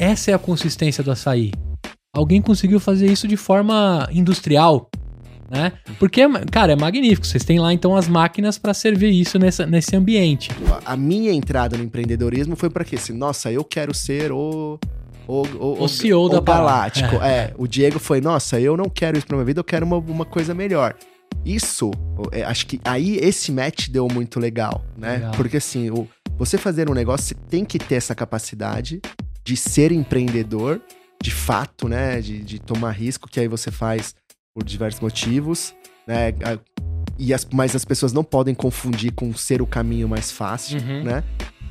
essa é a consistência do açaí. Alguém conseguiu fazer isso de forma industrial, né? Porque, cara, é magnífico. Vocês têm lá então as máquinas para servir isso nessa, nesse ambiente. A minha entrada no empreendedorismo foi para quê? Assim, nossa, eu quero ser o o, o, o CEO o, da Galáctico. É. é. o Diego foi, nossa, eu não quero isso pra minha vida, eu quero uma, uma coisa melhor. Isso, é, acho que aí esse match deu muito legal, né? Legal. Porque assim, o, você fazer um negócio, você tem que ter essa capacidade de ser empreendedor, de fato, né? De, de tomar risco, que aí você faz por diversos motivos, né? E as, mas as pessoas não podem confundir com ser o caminho mais fácil, uhum. né?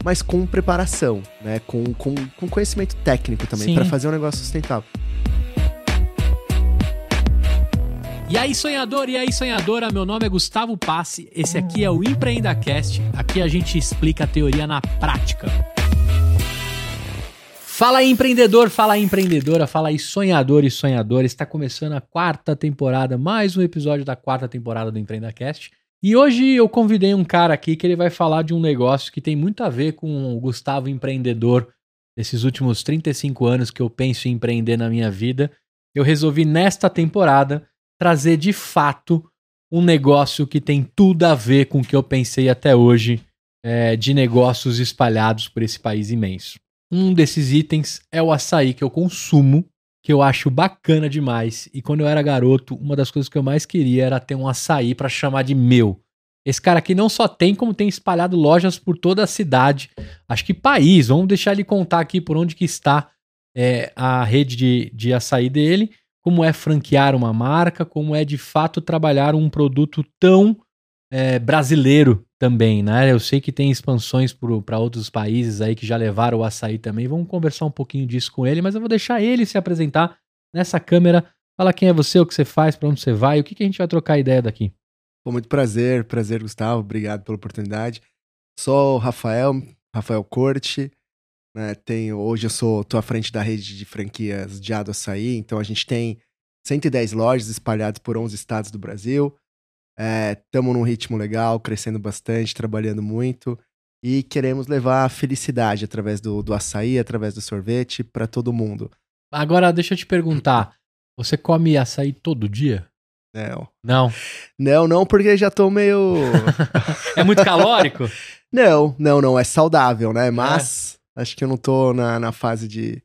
Mas com preparação, né? Com, com, com conhecimento técnico também, para fazer um negócio sustentável. E aí, sonhador, e aí, sonhadora, meu nome é Gustavo Passe, esse aqui é o EmpreendaCast, aqui a gente explica a teoria na prática. Fala aí, empreendedor, fala aí, empreendedora, fala aí, sonhador e sonhadora. Está começando a quarta temporada, mais um episódio da quarta temporada do EmpreendaCast. E hoje eu convidei um cara aqui que ele vai falar de um negócio que tem muito a ver com o Gustavo empreendedor. Esses últimos 35 anos que eu penso em empreender na minha vida, eu resolvi nesta temporada trazer de fato um negócio que tem tudo a ver com o que eu pensei até hoje é, de negócios espalhados por esse país imenso. Um desses itens é o açaí que eu consumo, que eu acho bacana demais. E quando eu era garoto, uma das coisas que eu mais queria era ter um açaí para chamar de meu. Esse cara aqui não só tem, como tem espalhado lojas por toda a cidade. Acho que país. Vamos deixar ele contar aqui por onde que está é, a rede de, de açaí dele, como é franquear uma marca, como é de fato trabalhar um produto tão é, brasileiro também, né? Eu sei que tem expansões para outros países aí que já levaram o açaí também. Vamos conversar um pouquinho disso com ele, mas eu vou deixar ele se apresentar nessa câmera. Fala quem é você, o que você faz, para onde você vai, o que, que a gente vai trocar ideia daqui. Pô, muito prazer, prazer, Gustavo. Obrigado pela oportunidade. Sou o Rafael, Rafael Corte. Né, tenho, hoje eu sou, tô à frente da rede de franquias de Ado Açaí, então a gente tem 110 lojas espalhadas por 11 estados do Brasil. Estamos é, num ritmo legal, crescendo bastante, trabalhando muito e queremos levar a felicidade através do, do açaí, através do sorvete para todo mundo. Agora, deixa eu te perguntar: você come açaí todo dia? Não. Não. Não, não, porque já tô meio. é muito calórico? não, não, não. É saudável, né? Mas é. acho que eu não tô na, na fase de.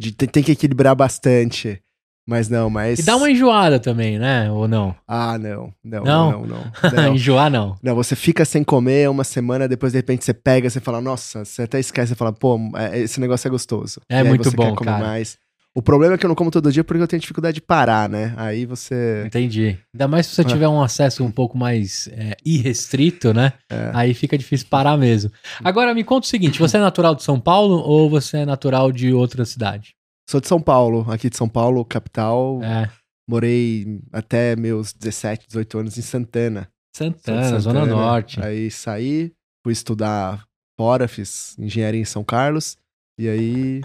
de tem, tem que equilibrar bastante. Mas não, mas. E dá uma enjoada também, né? Ou não? Ah, não. Não, não, não. não, não. Enjoar, não. Não, você fica sem comer uma semana, depois de repente você pega, você fala, nossa, você até esquece, você fala, pô, é, esse negócio é gostoso. É muito bom, cara. Mais. O problema é que eu não como todo dia porque eu tenho dificuldade de parar, né? Aí você. Entendi. Ainda mais se você ah. tiver um acesso um pouco mais é, irrestrito, né? É. Aí fica difícil parar mesmo. Agora me conta o seguinte: você é natural de São Paulo ou você é natural de outra cidade? Sou de São Paulo, aqui de São Paulo, capital. É. Morei até meus 17, 18 anos em Santana. Santana, Santana Zona Norte. Aí saí, fui estudar fora, fiz engenharia em São Carlos. E aí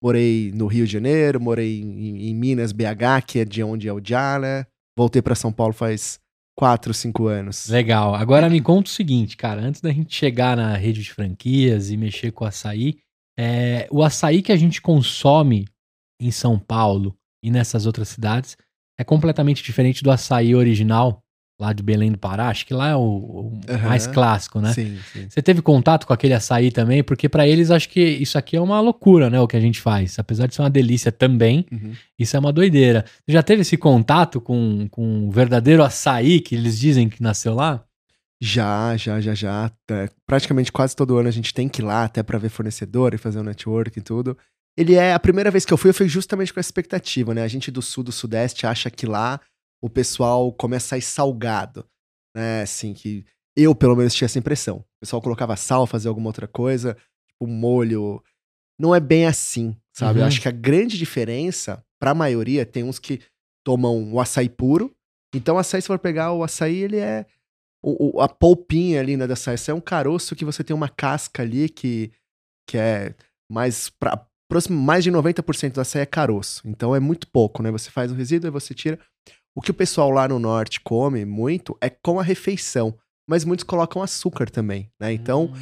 morei no Rio de Janeiro, morei em, em Minas, BH, que é de onde é o Já, né? Voltei para São Paulo faz 4, 5 anos. Legal. Agora me conta o seguinte, cara. Antes da gente chegar na rede de franquias e mexer com o açaí, é, o açaí que a gente consome em São Paulo e nessas outras cidades é completamente diferente do açaí original lá de Belém do Pará. Acho que lá é o, o uhum. mais clássico, né? Sim, sim. Você teve contato com aquele açaí também? Porque para eles acho que isso aqui é uma loucura, né? O que a gente faz. Apesar de ser uma delícia também, uhum. isso é uma doideira. Você já teve esse contato com, com o verdadeiro açaí que eles dizem que nasceu lá? Já, já, já, já. Praticamente quase todo ano a gente tem que ir lá até para ver fornecedor e fazer o um network e tudo ele é. A primeira vez que eu fui, eu fui justamente com essa expectativa, né? A gente do sul, do sudeste, acha que lá o pessoal começa a ir salgado, né? Assim, que eu, pelo menos, tinha essa impressão. O pessoal colocava sal, fazia alguma outra coisa, tipo molho. Não é bem assim, sabe? Uhum. Eu acho que a grande diferença, pra maioria, tem uns que tomam o açaí puro. Então, o açaí, se for pegar o açaí, ele é. O, o, a polpinha ali, né, da açaí. Isso é um caroço que você tem uma casca ali que, que é mais pra, próximo, mais de 90% da açaí é caroço. Então é muito pouco, né? Você faz o resíduo e você tira. O que o pessoal lá no norte come muito é com a refeição. Mas muitos colocam açúcar também, né? Então, hum.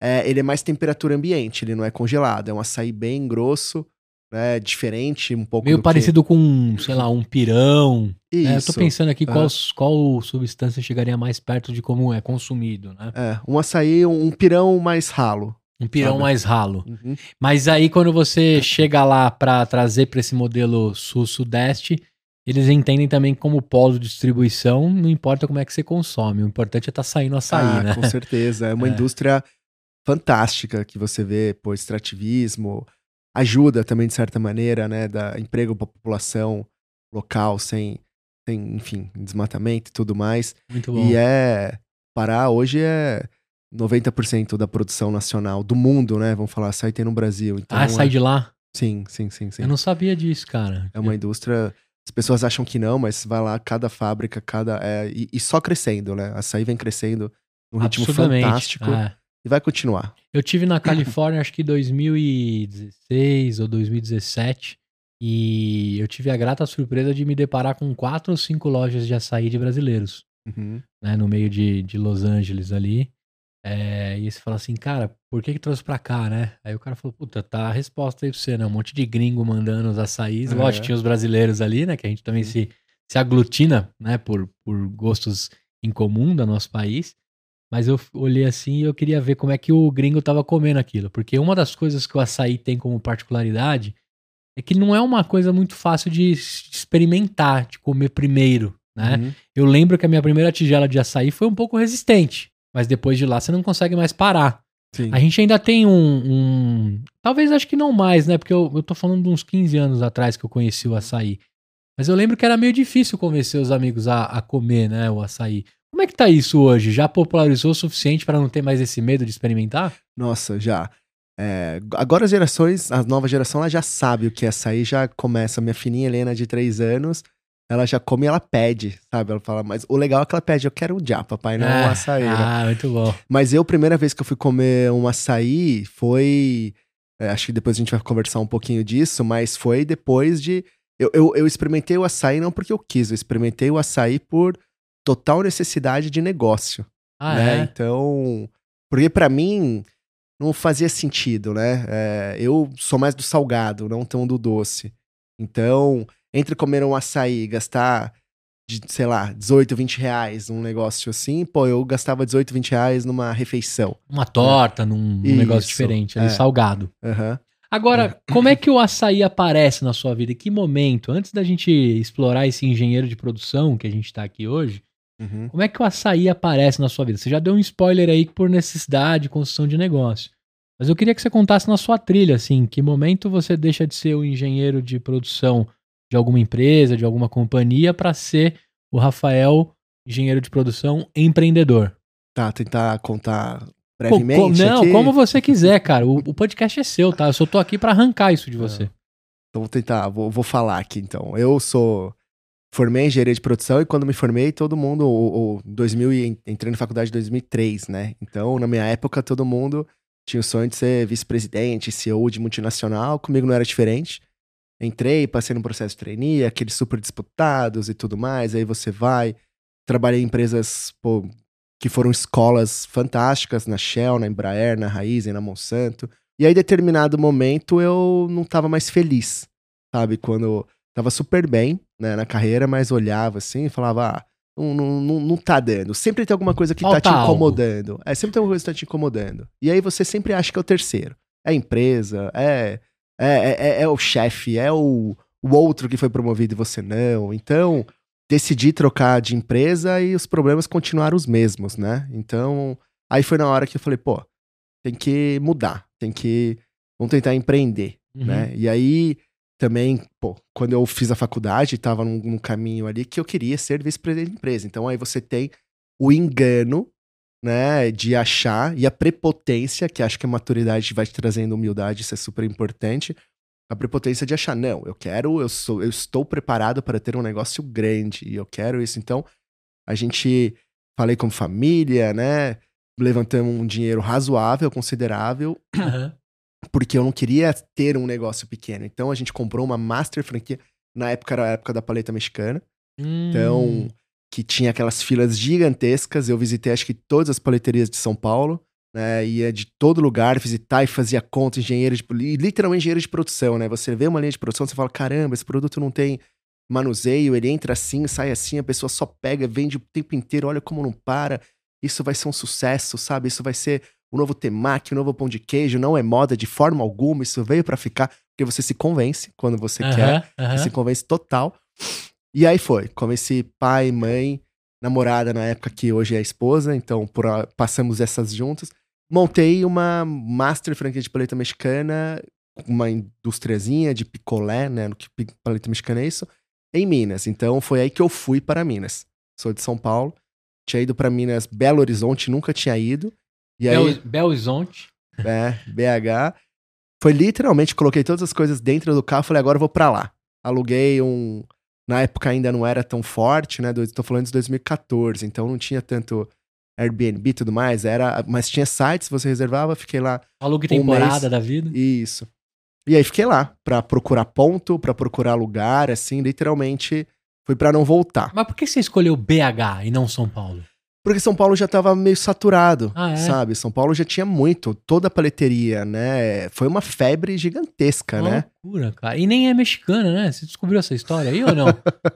é, ele é mais temperatura ambiente, ele não é congelado. É um açaí bem grosso, né? Diferente um pouco. Meio do parecido com, sei lá, um pirão. Que... né? Eu Isso. tô pensando aqui qual, Ah. qual substância chegaria mais perto de como é consumido, né? É, um açaí, um pirão mais ralo. Um pirão Sabe? mais ralo. Uhum. Mas aí quando você chega lá pra trazer pra esse modelo sul-sudeste, eles entendem também como polo de distribuição, não importa como é que você consome, o importante é estar saindo açaí, ah, né? com certeza. É uma É. indústria fantástica que você vê, pô, extrativismo, ajuda também de certa maneira, né, da emprego para população local sem, sem, enfim, desmatamento e tudo mais. Muito bom. E é Pará hoje é 90% da produção nacional do mundo, né? Vamos falar, açaí tem no Brasil. Então, ah, sai é- de lá? Sim, sim, sim, sim. Eu não sabia disso, cara. É uma indústria. As pessoas acham que não, mas vai lá, cada fábrica, cada. é, e, e só crescendo, né? Açaí vem crescendo num ritmo fantástico É. e vai continuar. Eu tive na Califórnia, acho que 2016 ou 2017, e eu tive a grata surpresa de me deparar com quatro ou cinco lojas de açaí de brasileiros, Uhum. né, no meio de, de Los Angeles ali. É, e você fala assim, cara, por que que trouxe pra cá, né? Aí o cara falou, puta, tá a resposta aí pra você, né? Um monte de gringo mandando os açaís. É. Lógico, tinha os brasileiros ali, né? Que a gente também se, se aglutina, né? Por, por gostos em comum do nosso país. Mas eu olhei assim e eu queria ver como é que o gringo tava comendo aquilo. Porque uma das coisas que o açaí tem como particularidade é que não é uma coisa muito fácil de experimentar, de comer primeiro, né? Uhum. Eu lembro que a minha primeira tigela de açaí foi um pouco resistente. Mas depois de lá você não consegue mais parar. Sim. A gente ainda tem um. um- talvez acho que não mais, né? Porque eu, eu tô falando de uns 15 anos atrás que eu conheci o açaí. Mas eu lembro que era meio difícil convencer os amigos a, a comer, né? O açaí. Como é que tá isso hoje? Já popularizou o suficiente para não ter mais esse medo de experimentar? Nossa, já. É, agora as gerações, a nova geração, ela já sabe o que é açaí, já começa. Minha fininha Helena, de 3 anos, ela já come e ela pede, sabe? Ela fala, mas o legal é que ela pede, eu quero um já, papai, não um açaí. né? Ah, muito bom. Mas eu, primeira vez que eu fui comer um açaí foi. é, acho que depois a gente vai conversar um pouquinho disso, mas foi depois de. Eu, eu, eu experimentei o açaí não porque eu quis, eu experimentei o açaí por total necessidade de negócio. Ah, né? é? Então. Porque pra mim não fazia sentido, né? É, eu sou mais do salgado, não tão do doce. Então, entre comer um açaí e gastar, de, sei lá, 18, 20 reais num negócio assim, pô, eu gastava 18, 20 reais numa refeição. Uma torta, num, num negócio diferente, ali, é. salgado. Aham. Agora, como é que o açaí aparece na sua vida? Em que momento? Antes da gente explorar esse engenheiro de produção que a gente tá aqui hoje, Uhum. como é que o açaí aparece na sua vida? Você já deu um spoiler aí por necessidade, construção de negócio. Mas eu queria que você contasse na sua trilha, assim, em que momento você deixa de ser o engenheiro de produção de alguma empresa, de alguma companhia, para ser o Rafael, engenheiro de produção empreendedor. Tá, tentar contar Co- co- brevemente. não, aqui. como você quiser, cara. O, o podcast é seu, tá? Eu só tô aqui para arrancar isso de você. Então vou tentar, vou, vou falar aqui então. Eu sou. Formei engenharia de produção e quando me formei, todo mundo. O, o 2000 e entrei na faculdade em 2003, né? Então, na minha época, todo mundo tinha o sonho de ser vice-presidente, CEO de multinacional. Comigo não era diferente. Entrei, passei no processo de trainee, aqueles super disputados e tudo mais. Aí você vai. Trabalhei em empresas pô, que foram escolas fantásticas na Shell, na Embraer, na Raizen, na Monsanto. E aí, em determinado momento, eu não tava mais feliz, sabe? Quando tava super bem né, na carreira, mas olhava assim e falava, ah, não, não, não, não tá dando. Sempre tem alguma coisa que Falta tá te algo. incomodando. É, sempre tem alguma coisa que tá te incomodando. E aí você sempre acha que é o terceiro. É a empresa, é, é, é, é o chefe, é o, o outro que foi promovido e você não. Então, decidi trocar de empresa e os problemas continuaram os mesmos, né? Então, aí foi na hora que eu falei, pô, tem que mudar, tem que. Vamos tentar empreender, Uhum. né? E aí também, pô, quando eu fiz a faculdade, tava num, num caminho ali que eu queria ser vice-presidente da empresa. Então aí você tem o engano, né, de achar, e a prepotência, que acho que a maturidade vai te trazendo humildade, isso é super importante. A prepotência de achar, não, eu quero, eu sou, eu estou preparado para ter um negócio grande, e eu quero isso. Então, a gente falei como família, né? Levantamos um dinheiro razoável, considerável, Aham. porque eu não queria ter um negócio pequeno. Então a gente comprou uma master franquia. Na época era a época da paleta mexicana. Então, Hum. Que tinha aquelas filas gigantescas. Eu visitei acho que todas as paleterias de São Paulo. né? Ia de todo lugar visitar e fazia conta, engenheiro de. Literalmente engenheiro de produção, né? Você vê uma linha de produção, você fala: caramba, esse produto não tem manuseio, ele entra assim, sai assim, a pessoa só pega, vende o tempo inteiro, olha como não para. Isso vai ser um sucesso, sabe? Isso vai ser o novo temaki, o novo pão de queijo, não é moda de forma alguma, isso veio para ficar, porque você se convence quando você quer, você se convence total. E aí foi, convenci pai, mãe, namorada na época que hoje é esposa, então por, passamos essas juntas. Montei uma master franquia de paleta mexicana, uma indústriazinha de picolé, né, no que paleta mexicana é isso, em Minas. Então foi aí que eu fui para Minas. Sou de São Paulo, tinha ido para Minas, Belo Horizonte, nunca tinha ido. E aí, Bel, Bel Horizonte. é, BH. Foi literalmente, coloquei todas as coisas dentro do carro, falei, agora eu vou pra lá. Aluguei um. Na época ainda não era tão forte, né? Tô falando de 2014, então não tinha tanto Airbnb e tudo mais. Era, mas tinha sites, você reservava, fiquei lá. Falou que Um temporada mês. da vida. Isso. E aí fiquei lá pra procurar ponto, pra procurar lugar, assim, literalmente fui pra não voltar. Mas por que você escolheu BH e não São Paulo? Porque São Paulo já tava meio saturado, Ah, é? sabe? São Paulo já tinha muito, toda a paleteria, né? Foi uma febre gigantesca, Uma né? loucura, cara. E nem é mexicana, né? Você descobriu essa história aí ou não?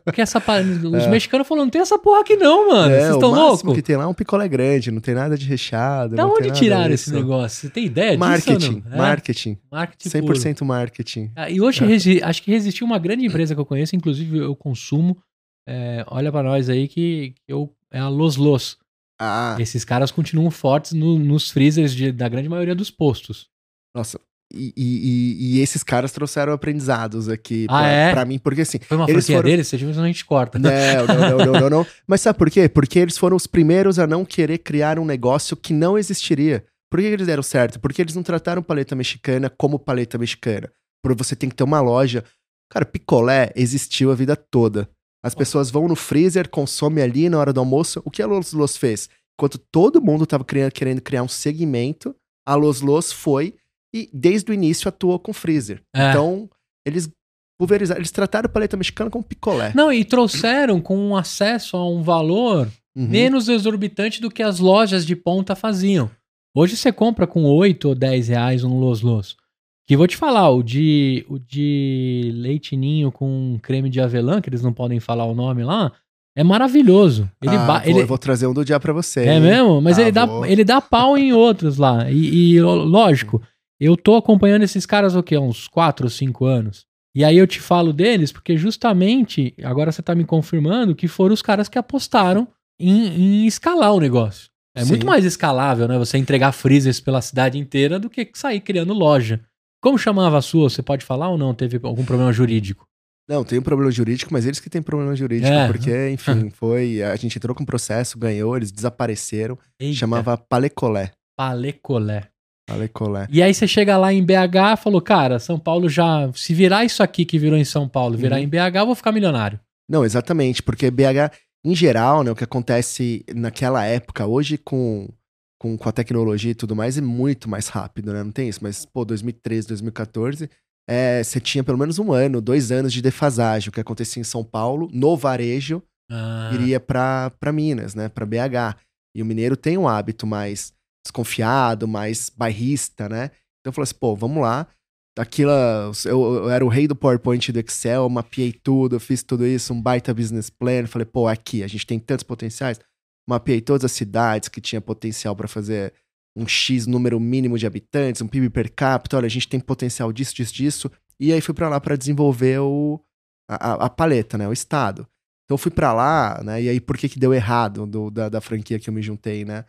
Porque essa os É. mexicanos falaram, não tem essa porra aqui não, mano. É, Vocês estão loucos? que tem lá é um picolé grande, não tem nada de recheado. Da onde tiraram disso. esse negócio? Você tem ideia disso Marketing, ou não? É, marketing. marketing puro. 100% marketing. Ah, E hoje resi- acho que resistiu uma grande empresa que eu conheço, inclusive eu consumo. É, olha pra nós aí que eu, é a Los Los. Ah, Esses caras continuam fortes no- nos freezers de- da grande maioria dos postos. nossa. E, e- e- esses caras trouxeram aprendizados aqui Ah, pra, é? pra mim, porque assim, Foi uma Eles foram- deles? Se tiver, a gente corta. Não, não, não, não, não, não. Mas sabe por quê? Porque eles foram os primeiros a não querer criar um negócio que não existiria. Por que eles deram certo? Porque eles não trataram paleta mexicana como paleta mexicana. Por você tem que ter uma loja. Cara, picolé existiu a vida toda. As pessoas vão no freezer, consomem ali na hora do almoço. O que a Los Los fez? Enquanto todo mundo estava querendo criar um segmento, a Los Los foi e desde o início atuou com freezer. É. Então, eles pulverizaram, eles trataram a paleta mexicana como picolé. Não, e trouxeram com um acesso a um valor Uhum. menos exorbitante do que as lojas de ponta faziam. Hoje você compra com 8 ou 10 reais um Los Los. Que vou te falar, o de, o de leitinho com creme de avelã, que eles não podem falar o nome lá, é maravilhoso. Ele, Ah, vou- ele- Eu vou trazer um do dia pra você. É hein? mesmo? Mas Ah, ele, dá, ele dá pau em outros lá. E, e, lógico, eu tô acompanhando esses caras o quê? Uns 4 ou 5 anos. E aí eu te falo deles porque justamente, agora você tá me confirmando que foram os caras que apostaram em, em escalar o negócio. É Sim. muito mais escalável, né? Você entregar freezers pela cidade inteira do que sair criando loja. Como chamava a sua? Você pode falar ou não? Teve algum problema jurídico? Não, tem um problema jurídico, mas eles que têm problema jurídico, É. porque, enfim, foi. A gente entrou com um processo, ganhou, eles desapareceram. Eita, Chamava Palecolé. Palecolé. Palecolé. E aí você chega lá em BH e falou, cara, São Paulo já. Se virar isso aqui que virou em São Paulo, virar Uhum. em BH, eu vou ficar milionário. Não, exatamente, porque BH, em geral, né, o que acontece naquela época, hoje com, com, com a tecnologia e tudo mais, é muito mais rápido, né? Não tem isso, mas, pô, 2013, 2014, é, você tinha pelo menos um ano, dois anos de defasagem. O que acontecia em São Paulo, no varejo, Ah, iria para Minas, né, Pra BH. E o mineiro tem um hábito mais desconfiado, mais bairrista, né? Então eu falei assim, pô, vamos lá. Aquilo, eu, eu era o rei do PowerPoint do Excel, mapeei tudo, fiz tudo isso, um baita business plan. Falei, pô, aqui, a gente tem tantos potenciais. Mapeei todas as cidades que tinha potencial pra fazer um X número mínimo de habitantes, um PIB per capita. Olha, a gente tem potencial disso, disso, disso. E aí fui pra lá pra desenvolver o, a, a- paleta, né? O estado. Então fui pra lá, né? E aí por que que deu errado do- da, da franquia que eu me juntei, né?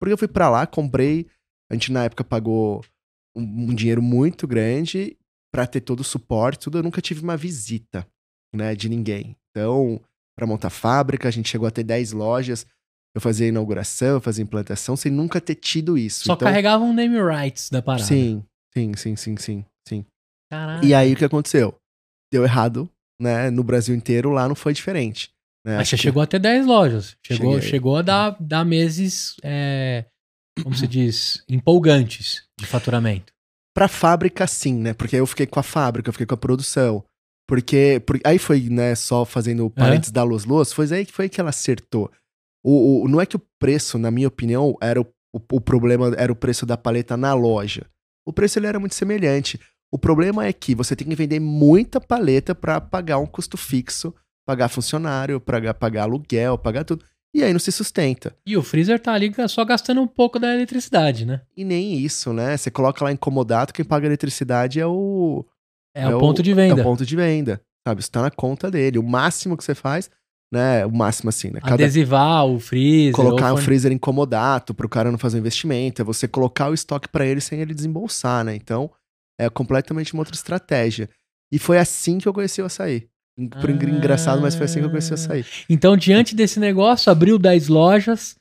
Porque eu fui pra lá, comprei. A gente na época pagou um, um dinheiro muito grande pra ter todo o suporte, tudo. Eu nunca tive uma visita, né? De ninguém. Então, pra montar fábrica, a gente chegou a ter 10 lojas. Eu fazia inauguração, eu fazia implantação, sem nunca ter tido isso. Só então, carregava um name rights da parada. Sim, sim, sim, sim, sim, sim. Caralho. E aí o que aconteceu? Deu errado, né? No Brasil inteiro, lá não foi diferente. Né? Mas você que- chegou até 10 lojas. Chegou, Cheguei. chegou a dar, dar meses, é, como se diz, empolgantes de faturamento. Pra fábrica, sim, né? Porque aí eu fiquei com a fábrica, eu fiquei com a produção. Porque, por- aí foi, né, só fazendo parênteses da Los Los, foi aí que foi que ela acertou. O, o- não é que o preço, na minha opinião, era o o, o problema era o preço da paleta na loja. O preço ele era muito semelhante. O problema é que você tem que vender muita paleta para pagar um custo fixo, pagar funcionário, pagar, pagar aluguel, pagar tudo. E aí não se sustenta. E o freezer tá ali só gastando um pouco da eletricidade, né? E nem isso, né? Você coloca lá incomodado, quem paga a eletricidade é o. É, é o ponto de venda. É o ponto de venda. Sabe? Isso tá na conta dele. O máximo que você faz, né? O máximo assim, né? Cada... Adesivar o freezer. Colocar o freezer incomodato pro cara não fazer um investimento. É você colocar o estoque para ele sem ele desembolsar, né? Então, é completamente uma outra estratégia. E foi assim que eu conheci o açaí. Por ah. engraçado, mas foi assim que eu conheci o açaí. Então, diante desse negócio, abriu 10 lojas.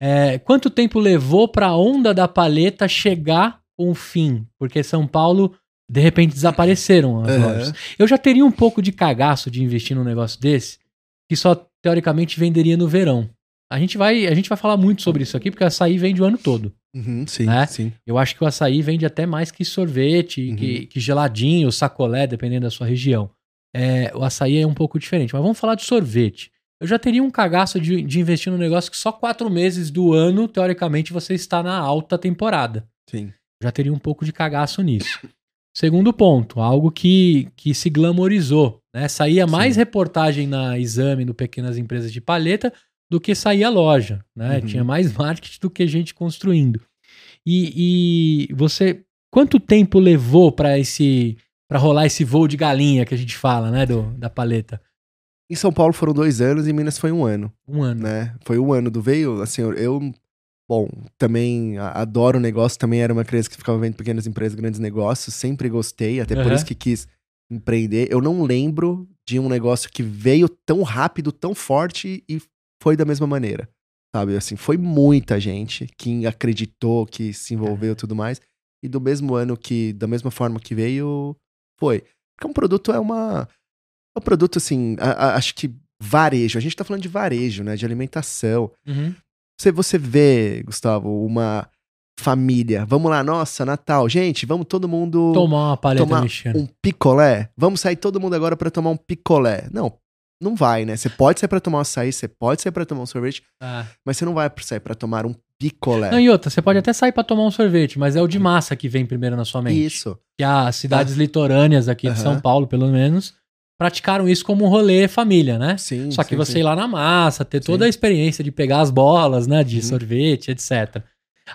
É, quanto tempo levou para a onda da paleta chegar com o fim? Porque São Paulo, de repente, desapareceram as uhum. lojas. Eu já teria um pouco de cagaço de investir num negócio desse, que só teoricamente venderia no verão. A gente vai, a gente vai falar muito sobre isso aqui, porque o açaí vende o ano todo. Uhum, sim, né? sim. Eu acho que o açaí vende até mais que sorvete, uhum. que, que geladinho, sacolé, dependendo da sua região é, o açaí é um pouco diferente. Mas vamos falar de sorvete. Eu já teria um cagaço de, de investir num negócio que só quatro meses do ano, teoricamente, você está na alta temporada. Sim. Já teria um pouco de cagaço nisso. Segundo ponto, algo que, que se glamorizou. Né? Saía mais Sim. reportagem na exame no Pequenas Empresas de Palheta do que saía loja. Né? Uhum. Tinha mais marketing do que gente construindo. E, e você. Quanto tempo levou para esse para rolar esse voo de galinha que a gente fala, né, do, da paleta? Em São Paulo foram dois anos e em Minas foi um ano. Um ano. Né? Foi um ano do veio, assim, eu, bom, também adoro o negócio, também era uma criança que ficava vendo pequenas empresas, grandes negócios, sempre gostei, até uhum. por isso que quis empreender. Eu não lembro de um negócio que veio tão rápido, tão forte e foi da mesma maneira. Sabe, assim, foi muita gente que acreditou, que se envolveu e tudo mais. E do mesmo ano que, da mesma forma que veio, foi. Porque um produto é uma. É um produto, assim, a, a, acho que varejo. A gente tá falando de varejo, né? De alimentação. Uhum. Você, você vê, Gustavo, uma família. Vamos lá, nossa, Natal. Gente, vamos todo mundo. Tomar uma paleta tomar um picolé. Vamos sair todo mundo agora para tomar um picolé. Não, não vai, né? Você pode sair para tomar um açaí, você pode sair para tomar um sorvete, ah. mas você não vai sair para tomar um picolé. Não, e outra, você pode até sair para tomar um sorvete, mas é o de massa que vem primeiro na sua mente. Isso. Que as cidades ah. litorâneas aqui de São Paulo, pelo menos, praticaram isso como um rolê família, né? Sim. Só que sim, você sim. ir lá na massa, ter toda a experiência de pegar as bolas, né, de uhum. sorvete, etc.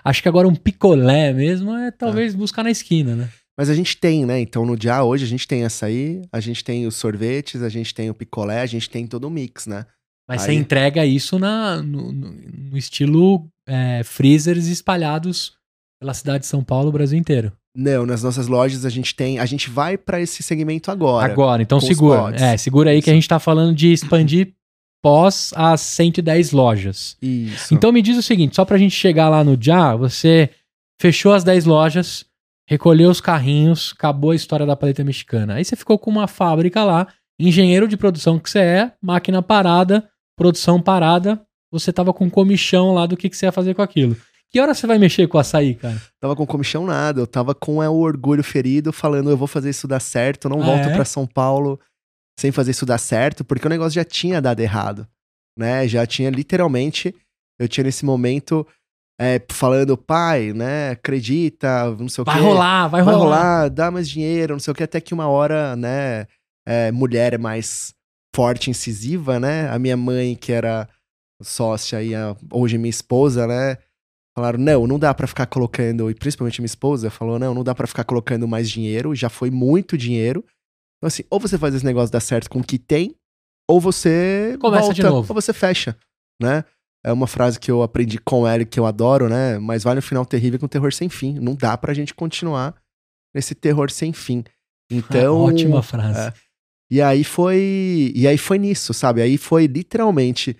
Acho que agora um picolé mesmo é talvez ah. buscar na esquina, né? Mas a gente tem, né? Então no dia hoje a gente tem açaí, a gente tem os sorvetes, a gente tem o picolé, a gente tem todo o mix, né? Mas Aí... você entrega isso na, no, no, no estilo é, freezers espalhados pela cidade de São Paulo, o Brasil inteiro. Não, nas nossas lojas a gente tem. A gente vai para esse segmento agora. Agora, então segura. É, segura aí que a gente tá falando de expandir pós as 110 lojas. Isso. Então me diz o seguinte: só pra gente chegar lá no Já, você fechou as 10 lojas, recolheu os carrinhos, acabou a história da paleta mexicana. Aí você ficou com uma fábrica lá, engenheiro de produção que você é, máquina parada, produção parada, você tava com comichão lá do que, que você ia fazer com aquilo. Que hora você vai mexer com o açaí, cara? Tava com comichão nada, eu tava com é, o orgulho ferido, falando eu vou fazer isso dar certo, não ah, volto é? para São Paulo sem fazer isso dar certo, porque o negócio já tinha dado errado, né? Já tinha literalmente, eu tinha nesse momento é, falando, pai, né, acredita, não sei o quê. Vai rolar, vai, vai rolar. rolar. dá mais dinheiro, não sei o que, até que uma hora, né, é, mulher é mais forte, incisiva, né? A minha mãe, que era sócia e a, hoje minha esposa, né, falaram, não, não dá para ficar colocando, e principalmente minha esposa falou, não, não dá para ficar colocando mais dinheiro, já foi muito dinheiro. Então assim, ou você faz esse negócio dar certo com o que tem, ou você começa volta, de novo. Ou você fecha, né? É uma frase que eu aprendi com ele, que eu adoro, né? Mas vale um final terrível com terror sem fim. Não dá pra gente continuar nesse terror sem fim. Então. Ótima frase. É, e aí foi. E aí foi nisso, sabe? Aí foi literalmente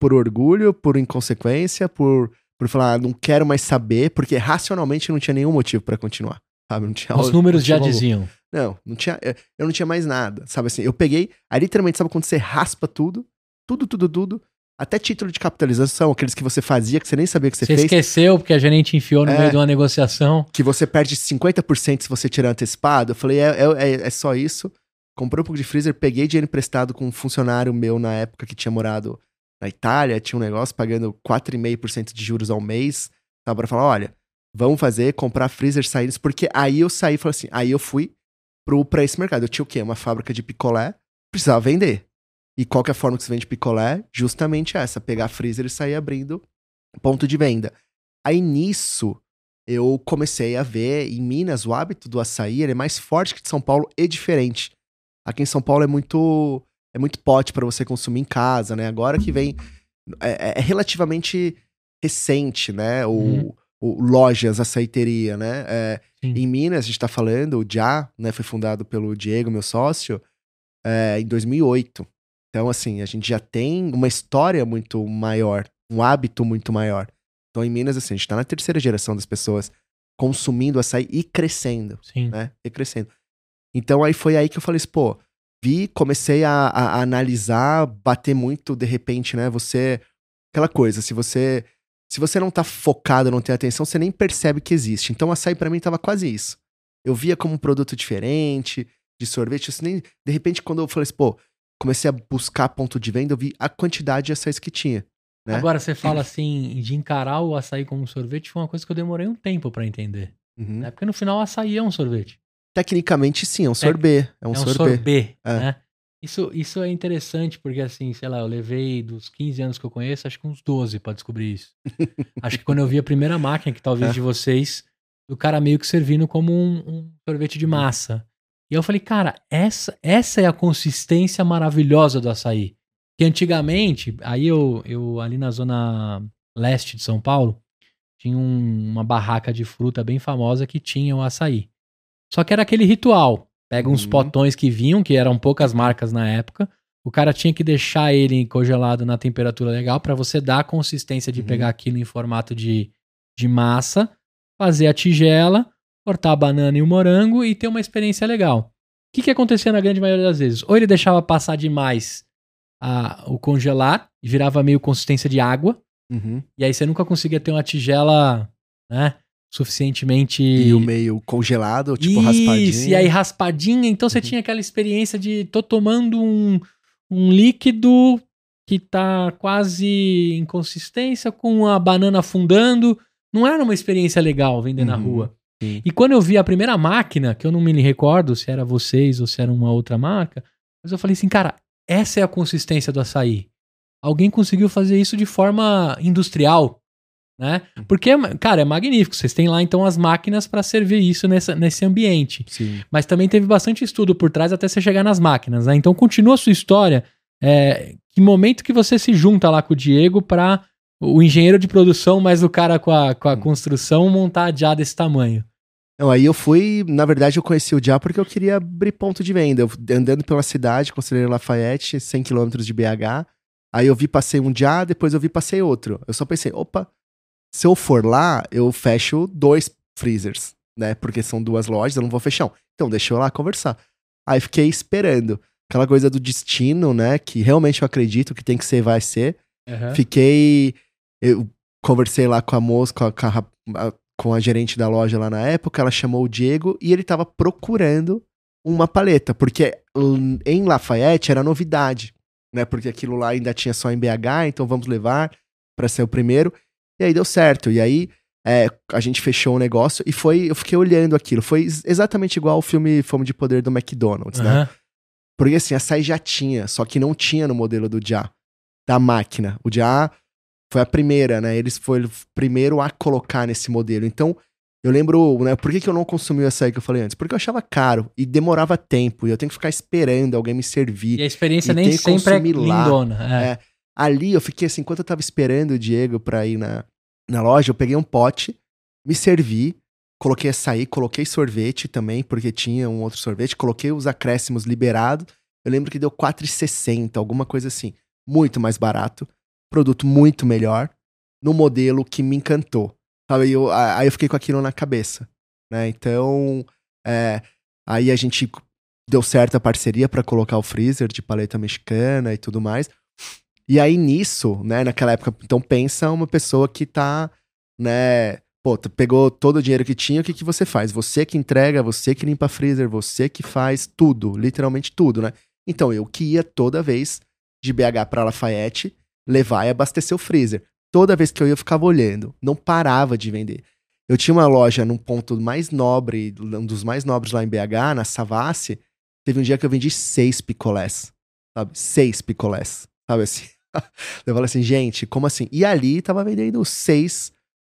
por orgulho, por inconsequência, por, por falar, ah, não quero mais saber, porque racionalmente não tinha nenhum motivo para continuar. Sabe? Não tinha Os números já diziam. Não, não tinha, eu não tinha mais nada. Sabe assim, eu peguei, aí literalmente, sabe quando você raspa tudo? Tudo, tudo, tudo até título de capitalização, aqueles que você fazia, que você nem sabia que você, você fez. Você esqueceu porque a gerente enfiou no é, meio de uma negociação. Que você perde 50% se você tirar antecipado. Eu falei, é, é, é, só isso. Comprei um pouco de freezer, peguei dinheiro emprestado com um funcionário meu na época que tinha morado na Itália, tinha um negócio pagando 4,5% de juros ao mês. Tava pra falar, olha, vamos fazer, comprar freezer saídas, porque aí eu saí falei assim, aí eu fui pro, pra esse mercado. Eu tinha o quê? Uma fábrica de picolé, precisava vender. E qual que é a forma que você vende picolé? Justamente essa, pegar freezer e sair abrindo ponto de venda. Aí nisso, eu comecei a ver em Minas o hábito do açaí, ele é mais forte que de São Paulo e diferente. Aqui em São Paulo é muito é muito pote para você consumir em casa, né? Agora que vem é, é, é relativamente recente, né? O, uhum. O lojas açaiteria, né? É, em Minas a gente tá falando, o Já, né? Foi fundado pelo Diego, meu sócio, é, em 2008. Então assim a gente já tem uma história muito maior, um hábito muito maior. Então, em Minas, assim, a gente tá na terceira geração das pessoas consumindo açaí e crescendo. Sim. Né? E crescendo. Então, aí foi aí que eu falei assim, pô, vi, comecei a, a, a analisar, bater muito, de repente, né? Você. Aquela coisa, se você. Se você não tá focado, não tem atenção, você nem percebe que existe. Então, açaí para mim tava quase isso. Eu via como um produto diferente, de sorvete. Assim, nem, de repente, quando eu falei assim, pô, comecei a buscar ponto de venda, eu vi a quantidade de açaís que tinha. Né? Agora, você fala assim, de encarar o açaí como um sorvete, foi uma coisa que eu demorei um tempo para entender. Uhum. Né? Porque no final o açaí é um sorvete. Tecnicamente, sim, é um sorbet. É um, é um sorbet. sorbet é. Né? Isso, isso é interessante, porque assim, sei lá, eu levei dos 15 anos que eu conheço, acho que uns 12 para descobrir isso. acho que quando eu vi a primeira máquina, que talvez é. de vocês, o cara meio que servindo como um, um sorvete de massa. E eu falei, cara, essa, essa é a consistência maravilhosa do açaí. Que antigamente, aí eu, eu ali na zona leste de São Paulo, tinha um, uma barraca de fruta bem famosa que tinha o açaí. Só que era aquele ritual. Pega uns uhum. potões que vinham, que eram poucas marcas na época. O cara tinha que deixar ele congelado na temperatura legal para você dar a consistência de uhum. pegar aquilo em formato de, de massa, fazer a tigela, cortar a banana e o morango e ter uma experiência legal. O que, que acontecia na grande maioria das vezes? Ou ele deixava passar demais a, o congelar e virava meio consistência de água. Uhum. E aí você nunca conseguia ter uma tigela, né? Suficientemente. E o meio congelado, tipo Isso, raspadinha. E aí raspadinha. Então você uhum. tinha aquela experiência de tô tomando um, um líquido que tá quase em consistência com a banana afundando. Não era uma experiência legal vender uhum. na rua. Sim. E quando eu vi a primeira máquina, que eu não me recordo se era vocês ou se era uma outra marca, mas eu falei assim, cara, essa é a consistência do açaí. Alguém conseguiu fazer isso de forma industrial, né? Porque, cara, é magnífico. Vocês têm lá então as máquinas para servir isso nessa, nesse ambiente. Sim. Mas também teve bastante estudo por trás até você chegar nas máquinas, né? Então continua a sua história. É, que momento que você se junta lá com o Diego para o engenheiro de produção, mais o cara com a, com a uhum. construção montar já desse tamanho? Não, aí eu fui, na verdade, eu conheci o Já porque eu queria abrir ponto de venda. Eu, andando pela cidade, Conselheiro Lafayette, 100 km de BH. Aí eu vi, passei um Já, depois eu vi, passei outro. Eu só pensei, opa, se eu for lá, eu fecho dois freezers, né? Porque são duas lojas, eu não vou fechar um. Então deixa eu lá conversar. Aí fiquei esperando. Aquela coisa do destino, né? Que realmente eu acredito que tem que ser, vai ser. Uhum. Fiquei. Eu conversei lá com a moça, com a, com a, com a gerente da loja lá na época, ela chamou o Diego e ele tava procurando uma paleta, porque em Lafayette era novidade, né? Porque aquilo lá ainda tinha só em BH, então vamos levar para ser o primeiro. E aí deu certo. E aí é, a gente fechou o negócio e foi, eu fiquei olhando aquilo. Foi exatamente igual ao filme Fome de Poder do McDonald's, uhum. né? Porque assim, a SAI já tinha, só que não tinha no modelo do Já, da máquina. O Já foi a primeira, né? Eles foram o primeiro a colocar nesse modelo. Então, eu lembro, né? Por que, que eu não consumi o açaí que eu falei antes? Porque eu achava caro e demorava tempo. E eu tenho que ficar esperando alguém me servir. E a experiência nem sempre é lindona. É. É. Ali eu fiquei assim, enquanto eu tava esperando o Diego pra ir na, na loja, eu peguei um pote, me servi, coloquei açaí, coloquei sorvete também, porque tinha um outro sorvete, coloquei os acréscimos liberados. Eu lembro que deu 4,60, alguma coisa assim. Muito mais barato produto muito melhor no modelo que me encantou. Sabe? Eu, aí eu fiquei com aquilo na cabeça. Né? Então, é, aí a gente deu certo a parceria para colocar o freezer de paleta mexicana e tudo mais. E aí nisso, né, naquela época, então pensa uma pessoa que tá, né, pô, pegou todo o dinheiro que tinha, o que que você faz? Você que entrega, você que limpa freezer, você que faz tudo, literalmente tudo, né? Então eu que ia toda vez de BH para Lafayette levar e abastecer o freezer. toda vez que eu ia, eu ficava olhando. Não parava de vender. Eu tinha uma loja num ponto mais nobre, um dos mais nobres lá em BH, na Savassi. Teve um dia que eu vendi seis picolés. Sabe? Seis picolés. Sabe assim? Eu falei assim, gente, como assim? E ali tava vendendo seis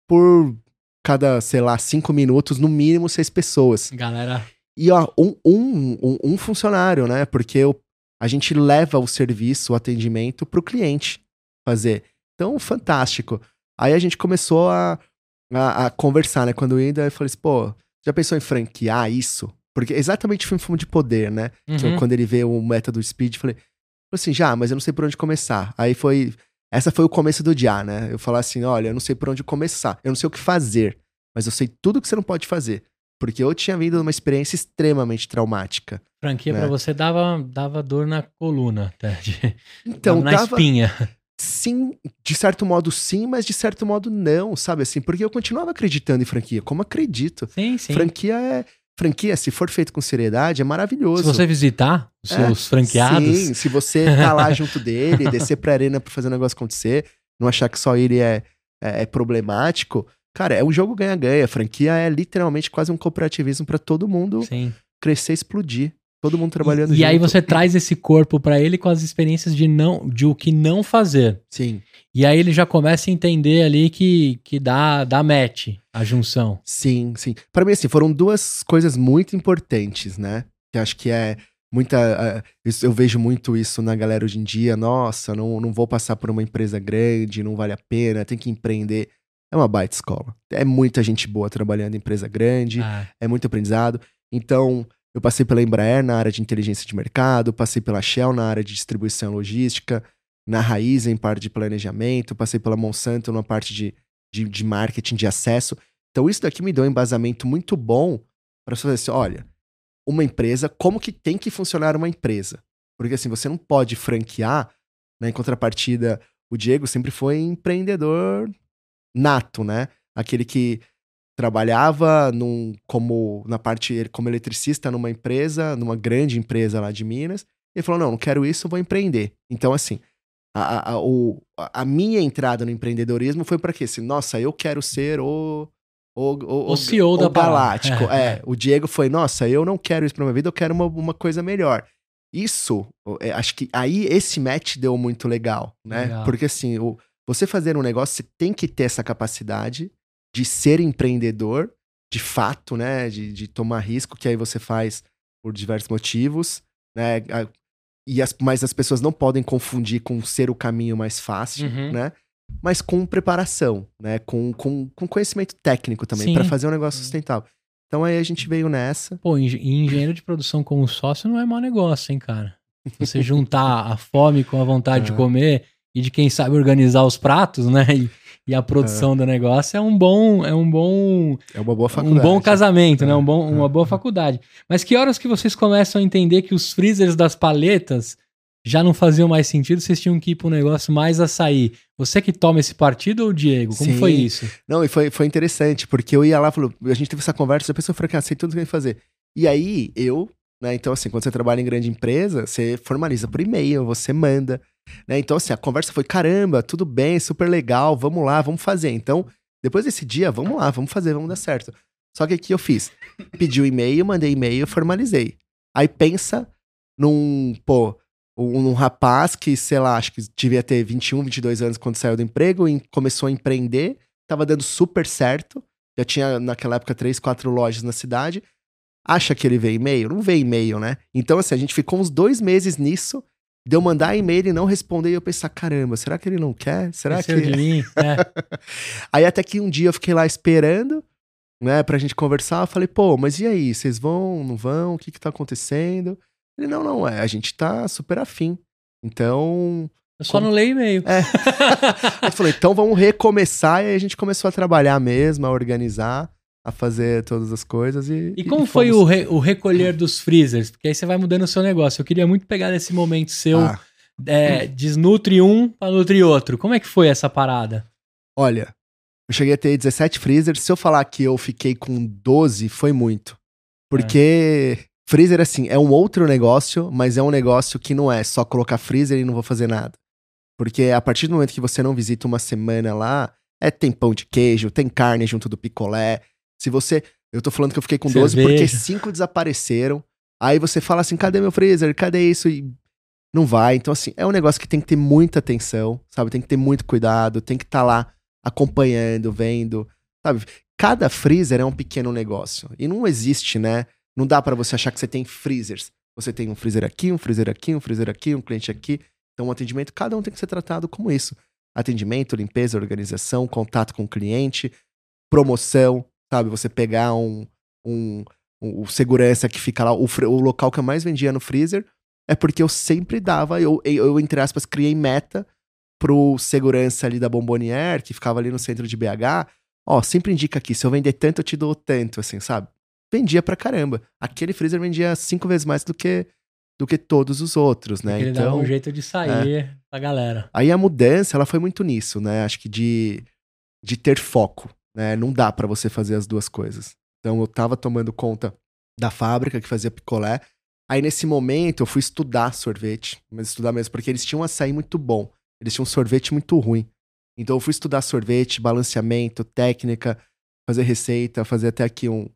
por cada, sei lá, cinco minutos, no mínimo seis pessoas. Galera. E ó, um, um, um, um funcionário, né? Porque eu, a gente leva o serviço, o atendimento pro cliente fazer. Então, fantástico. Aí a gente começou a, a, a conversar, né? Quando eu ainda eu falei assim, pô, já pensou em franquear isso? Porque exatamente foi um filme de poder, né? Uhum. quando ele vê o método Speed, falei, assim, já, mas eu não sei por onde começar. Aí foi. Essa foi o começo do dia, né? Eu falar assim: olha, eu não sei por onde começar, eu não sei o que fazer, mas eu sei tudo que você não pode fazer. Porque eu tinha vindo uma experiência extremamente traumática. Franquia né? para você dava, dava dor na coluna, tá? De, então, na dava, espinha. Sim, de certo modo sim, mas de certo modo não, sabe assim? Porque eu continuava acreditando em franquia, como acredito. Sim, sim. Franquia é. Franquia, se for feito com seriedade, é maravilhoso. Se você visitar os seus é, franqueados. Sim, se você tá lá junto dele, descer pra arena pra fazer o negócio acontecer, não achar que só ele é, é, é problemático. Cara, é um jogo ganha-ganha. Franquia é literalmente quase um cooperativismo para todo mundo sim. crescer e explodir. Todo mundo trabalhando e, junto. E aí você traz esse corpo para ele com as experiências de não de o que não fazer. Sim. E aí ele já começa a entender ali que, que dá, dá match a junção. Sim, sim. Para mim, assim, foram duas coisas muito importantes, né? Que acho que é muita. Uh, eu vejo muito isso na galera hoje em dia. Nossa, não, não vou passar por uma empresa grande, não vale a pena, tem que empreender. É uma baita escola. É muita gente boa trabalhando em empresa grande, ah. é muito aprendizado. Então, eu passei pela Embraer na área de inteligência de mercado, passei pela Shell na área de distribuição logística, na Raiz em parte de planejamento, passei pela Monsanto na parte de, de, de marketing de acesso. Então isso daqui me deu um embasamento muito bom para fazer assim, olha, uma empresa, como que tem que funcionar uma empresa? Porque assim, você não pode franquear, né, em contrapartida, o Diego sempre foi empreendedor nato, né? Aquele que trabalhava num, como na parte como eletricista numa empresa, numa grande empresa lá de Minas. Ele falou: não, não quero isso, vou empreender. Então, assim, a, a, o, a minha entrada no empreendedorismo foi para quê? Assim, Nossa, eu quero ser o. O, o, o CEO o, da Galáctico. É, é, o Diego foi, nossa, eu não quero isso pra minha vida, eu quero uma, uma coisa melhor. Isso, é, acho que aí esse match deu muito legal, né? Legal. Porque assim, o, você fazer um negócio, você tem que ter essa capacidade de ser empreendedor, de fato, né? De, de tomar risco, que aí você faz por diversos motivos, né? E as, mas as pessoas não podem confundir com ser o caminho mais fácil, uhum. né? Mas com preparação, né? Com, com, com conhecimento técnico também, para fazer um negócio sustentável. Então aí a gente veio nessa. Pô, engenheiro de produção como sócio não é mau negócio, hein, cara? Você juntar a fome com a vontade de comer e de quem sabe organizar os pratos, né? E, e a produção é. do negócio é um bom é um bom é uma boa faculdade. um bom casamento, é. né? Um bom, uma é. boa faculdade. Mas que horas que vocês começam a entender que os freezers das paletas já não faziam mais sentido, vocês tinham que ir para um negócio mais açaí. Você que toma esse partido ou o Diego? Como Sim. foi isso? Não, e foi, foi interessante, porque eu ia lá, falou, a gente teve essa conversa, a pessoa falou, cara, sei tudo que tem que fazer. E aí, eu, né, então assim, quando você trabalha em grande empresa, você formaliza por e-mail, você manda. Né? Então, assim, a conversa foi: caramba, tudo bem, super legal, vamos lá, vamos fazer. Então, depois desse dia, vamos lá, vamos fazer, vamos dar certo. Só que aqui eu fiz: pedi o e-mail, mandei e-mail, formalizei. Aí pensa num, pô, um, um, rapaz que, sei lá, acho que devia ter 21, 22 anos quando saiu do emprego e começou a empreender, tava dando super certo. Já tinha, naquela época, três, quatro lojas na cidade. Acha que ele vê e-mail? Não vê e-mail, né? Então, assim, a gente ficou uns dois meses nisso de eu mandar e-mail e não responder, e eu pensar, caramba, será que ele não quer? Será que. De mim? É. aí até que um dia eu fiquei lá esperando, né, pra gente conversar. Eu falei, pô, mas e aí? Vocês vão, não vão? O que que tá acontecendo? Ele, não, não, é, a gente tá super afim. Então. Eu só como... não leio e-mail. É. eu falei, então vamos recomeçar. E aí a gente começou a trabalhar mesmo, a organizar a fazer todas as coisas e. E como e foi o, re, o recolher dos freezers? Porque aí você vai mudando o seu negócio. Eu queria muito pegar nesse momento seu. Ah. É, desnutre um para nutrir outro. Como é que foi essa parada? Olha, eu cheguei a ter 17 freezers. Se eu falar que eu fiquei com 12, foi muito. Porque é. freezer, assim, é um outro negócio, mas é um negócio que não é só colocar freezer e não vou fazer nada. Porque a partir do momento que você não visita uma semana lá, é tem pão de queijo, tem carne junto do picolé. Se você. Eu tô falando que eu fiquei com 12 Cerveja. porque cinco desapareceram. Aí você fala assim: cadê meu freezer? Cadê isso? E não vai. Então, assim, é um negócio que tem que ter muita atenção, sabe? Tem que ter muito cuidado, tem que estar lá acompanhando, vendo, sabe? Cada freezer é um pequeno negócio. E não existe, né? Não dá pra você achar que você tem freezers. Você tem um freezer aqui, um freezer aqui, um freezer aqui, um cliente aqui. Então, o atendimento, cada um tem que ser tratado como isso. Atendimento, limpeza, organização, contato com o cliente, promoção, sabe? Você pegar um, um, um- o segurança que fica lá, o, o local que eu mais vendia no freezer, é porque eu sempre dava, eu, eu, entre aspas, criei meta pro segurança ali da Bombonier, que ficava ali no centro de BH. Ó, sempre indica aqui, se eu vender tanto, eu te dou tanto, assim, sabe? Vendia pra caramba. Aquele freezer vendia cinco vezes mais do que, do que todos os outros, né? Ele dava um jeito de sair pra galera. Aí a mudança, ela foi muito nisso, né? Acho que de, de ter foco, né? Não dá pra você fazer as duas coisas. Então eu tava tomando conta da fábrica que fazia picolé. Aí nesse momento eu fui estudar sorvete, mas estudar mesmo, porque eles tinham um açaí muito bom. Eles tinham um sorvete muito ruim. Então eu fui estudar sorvete, balanceamento, técnica, fazer receita, fazer até aqui um,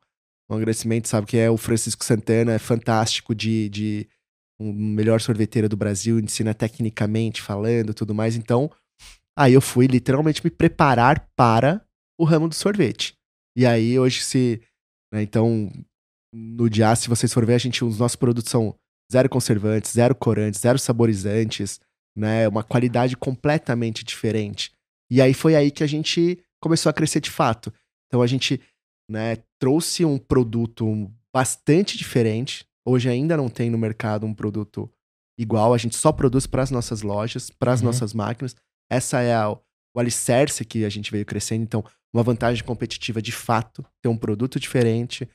um agradecimento, sabe? Que é o Francisco Santana, é fantástico de, de um melhor sorveteiro do Brasil, ensina tecnicamente, falando tudo mais. Então, aí eu fui literalmente me preparar para o ramo do sorvete. E aí hoje se, né, então, no dia, se vocês for ver, a gente, os nossos produtos são zero conservantes, zero corantes, zero saborizantes, né, uma qualidade completamente diferente. E aí foi aí que a gente começou a crescer de fato. Então a gente, né, trouxe um produto bastante diferente. Hoje ainda não tem no mercado um produto igual. A gente só produz para as nossas lojas, para as Uhum. nossas máquinas. Essa é a, o alicerce que a gente veio crescendo. Então, uma vantagem competitiva de fato, ter um produto diferente,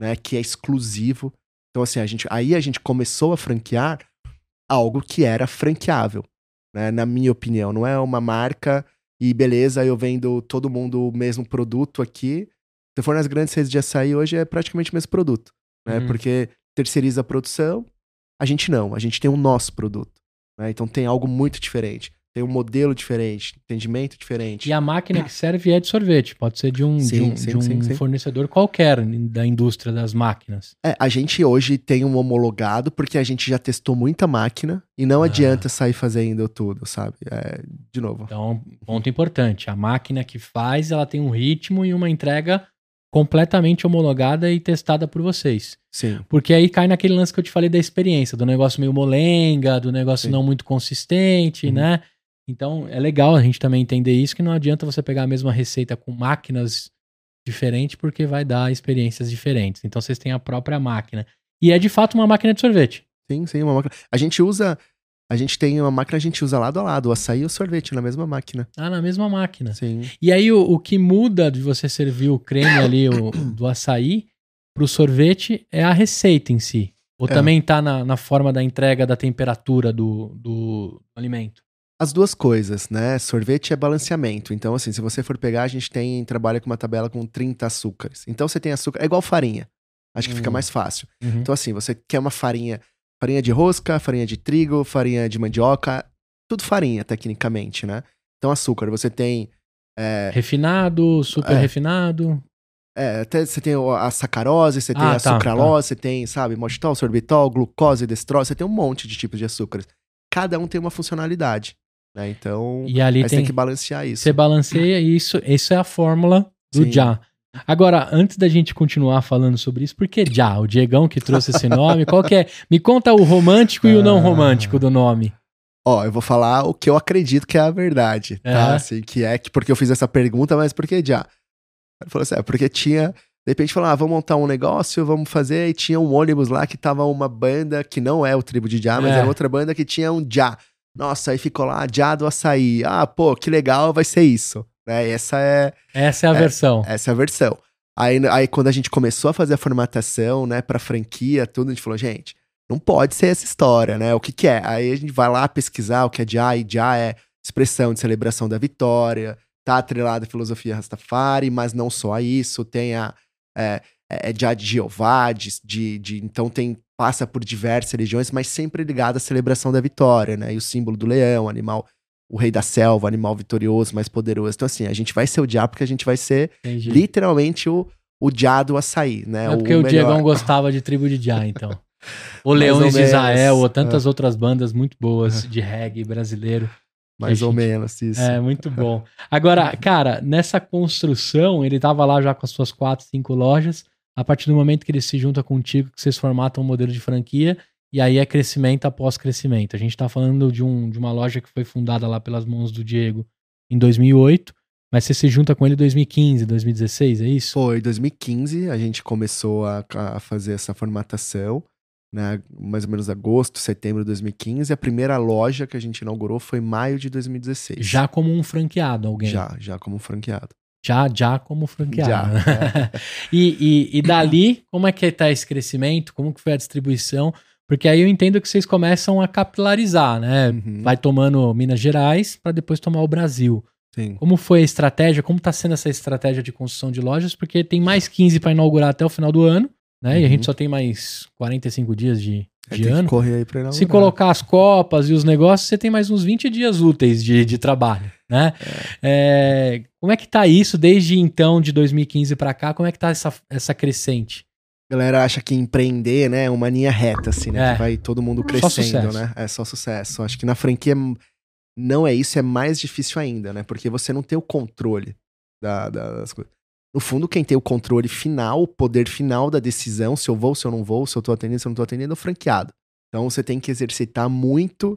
né, que é exclusivo. Então, assim, a gente, aí a gente começou a franquear algo que era franqueável, né, na minha opinião. Não é uma marca e beleza, eu vendo todo mundo o mesmo produto aqui. Se for nas grandes redes de açaí, hoje é praticamente o mesmo produto, né? Uhum. Porque terceiriza a produção, a gente não, a gente tem o nosso produto, né? Então tem algo muito diferente, tem um modelo diferente, entendimento diferente. E a máquina que serve é de sorvete. Pode ser de um, de Sim, um, sim, de um sim, fornecedor qualquer da indústria das máquinas. É, a gente hoje tem um homologado porque a gente já testou muita máquina e não Ah. adianta sair fazendo tudo, sabe? É, de novo. Então, ponto importante. A máquina que faz, ela tem um ritmo e uma entrega completamente homologada e testada por vocês. Sim. Porque aí cai naquele lance que eu te falei da experiência, do negócio meio molenga, do negócio não muito consistente, Uhum. né? Então é legal a gente também entender isso, que não adianta você pegar a mesma receita com máquinas diferentes, porque vai dar experiências diferentes. Então vocês têm a própria máquina. E é de fato uma máquina de sorvete. Sim, sim, uma máquina. A gente usa. A gente tem uma máquina, a gente usa lado a lado, o açaí e o sorvete na mesma máquina. Ah, na mesma máquina. Sim. E aí o, o que muda de você servir o creme ali o, do açaí pro sorvete é a receita em si. Ou É. também tá na, na forma da entrega da temperatura do, do alimento. As duas coisas, né? Sorvete é balanceamento. Então, assim, se você for pegar, a gente tem trabalha com uma tabela com 30 açúcares. Então você tem açúcar. É igual farinha. Acho que fica Hum. mais fácil. Uhum. Então, assim, você quer uma farinha. Farinha de rosca, farinha de trigo, farinha de mandioca. Tudo farinha, tecnicamente, né? Então, açúcar, você tem. É, Refinado, super É. refinado. é, até você tem a sacarose, você tem Ah, a tá, sucralose, você tem, sabe, maltitol, sorbitol, glucose, destrose, você tem um monte de tipos de açúcares. Cada um tem uma funcionalidade, né? Então, E ali tem, tem que balancear isso. você balanceia isso, isso é a fórmula do Sim. Já. Agora, antes da gente continuar falando sobre isso, por que Já? O Diegão que trouxe esse nome, qual que é? Me conta o romântico e o não Ah. romântico do nome. Ó, eu vou falar o que eu acredito que é a verdade, tá? É. Assim, que é que porque eu fiz essa pergunta, mas por que já? Ele falou assim, é porque tinha, de repente falou, ah, vamos montar um negócio, vamos fazer, e tinha um ônibus lá que tava uma banda que não é o Tribo de Já, mas É. era outra banda que tinha um Já. Nossa, aí ficou lá, Já do Açaí. Ah, pô, que legal, vai ser isso. Né? Essa é, Essa é a É. versão. essa é a versão. Aí, aí quando a gente começou a fazer a formatação, né, pra franquia, tudo, a gente falou, gente, não pode ser essa história, né? O que que é? Aí a gente vai lá pesquisar o que é Já, e Já é expressão de celebração da vitória, tá atrelado à filosofia Rastafari, mas não só a isso, tem a... É, é Já de Jeová, de, de, de- então tem passa por diversas religiões, mas sempre ligado à celebração da vitória, né? E o símbolo do leão, animal o rei da selva, animal vitorioso, mais poderoso. Então, assim, a gente vai ser o diabo porque a gente vai ser Entendi. literalmente o, o diado açaí, né? Não é porque o, melhor. Diegão gostava de tribo de Já, então. Ou Mais Leões ou de. Israel, ou tantas outras bandas muito boas de reggae brasileiro. Mais ou gente- menos isso. É, muito bom. Agora, cara, nessa construção, ele tava lá já com as suas quatro, cinco lojas. A partir do momento que ele se junta contigo, que vocês formatam um modelo de franquia, e aí é crescimento após crescimento. A gente tá falando de, um, de uma loja que foi fundada lá pelas mãos do Diego em 2008, mas você se junta com ele em 2015, 2016, é isso? Foi 2015, a gente começou a, a fazer essa formatação, né? Mais ou menos agosto, setembro de 2015. A primeira loja que a gente inaugurou foi maio de 2016. Já como um franqueado, alguém? Já, já como franqueado. Já, já como franqueado. Já, né? e, e, e dali, como é que tá esse crescimento? Como que foi a distribuição? Porque aí eu entendo que vocês começam a capilarizar, né? Uhum, Vai tomando Minas Gerais para depois tomar o Brasil. sim. Como foi a estratégia? Como tá sendo essa estratégia de construção de lojas? Porque tem mais 15 para inaugurar até o final do ano, né? E a Uhum. gente só tem mais 45 dias de, É, de tem que ano. correr aí pra inaugurar. Se colocar as copas e os negócios, você tem mais uns 20 dias úteis de, de trabalho, né? É, como é que tá isso desde então, de 2015 pra cá? Como é que tá essa, essa crescente? A galera acha que empreender, né, é uma linha reta, assim, né? É. Que vai todo mundo crescendo, né? É só sucesso. Acho que na franquia não é isso, é mais difícil ainda, né? Porque você não tem o controle da- das coisas. No fundo, quem tem o controle final, o poder final da decisão, se eu vou, se eu não vou, se eu tô atendendo, se eu não tô atendendo, é o franqueado. Então você tem que exercitar muito,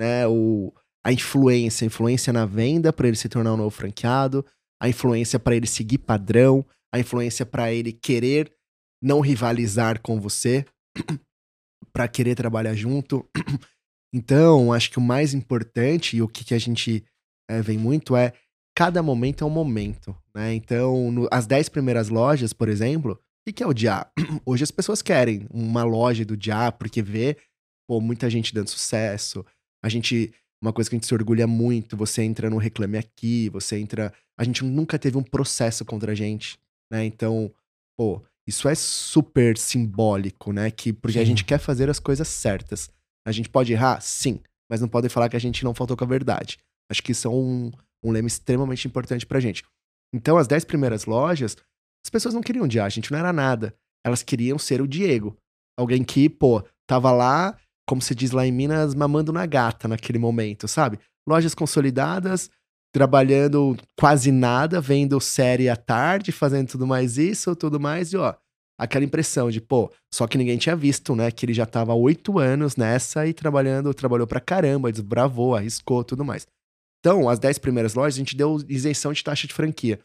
né, o, a influência, a influência na venda para ele se tornar um novo franqueado, a influência para ele seguir padrão, a influência para ele querer não rivalizar com você, para querer trabalhar junto. Então, acho que o mais importante e o que, que a gente eh, vem muito é cada momento é um momento, né? Então, no- as 10 primeiras lojas, por exemplo, o que, que é o Dia? Hoje as pessoas querem uma loja do Dia porque vê pô, muita gente dando sucesso. A gente, uma coisa que a gente se orgulha muito, você entra no Reclame Aqui, você entra. A gente nunca teve um processo contra a gente, né? Então, pô, isso é super simbólico, né? Que, porque a Sim. gente quer fazer as coisas certas. A gente pode errar? Sim. Mas não pode falar que a gente não faltou com a verdade. Acho que isso é um, um lema extremamente importante pra gente. Então, as 10 primeiras lojas, as pessoas não queriam odiar, a gente não era nada. Elas queriam ser o Diego. Alguém que, pô, tava lá, como se diz lá em Minas, mamando na gata naquele momento, sabe? Lojas consolidadas, trabalhando quase nada, vendo série à tarde, fazendo tudo mais isso, tudo mais, e ó, aquela impressão de, pô, só que ninguém tinha visto, né? Que ele já tava oito anos nessa e trabalhando, trabalhou pra caramba, desbravou, arriscou, tudo mais. Então, as 10 primeiras lojas, a gente deu isenção de taxa de franquia.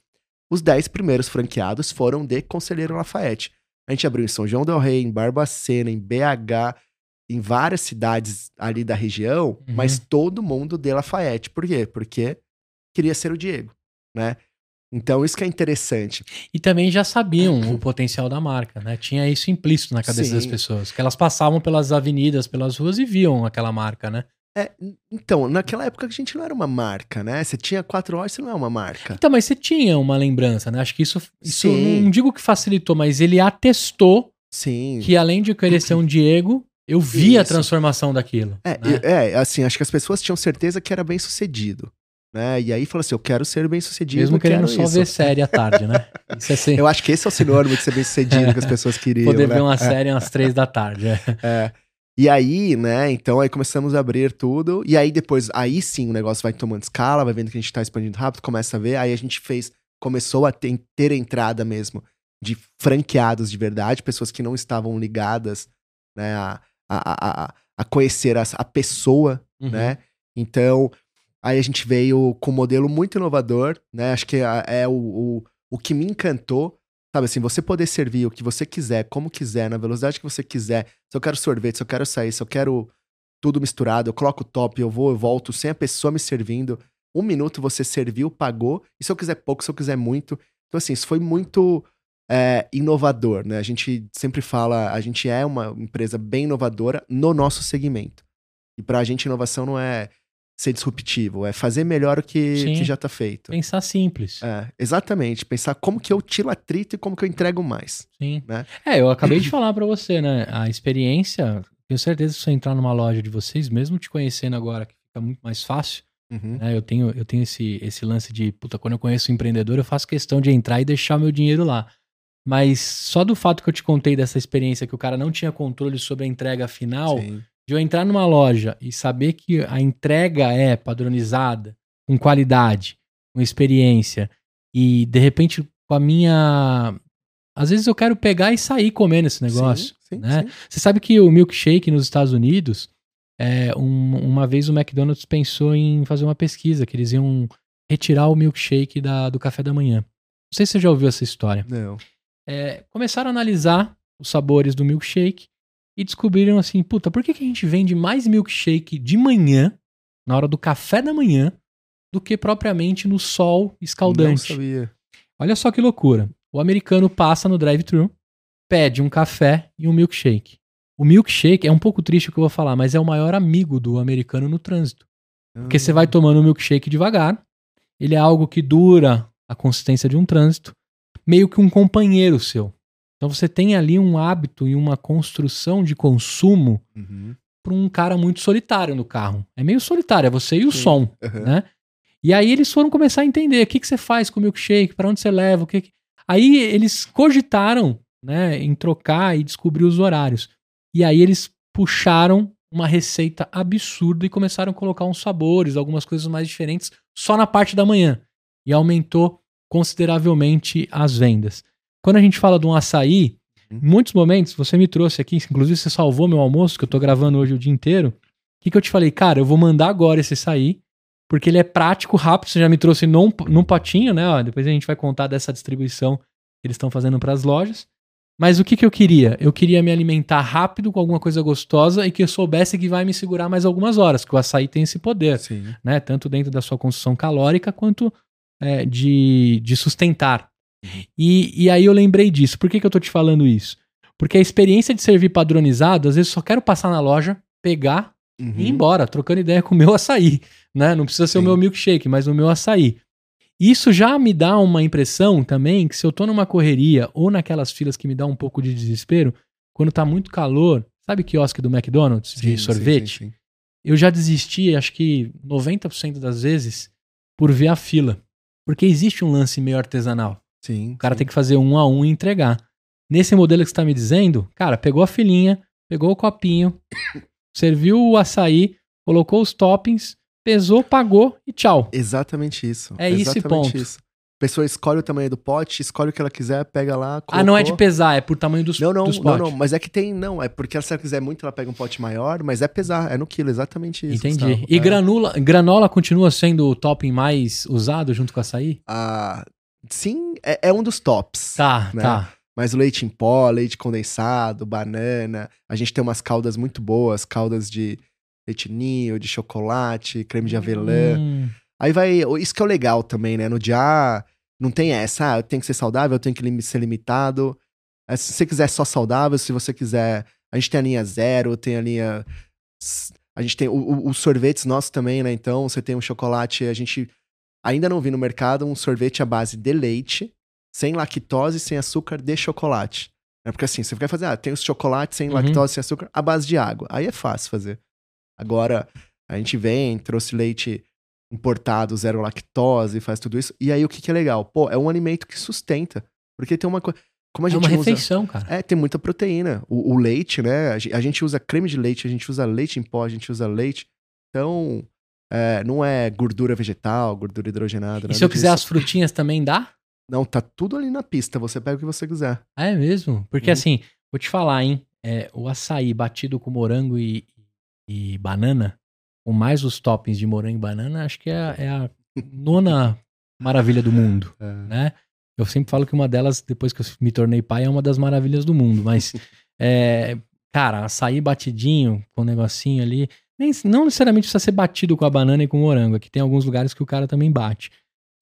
Os 10 primeiros franqueados foram de Conselheiro Lafayette. A gente abriu em São João del Rei, em Barbacena, em BH, em várias cidades ali da região, Uhum. mas todo mundo de Lafayette. Por quê? Porque queria ser o Diego, né? Então, isso que é interessante. E também já sabiam o potencial da marca, né? Tinha isso implícito na cabeça Sim. das pessoas. Que elas passavam pelas avenidas, pelas ruas e viam aquela marca, né? É, então, naquela época a gente não era uma marca, né? Você tinha quatro horas, você não é uma marca. Então, mas você tinha uma lembrança, né? Acho que isso, isso Sim. não digo que facilitou, mas ele atestou Sim. que além de querer ser um Diego, eu vi a Isso. transformação daquilo. É, né? é, assim, acho que as pessoas tinham certeza que era bem sucedido. Né? E aí falou assim: eu quero ser bem sucedido. Mesmo querendo quero só isso. ver série à tarde, né? Isso é assim, Eu acho que esse é o sinônimo de ser bem sucedido que as pessoas queriam. poder né? ver uma É, série às três da tarde. é. é. E aí, né, então aí começamos a abrir tudo, e aí depois, aí sim o negócio vai tomando escala, vai vendo que a gente tá expandindo rápido, começa a ver, aí a gente fez, começou a ter, ter entrada mesmo de franqueados de verdade, pessoas que não estavam ligadas, né, a, a, a, a- a conhecer as- a pessoa, Uhum. né? Então, aí a gente veio com um modelo muito inovador, né? Acho que é, é o, o, o que me encantou, sabe assim, você poder servir o que você quiser, como quiser, na velocidade que você quiser. Se eu quero sorvete, se eu quero sair, se eu quero tudo misturado, eu coloco o top, eu vou, eu volto, sem a pessoa me servindo. Um minuto você serviu, pagou, e se eu quiser pouco, se eu quiser muito. Então, assim, isso foi muito é, inovador, né? A gente sempre fala, a gente é uma empresa bem inovadora no nosso segmento. E pra gente, inovação não é ser disruptivo, é fazer melhor o que, que já tá feito. Pensar simples. É, exatamente, pensar como que eu tiro atrito e como que eu entrego mais. Sim. né? É, eu acabei de falar pra você, né? A experiência, tenho certeza que se você entrar numa loja de vocês, mesmo te conhecendo agora, que fica muito mais fácil, Uhum. né? Eu tenho, eu tenho esse, esse lance de, puta, quando eu conheço um empreendedor, eu faço questão de entrar e deixar meu dinheiro lá. Mas só do fato que eu te contei dessa experiência que o cara não tinha controle sobre a entrega final, Sim. de eu entrar numa loja e saber que a entrega é padronizada, com qualidade, com experiência, e de repente com a minha. Às vezes eu quero pegar e sair comendo esse negócio. Sim, sim, né? sim. Você sabe que o milkshake nos Estados Unidos, é, um- uma vez o McDonald's pensou em fazer uma pesquisa, que eles iam retirar o milkshake da- do café da manhã. Não sei se você já ouviu essa história. Não. É, começaram a analisar os sabores do milkshake e descobriram assim, puta, por que, que a gente vende mais milkshake de manhã, na hora do café da manhã, do que propriamente no sol Não escaldante? sabia. Olha só que loucura. O americano passa no drive-thru, pede um café e um milkshake. O milkshake é um pouco triste o que eu vou falar, mas é o maior amigo do americano no trânsito. Porque você vai tomando o milkshake devagar, ele é algo que dura a consistência de um trânsito, meio que um companheiro seu. Então você tem ali um hábito e uma construção de consumo Uhum. para um cara muito solitário no carro. É meio solitário, é você e o Sim. som Aham. né? E aí eles foram começar a entender o que, que você faz com o milkshake, para onde você leva, o que, que... Aí eles cogitaram, né, em trocar e descobrir os horários. E aí eles puxaram uma receita absurda e começaram a colocar uns sabores, algumas coisas mais diferentes só na parte da manhã. E aumentou consideravelmente as vendas. Quando a gente fala de um açaí, em muitos momentos, você me trouxe aqui, inclusive você salvou meu almoço, que eu tô gravando hoje o dia inteiro. O que, que eu te falei? Cara, eu vou mandar agora esse açaí, porque ele é prático, rápido. Você já me trouxe num, num potinho, né? Ó, depois a gente vai contar dessa distribuição que eles estão fazendo para as lojas. Mas o que, que eu queria? Eu queria me alimentar rápido com alguma coisa gostosa e que eu soubesse que vai me segurar mais algumas horas, que o açaí tem esse poder, Sim. né? Tanto dentro da sua construção calórica quanto é, de, de sustentar. E, e aí eu lembrei disso. Por que, que eu tô te falando isso? Porque a experiência de servir padronizado, às vezes só quero passar na loja, pegar Uhum. e ir embora, trocando ideia com o meu açaí, né? Não precisa ser o Sim. meu milkshake, mas o meu açaí. Isso já me dá uma impressão também que se eu tô numa correria ou naquelas filas que me dá um pouco de desespero, quando tá muito calor, sabe quiosque do McDonald's de Sim, sim, sorvete? sim, sim. Eu já desisti, acho que 90% das vezes, por ver a fila. Porque existe um lance meio artesanal. Sim, O cara sim. tem que fazer um a um e entregar. Nesse modelo que você tá me dizendo, cara, pegou a filinha, pegou o copinho, serviu o açaí, colocou os toppings, pesou, pagou e tchau. Exatamente isso. É isso e Exatamente ponto. isso. A pessoa escolhe o tamanho do pote, escolhe o que ela quiser, pega lá. Ah, não é de colocou. pesar, é por tamanho dos, Não, não, dos não, potes. não, mas é que tem, não, é porque se ela quiser muito, ela pega um pote maior, mas é pesar, é no quilo, exatamente isso. Entendi. Gustavo. E é. granula, granola continua sendo o topping mais usado junto com açaí? Ah, sim, é, é um dos tops. Tá, Né? tá. Mas o leite em pó, leite condensado, banana, a gente tem umas caldas muito boas, caldas de leite ninho, de chocolate, creme de avelã. Hum, Aí vai, isso que é o legal também, né? No dia não tem essa, ah, eu tenho que ser saudável, eu tenho que ser limitado. É, se você quiser só saudável, se você quiser, a gente tem a linha zero, tem a linha a gente tem os sorvetes nossos também, né? Então, você tem um chocolate, a gente ainda não vi no mercado um sorvete à base de leite, sem lactose, sem açúcar, de chocolate. É porque assim, você quer fazer, ah, tem os chocolates sem Uhum. lactose, sem açúcar, à base de água. Aí é fácil fazer. Agora, a gente vem, trouxe leite importado, zero lactose, faz tudo isso. E aí o que, que é legal? Pô, é um alimento que sustenta. Porque tem uma coisa. Como a é gente uma usa. refeição, cara. É, tem muita proteína. O, o leite, né? A gen- a gente usa creme de leite, a gente usa leite em pó, a gente usa leite. Então, é, não é gordura vegetal, gordura hidrogenada. E se eu quiser disso. as frutinhas também dá? Não, tá tudo ali na pista. Você pega o que você quiser. Ah, é mesmo? Porque Uhum. assim, vou te falar, hein? É, o açaí batido com morango e, e banana, com mais os toppings de morango e banana, acho que é, é a nona maravilha do mundo, né? Eu sempre falo que uma delas, depois que eu me tornei pai, é uma das maravilhas do mundo. Mas, é, cara, açaí batidinho, com um negocinho ali. Nem, não necessariamente precisa ser batido com a banana e com o morango. Aqui tem alguns lugares que o cara também bate.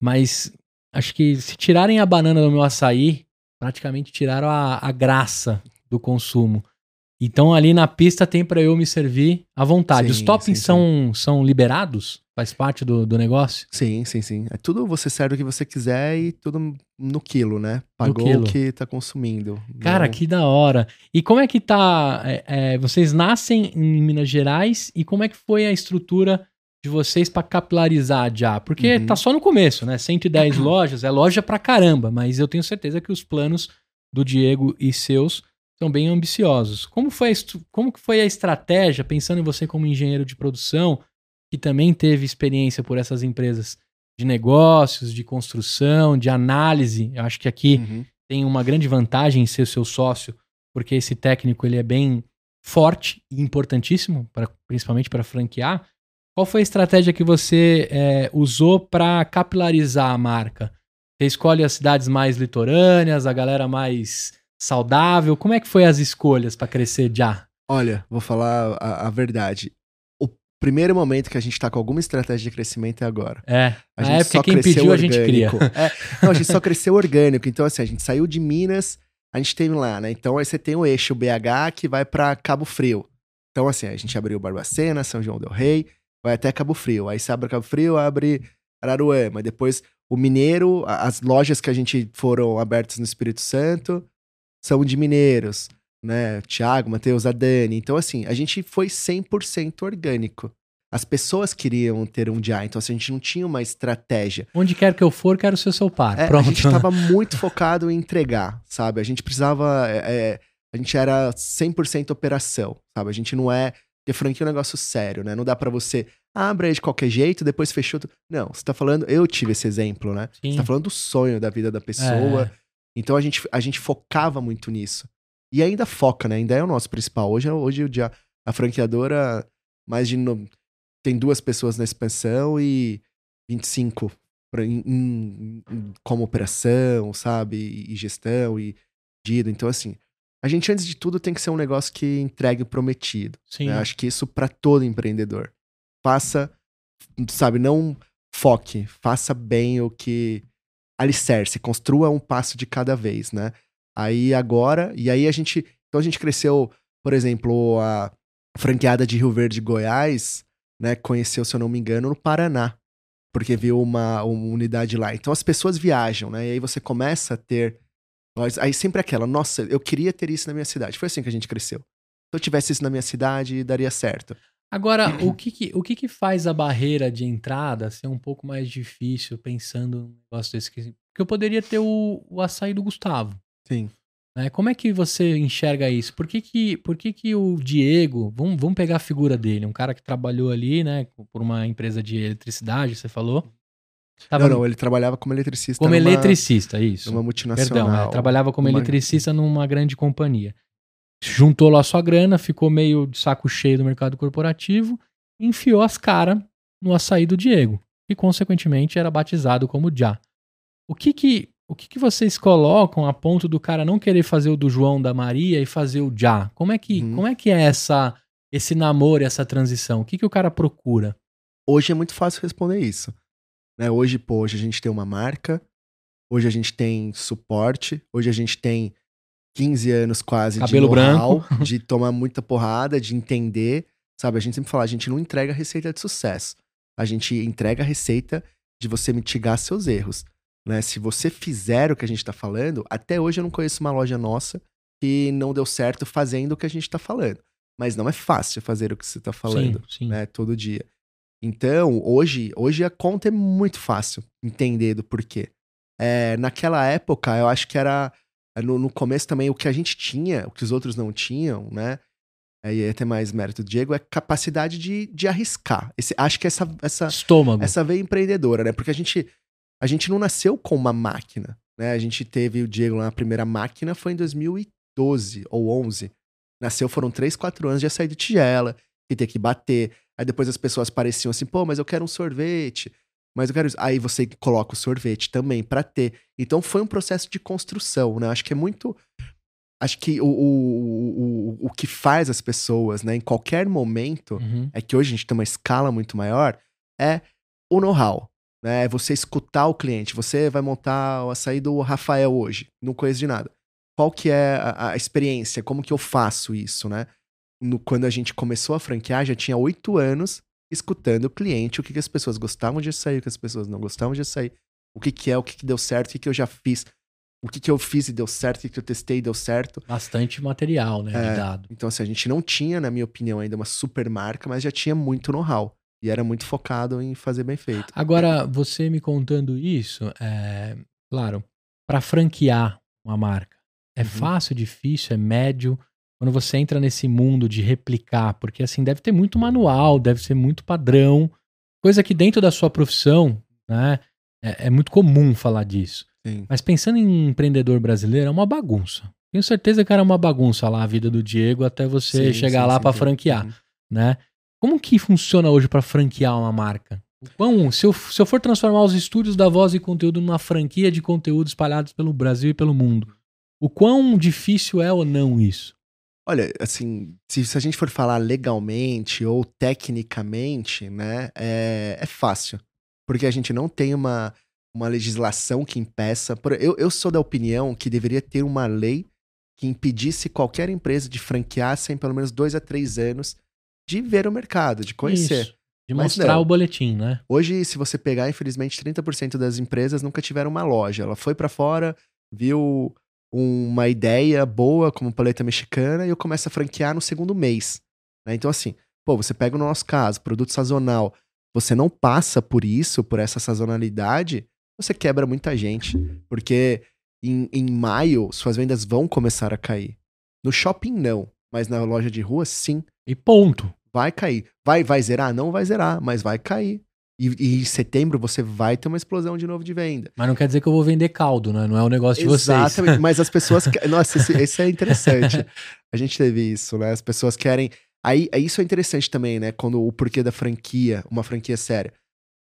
Mas acho que se tirarem a banana do meu açaí, praticamente tiraram a, a graça do consumo. Então ali na pista tem pra eu me servir à vontade. Sim, Os toppings sim, são, são liberados? Faz parte do, do negócio? Sim, sim, sim. É tudo você serve o que você quiser e tudo no quilo, né? Pagou quilo. o que tá consumindo. Cara, Não- que da hora. E como é que tá? é, é, vocês nascem em Minas Gerais e como é que foi a estrutura de vocês para capilarizar já? Porque Uhum. tá só no começo, né? 110 lojas, é loja pra caramba, mas eu tenho certeza que os planos do Diego e seus são bem ambiciosos. Como foi a, como foi a estratégia, pensando em você como engenheiro de produção, que também teve experiência por essas empresas de negócios, de construção, de análise? Eu acho que aqui Uhum. tem uma grande vantagem em ser seu sócio, porque esse técnico ele é bem forte e importantíssimo, pra, principalmente para franquear. Qual foi a estratégia que você é, usou para capilarizar a marca? Você escolhe as cidades mais litorâneas, a galera mais saudável? Como é que foi as escolhas para crescer já? Olha, vou falar a, a verdade. O primeiro momento que a gente tá com alguma estratégia de crescimento é agora. É, A gente época só quem cresceu pediu a gente cria. orgânico. É, não, a gente só cresceu orgânico. Então, assim, a gente saiu de Minas, a gente teve lá, né? Então, aí você tem o eixo BH que vai pra Cabo Frio. Então, assim, a gente abriu Barbacena, São João del Rei, vai até Cabo Frio. Aí você abre Cabo Frio, abre Araruama. Depois, o Mineiro, as lojas que a gente foram abertas no Espírito Santo são de mineiros, né? Tiago, Matheus, a Dani. Então, assim, a gente foi 100% orgânico. As pessoas queriam ter um dia, então assim, a gente não tinha uma estratégia. Onde quer que eu for, quero ser seu par. É, Pronto. A gente estava muito focado em entregar, sabe? A gente precisava. é, é, a gente era 100% operação, sabe? A gente não é. Porque franquia é um negócio sério, né? Não dá pra você. Abre aí de qualquer jeito, depois fechou. Não, você tá falando. Eu tive esse exemplo, né? Sim. Você tá falando do sonho da vida da pessoa. É. Então a gente, a gente focava muito nisso. E ainda foca, né? Ainda é o nosso principal. Hoje, hoje o dia, a franqueadora, mais de. no- tem duas pessoas na expansão e 25 pra, em, em- em- como operação, sabe? E, e gestão e pedido. Então, assim, a gente, antes de tudo, tem que ser um negócio que entregue o prometido. Sim. né? Acho que isso para todo empreendedor. Faça, sabe, não foque, faça bem o que alicerce, construa um passo de cada vez, né? Aí agora, e aí a gente, então a gente cresceu, por exemplo, a franqueada de Rio Verde, Goiás, né, conheceu, se eu não me engano, no Paraná, porque viu uma, uma unidade lá. Então as pessoas viajam, né? E aí você começa a ter Aí sempre aquela, nossa, eu queria ter isso na minha cidade. Foi assim que a gente cresceu. Se eu tivesse isso na minha cidade, daria certo. Agora, o que que, o que que faz a barreira de entrada ser um pouco mais difícil pensando num negócio desse? que- Porque eu poderia ter o, o açaí do Gustavo. Sim. né? Como é que você enxerga isso? Por que que, por que, que o Diego, vamos, vamos pegar a figura dele, um cara que trabalhou ali, né, por uma empresa de eletricidade, você falou? Tava não, não, ele trabalhava como eletricista. como numa, eletricista, isso. Numa multinacional. Perdão, é, trabalhava como Uma- eletricista numa grande companhia. Juntou lá sua grana, ficou meio de saco cheio do mercado corporativo, enfiou as caras no açaí do Diego, que consequentemente era batizado como Já. O que que, o que que vocês colocam a ponto do cara não querer fazer o do João da Maria e fazer o Já? Como é que, Uhum. como é, que é essa, esse namoro, essa transição? O que, que o cara procura? Hoje é muito fácil responder isso. Né? Hoje, pô, hoje a gente tem uma marca, hoje a gente tem suporte, hoje a gente tem 15 anos quase Cabelo de know-how, branco. de tomar muita porrada, de entender, sabe? A gente sempre fala, a gente não entrega receita de sucesso. A gente entrega a receita de você mitigar seus erros. Né? Se você fizer o que a gente tá falando, até hoje eu não conheço uma loja nossa que não deu certo fazendo o que a gente tá falando. Mas não é fácil fazer o que você tá falando sim, sim. né, todo dia. Então, hoje, hoje a conta é muito fácil entender do porquê. É, naquela época, eu acho que era no, no começo também o que a gente tinha, o que os outros não tinham, né? Aí até mais mérito do Diego, é capacidade de, de arriscar. Esse, acho que essa, essa, Estômago. essa veia empreendedora, né? Porque a gente, a gente não nasceu com uma máquina, né? A gente teve o Diego lá, a primeira máquina foi em 2012 ou 11. Nasceu, foram 3, 4 anos, já saí de tigela, e ter que bater. Aí depois as pessoas pareciam assim, pô, mas eu quero um sorvete. Mas eu quero isso. Aí você coloca o sorvete também pra ter. Então foi um processo de construção, né? Acho que é muito. Acho que o, o, o, o que faz as pessoas, né, em qualquer momento, Uhum. é que hoje a gente tem uma escala muito maior, é o know-how. Né? É você escutar o cliente. Você vai montar o açaí do Rafael hoje, não conheço de nada. Qual que é a, a experiência? Como que eu faço isso, né? No, quando a gente começou a franquear, já tinha oito anos escutando o cliente, o que, que as pessoas gostavam de açaí, o que as pessoas não gostavam de açaí, o que, que é, o que, que deu certo, o que, que eu já fiz, o que, que eu fiz e deu certo, o que, que eu testei e deu certo. Bastante material, né, É. dado. Então, assim, a gente não tinha, na minha opinião, ainda uma super marca, mas já tinha muito know-how. E era muito focado em fazer bem feito. Agora, você me contando isso, é, claro, para franquear uma marca, é Uhum. fácil, difícil, é médio? Quando você entra nesse mundo de replicar, porque assim, deve ter muito manual, deve ser muito padrão, coisa que dentro da sua profissão, né, é, é muito comum falar disso. Sim. Mas pensando em empreendedor brasileiro, é uma bagunça. Tenho certeza que era uma bagunça lá a vida do Diego até você Sim, chegar sim, lá para franquear Uhum. né? Como que funciona hoje para franquear uma marca? O quão- se, eu, se eu for transformar os estúdios da Voz e Conteúdo numa franquia de conteúdo espalhados pelo Brasil e pelo mundo, o quão difícil é ou não isso? Olha, assim, se, se a gente for falar legalmente ou tecnicamente, né, é, é fácil. Porque a gente não tem uma, uma legislação que impeça. por- eu, eu sou da opinião que deveria ter uma lei que impedisse qualquer empresa de franquear sem pelo menos dois a três anos de ver o mercado, de conhecer. Isso, de Mas mostrar não. o boletim, né? Hoje, se você pegar, infelizmente, 30% das empresas nunca tiveram uma loja. Ela foi pra fora, viu uma ideia boa como paleta mexicana e eu começo a franquear no segundo mês. né? Então, assim, pô, você pega o nosso caso, produto sazonal, você não passa por isso, por essa sazonalidade, você quebra muita gente. Porque em, em maio, suas vendas vão começar a cair. No shopping, não. Mas na loja de rua, sim E ponto. vai cair. Vai, vai zerar? Não vai zerar, mas vai cair. E, e em setembro você vai ter uma explosão de novo de venda. Mas não quer dizer que eu vou vender caldo, né? Não é o negócio de vocês. Exatamente. Mas as pessoas. Nossa, esse é interessante. A gente teve isso, né? As pessoas querem. Aí, isso é interessante também, né? Quando o porquê da franquia, uma franquia séria.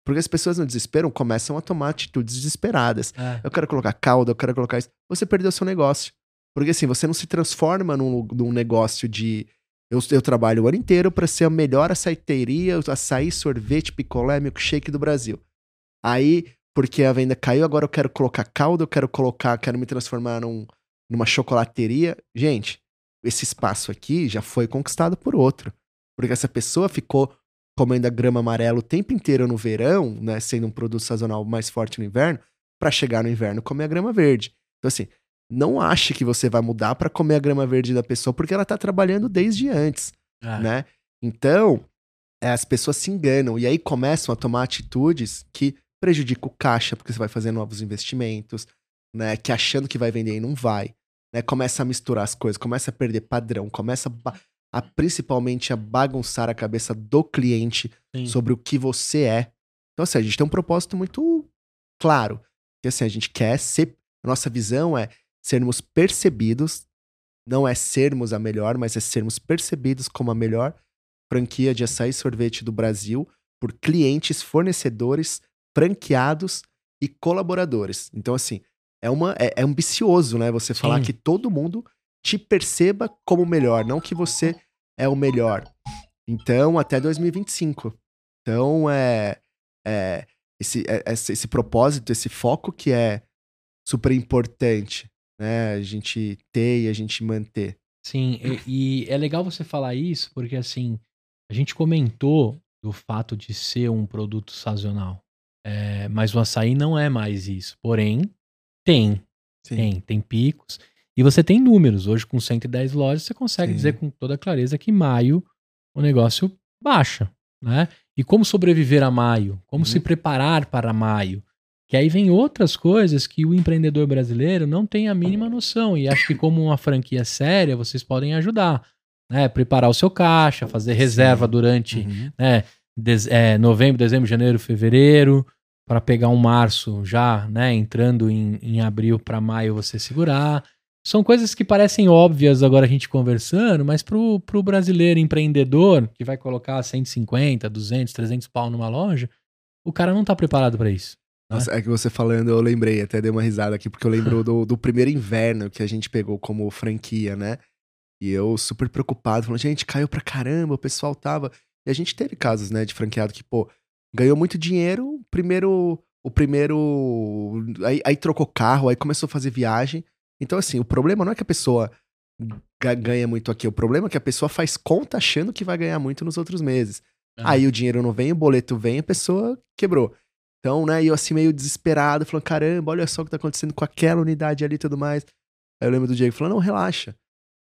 Porque as pessoas no desespero começam a tomar atitudes desesperadas. É. Eu quero colocar calda, eu quero colocar isso. Você perdeu seu negócio. Porque assim, você não se transforma num, num negócio de. Eu, eu trabalho o ano inteiro para ser a melhor açaiteria, açaí, sorvete, picolé, milkshake do Brasil. Aí, porque a venda caiu, agora eu quero colocar calda, eu quero colocar, quero me transformar num, numa chocolateria. Gente, esse espaço aqui já foi conquistado por outro. Porque essa pessoa ficou comendo a grama amarela o tempo inteiro no verão, né, sendo um produto sazonal mais forte no inverno, para chegar no inverno comer a grama verde. Então assim, não ache que você vai mudar para comer a grama verde da pessoa porque ela tá trabalhando desde antes, É. né? Então, é, as pessoas se enganam e aí começam a tomar atitudes que prejudicam o caixa, porque você vai fazer novos investimentos, né? Que achando que vai vender e não vai, né? Começa a misturar as coisas, começa a perder padrão, começa a, a principalmente a bagunçar a cabeça do cliente Sim. sobre o que você é. Então, assim, a gente tem um propósito muito claro. Que assim, a gente quer ser. A nossa visão é sermos percebidos, não é sermos a melhor, mas é sermos percebidos como a melhor franquia de açaí e sorvete do Brasil por clientes, fornecedores, franqueados e colaboradores. Então, assim, é, uma, é, é ambicioso, né? Você falar Sim. que todo mundo te perceba como o melhor, não que você é o melhor. Então, até 2025. Então, é, é esse, é- esse, esse propósito, esse foco que é super importante, né? A gente ter e a gente manter. Sim, e, e é legal você falar isso, porque assim, a gente comentou do fato de ser um produto sazonal. É, mas o açaí não é mais isso. Porém, tem, Sim. tem, tem picos. E você tem números. Hoje, com 110 lojas, você consegue Sim. dizer com toda clareza que maio o negócio baixa, né? E como sobreviver a maio? Como Uhum. se preparar para maio? Que aí vem outras coisas que o empreendedor brasileiro não tem a mínima noção. E acho que como uma franquia séria, vocês podem ajudar. Né? Preparar o seu caixa, fazer reserva Sim. durante Uhum. né, des- é, novembro, dezembro, janeiro, fevereiro, para pegar um março já, né, entrando em, em abril para maio você segurar. São coisas que parecem óbvias agora a gente conversando, mas pro, pro brasileiro empreendedor que vai colocar 150, 200, 300 pau numa loja, o cara não tá preparado para isso. Nossa, é que você falando, eu lembrei, até dei uma risada aqui, porque eu lembro do, do primeiro inverno que a gente pegou como franquia, né? E eu super preocupado, falando, gente, caiu pra caramba, o pessoal tava. E a gente teve casos, né, de franqueado que, pô, ganhou muito dinheiro, primeiro. O primeiro. Aí, aí trocou carro, aí começou a fazer viagem. Então, assim, o problema não é que a pessoa ga- ganha muito aqui, o problema é que a pessoa faz conta achando que vai ganhar muito nos outros meses. Aí o dinheiro não vem, o boleto vem, a pessoa quebrou. Então, né, e eu assim meio desesperado, falando, caramba, olha só o que tá acontecendo com aquela unidade ali e tudo mais. Aí eu lembro do Diego falando, não, relaxa.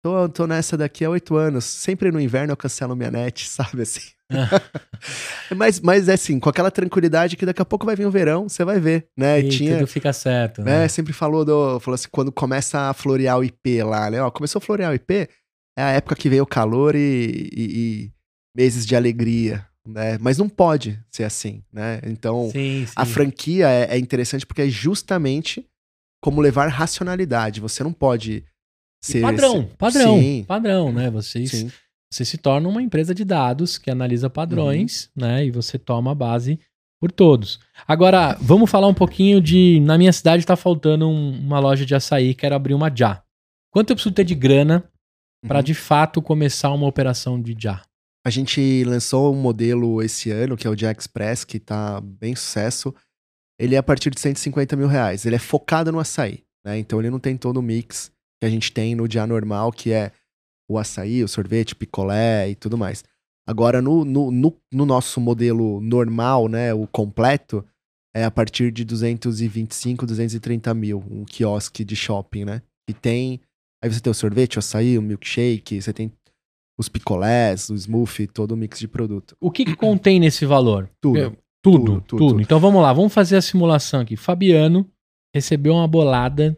Tô, tô nessa daqui há oito anos. Sempre no inverno eu cancelo minha net, sabe assim? Mas, mas é assim, com aquela tranquilidade que daqui a pouco vai vir o verão, você vai ver, né? E Tinha, tudo fica certo. né? Né? Sempre falou do, falou assim, quando começa a florear o IP lá, né? Ó, começou a florear o IP, é a época que veio o calor e, e- e meses de alegria, né? Mas não pode ser assim, né? Então, Sim, sim. a franquia é, é interessante porque é justamente como levar racionalidade. Você não pode E ser padrão, esse- padrão, Sim, padrão, né? Vocês, sim. você se torna uma empresa de dados que analisa padrões, Uhum. né? E você toma a base por todos. Agora, vamos falar um pouquinho de. Na minha cidade tá faltando um- uma loja de açaí, quero abrir uma já. Quanto eu preciso ter de grana para Uhum. de fato começar uma operação de já? A gente lançou um modelo esse ano, que é o Jack Express, que tá bem sucesso. Ele é a partir de 150 mil reais. Ele é focado no açaí, né? Então ele não tem todo o mix que a gente tem no dia normal, que é o açaí, o sorvete, picolé e tudo mais. Agora, no, no, no, no nosso modelo normal, né, o completo, é a partir de 225, 230 mil, um quiosque de shopping, né? E tem. Aí você tem o sorvete, o açaí, o milkshake, você tem os picolés, o smoothie, todo o mix de produto. O que, que contém nesse valor? Tudo. Eu- Tudo, tudo, tudo, tudo. Então vamos lá, vamos fazer a simulação aqui. Fabiano recebeu uma bolada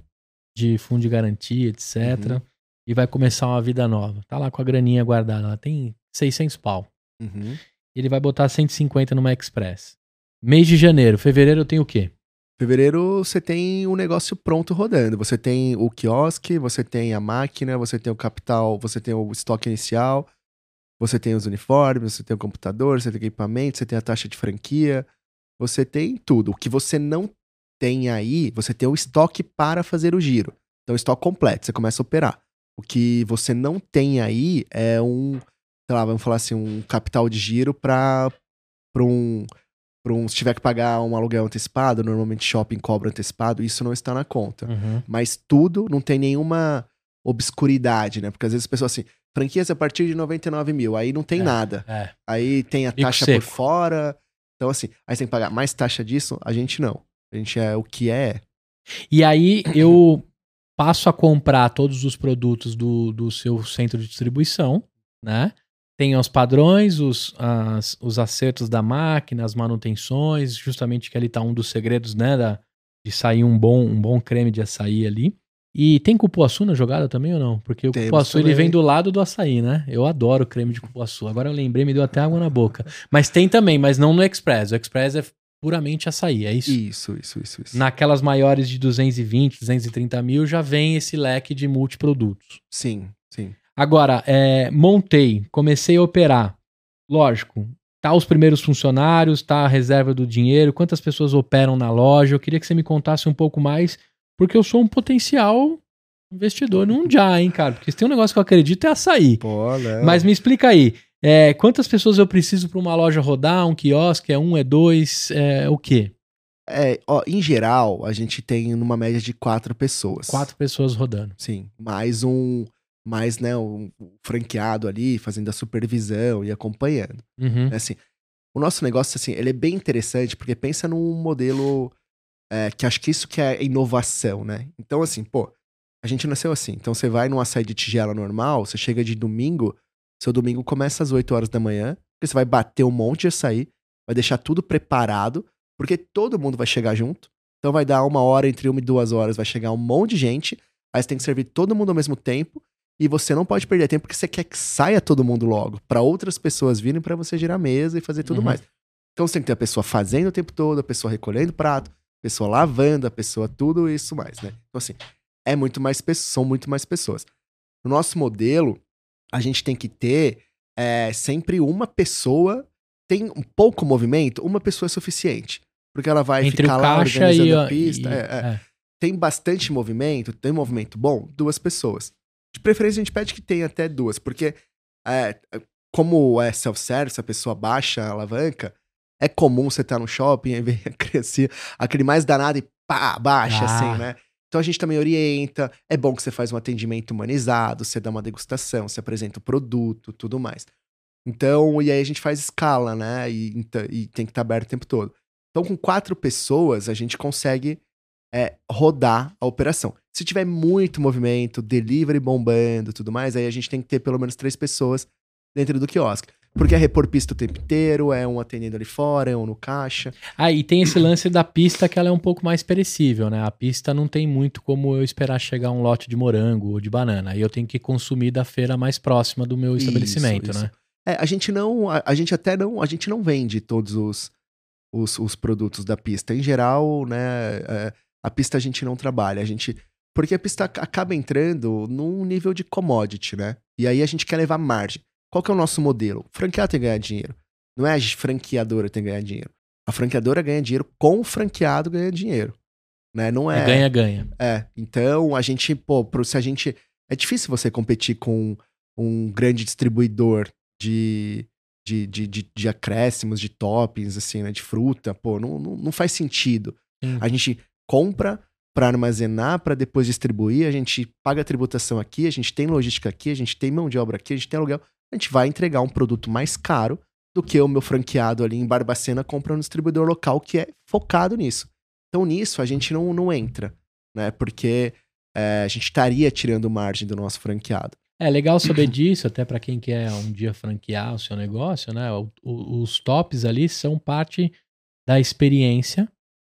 de fundo de garantia, etc. Uhum. E vai começar uma vida nova. Tá lá com a graninha guardada. Ela tem 600 pau. Uhum. Ele vai botar 150 numa Express. Mês de janeiro, fevereiro eu tenho o quê? Fevereiro você tem o negócio pronto rodando. Você tem o quiosque, você tem a máquina, você tem o capital, você tem o estoque inicial, você tem os uniformes, você tem o computador, você tem equipamento, você tem a taxa de franquia, você tem tudo. O que você não tem aí, você tem o estoque para fazer o giro. Então, estoque completo, você começa a operar. O que você não tem aí é um, sei lá, vamos falar assim, um capital de giro para um um, se tiver que pagar um aluguel antecipado, normalmente shopping cobra antecipado, isso não está na conta. Uhum. Mas tudo não tem nenhuma obscuridade, né? Porque às vezes as pessoas assim, franquias a partir de 99 mil, aí não tem É. nada. É. Aí tem a Bico taxa seco. por fora. Então, assim, aí você tem que pagar mais taxa disso, a gente não. A gente é o que é. E aí eu passo a comprar todos os produtos do, do seu centro de distribuição, né? Tem os padrões, os, as- os acertos da máquina, as manutenções, justamente que ali tá um dos segredos, né? Da, de sair um bom, um bom creme de açaí ali. E tem cupuaçu na jogada também ou não? Porque o Temos cupuaçu ele também. vem do lado do açaí, né? Eu adoro creme de cupuaçu. Agora eu lembrei, me deu até água na boca. Mas tem também, mas não no Express. O Express é puramente açaí, é isso? Isso, isso, isso, isso. Naquelas maiores de 220, 230 mil, já vem esse leque de multiprodutos. Sim, sim. Agora, é, montei, comecei a operar. Lógico, tá os primeiros funcionários, tá a reserva do dinheiro, quantas pessoas operam na loja. Eu queria que você me contasse um pouco mais, porque eu sou um potencial investidor num já, hein, cara? Porque se tem um negócio que eu acredito é açaí. Pô, né? Mas me explica aí, é, quantas pessoas eu preciso para uma loja rodar, um quiosque, é um, é dois, é o quê? É, ó, em geral, a gente tem numa média de quatro pessoas. Quatro pessoas rodando. Sim. Mais um. Mais, né, um franqueado ali, fazendo a supervisão e acompanhando. Uhum. É assim, o nosso negócio, assim, ele é bem interessante, porque pensa num modelo é, que acho que isso que é inovação, né? Então, assim, pô, a gente nasceu assim. Então, você vai num açaí de tigela normal, você chega de domingo, seu domingo começa às 8 horas da manhã, porque você vai bater um monte de açaí, vai deixar tudo preparado, porque todo mundo vai chegar junto. Então, vai dar uma hora, entre uma e duas horas, vai chegar um monte de gente, aí você tem que servir todo mundo ao mesmo tempo, e você não pode perder tempo porque você quer que saia todo mundo logo, para outras pessoas virem para você girar a mesa e fazer tudo Uhum. mais. Então você tem que ter a pessoa fazendo o tempo todo, a pessoa recolhendo prato, a pessoa lavando, a pessoa tudo isso mais, né? Então assim, é muito mais pessoas, são muito mais pessoas. No nosso modelo, a gente tem que ter é, sempre uma pessoa, tem um pouco movimento, uma pessoa é suficiente. Porque ela vai Entre ficar lá organizando e, a a- pista. e- é, é é. tem bastante movimento, tem movimento bom, duas pessoas. De preferência, a gente pede que tenha até duas, porque é, como é self-service, a pessoa baixa a alavanca, é comum você estar no shopping e ver criancinha, aquele mais danado e pá, baixa, Ah. assim, né? Então a gente também orienta, é bom que você faz um atendimento humanizado, você dá uma degustação, você apresenta o produto, tudo mais. Então, e aí a gente faz escala, né? E, então- e tem que estar aberto o tempo todo. Então, com quatro pessoas, a gente consegue é, rodar a operação. Se tiver muito movimento, delivery bombando tudo mais, aí a gente tem que ter pelo menos três pessoas dentro do quiosque. Porque é repor pista o tempo inteiro, é um atendendo ali fora, é um no caixa. Ah, e tem esse lance da pista que ela é um pouco mais perecível, né? A pista não tem muito como eu esperar chegar um lote de morango ou de banana. Aí eu tenho que consumir da feira mais próxima do meu Isso, estabelecimento, isso. né? É, a gente não. A, a gente até não. A gente não vende todos os, os, os produtos da pista. Em geral, né? é, a pista a gente não trabalha. A gente. Porque a pista ac- acaba entrando num nível de commodity, né? E aí a gente quer levar margem. Qual que é o nosso modelo? Franquear tem que ganhar dinheiro. Não é a franqueadora que tem que ganhar dinheiro. A franqueadora ganha dinheiro com o franqueado ganha dinheiro. Né? Não É é. ganha-ganha. É, então a gente, pô, se a gente. É difícil você competir com um grande distribuidor de, de, de, de, de acréscimos, de toppings, assim, né? De fruta, pô, não, não, não faz sentido. A gente compra para armazenar, para depois distribuir, a gente paga a tributação aqui, a gente tem logística aqui, a gente tem mão de obra aqui, a gente tem aluguel. A gente vai entregar um produto mais caro do que o meu franqueado ali em Barbacena compra no distribuidor local que é focado nisso. Então nisso a gente não, não entra, né? Porque é, a gente estaria tirando margem do nosso franqueado. É legal saber disso, até para quem quer um dia franquear o seu negócio, né? O- o- os tops ali são parte da experiência,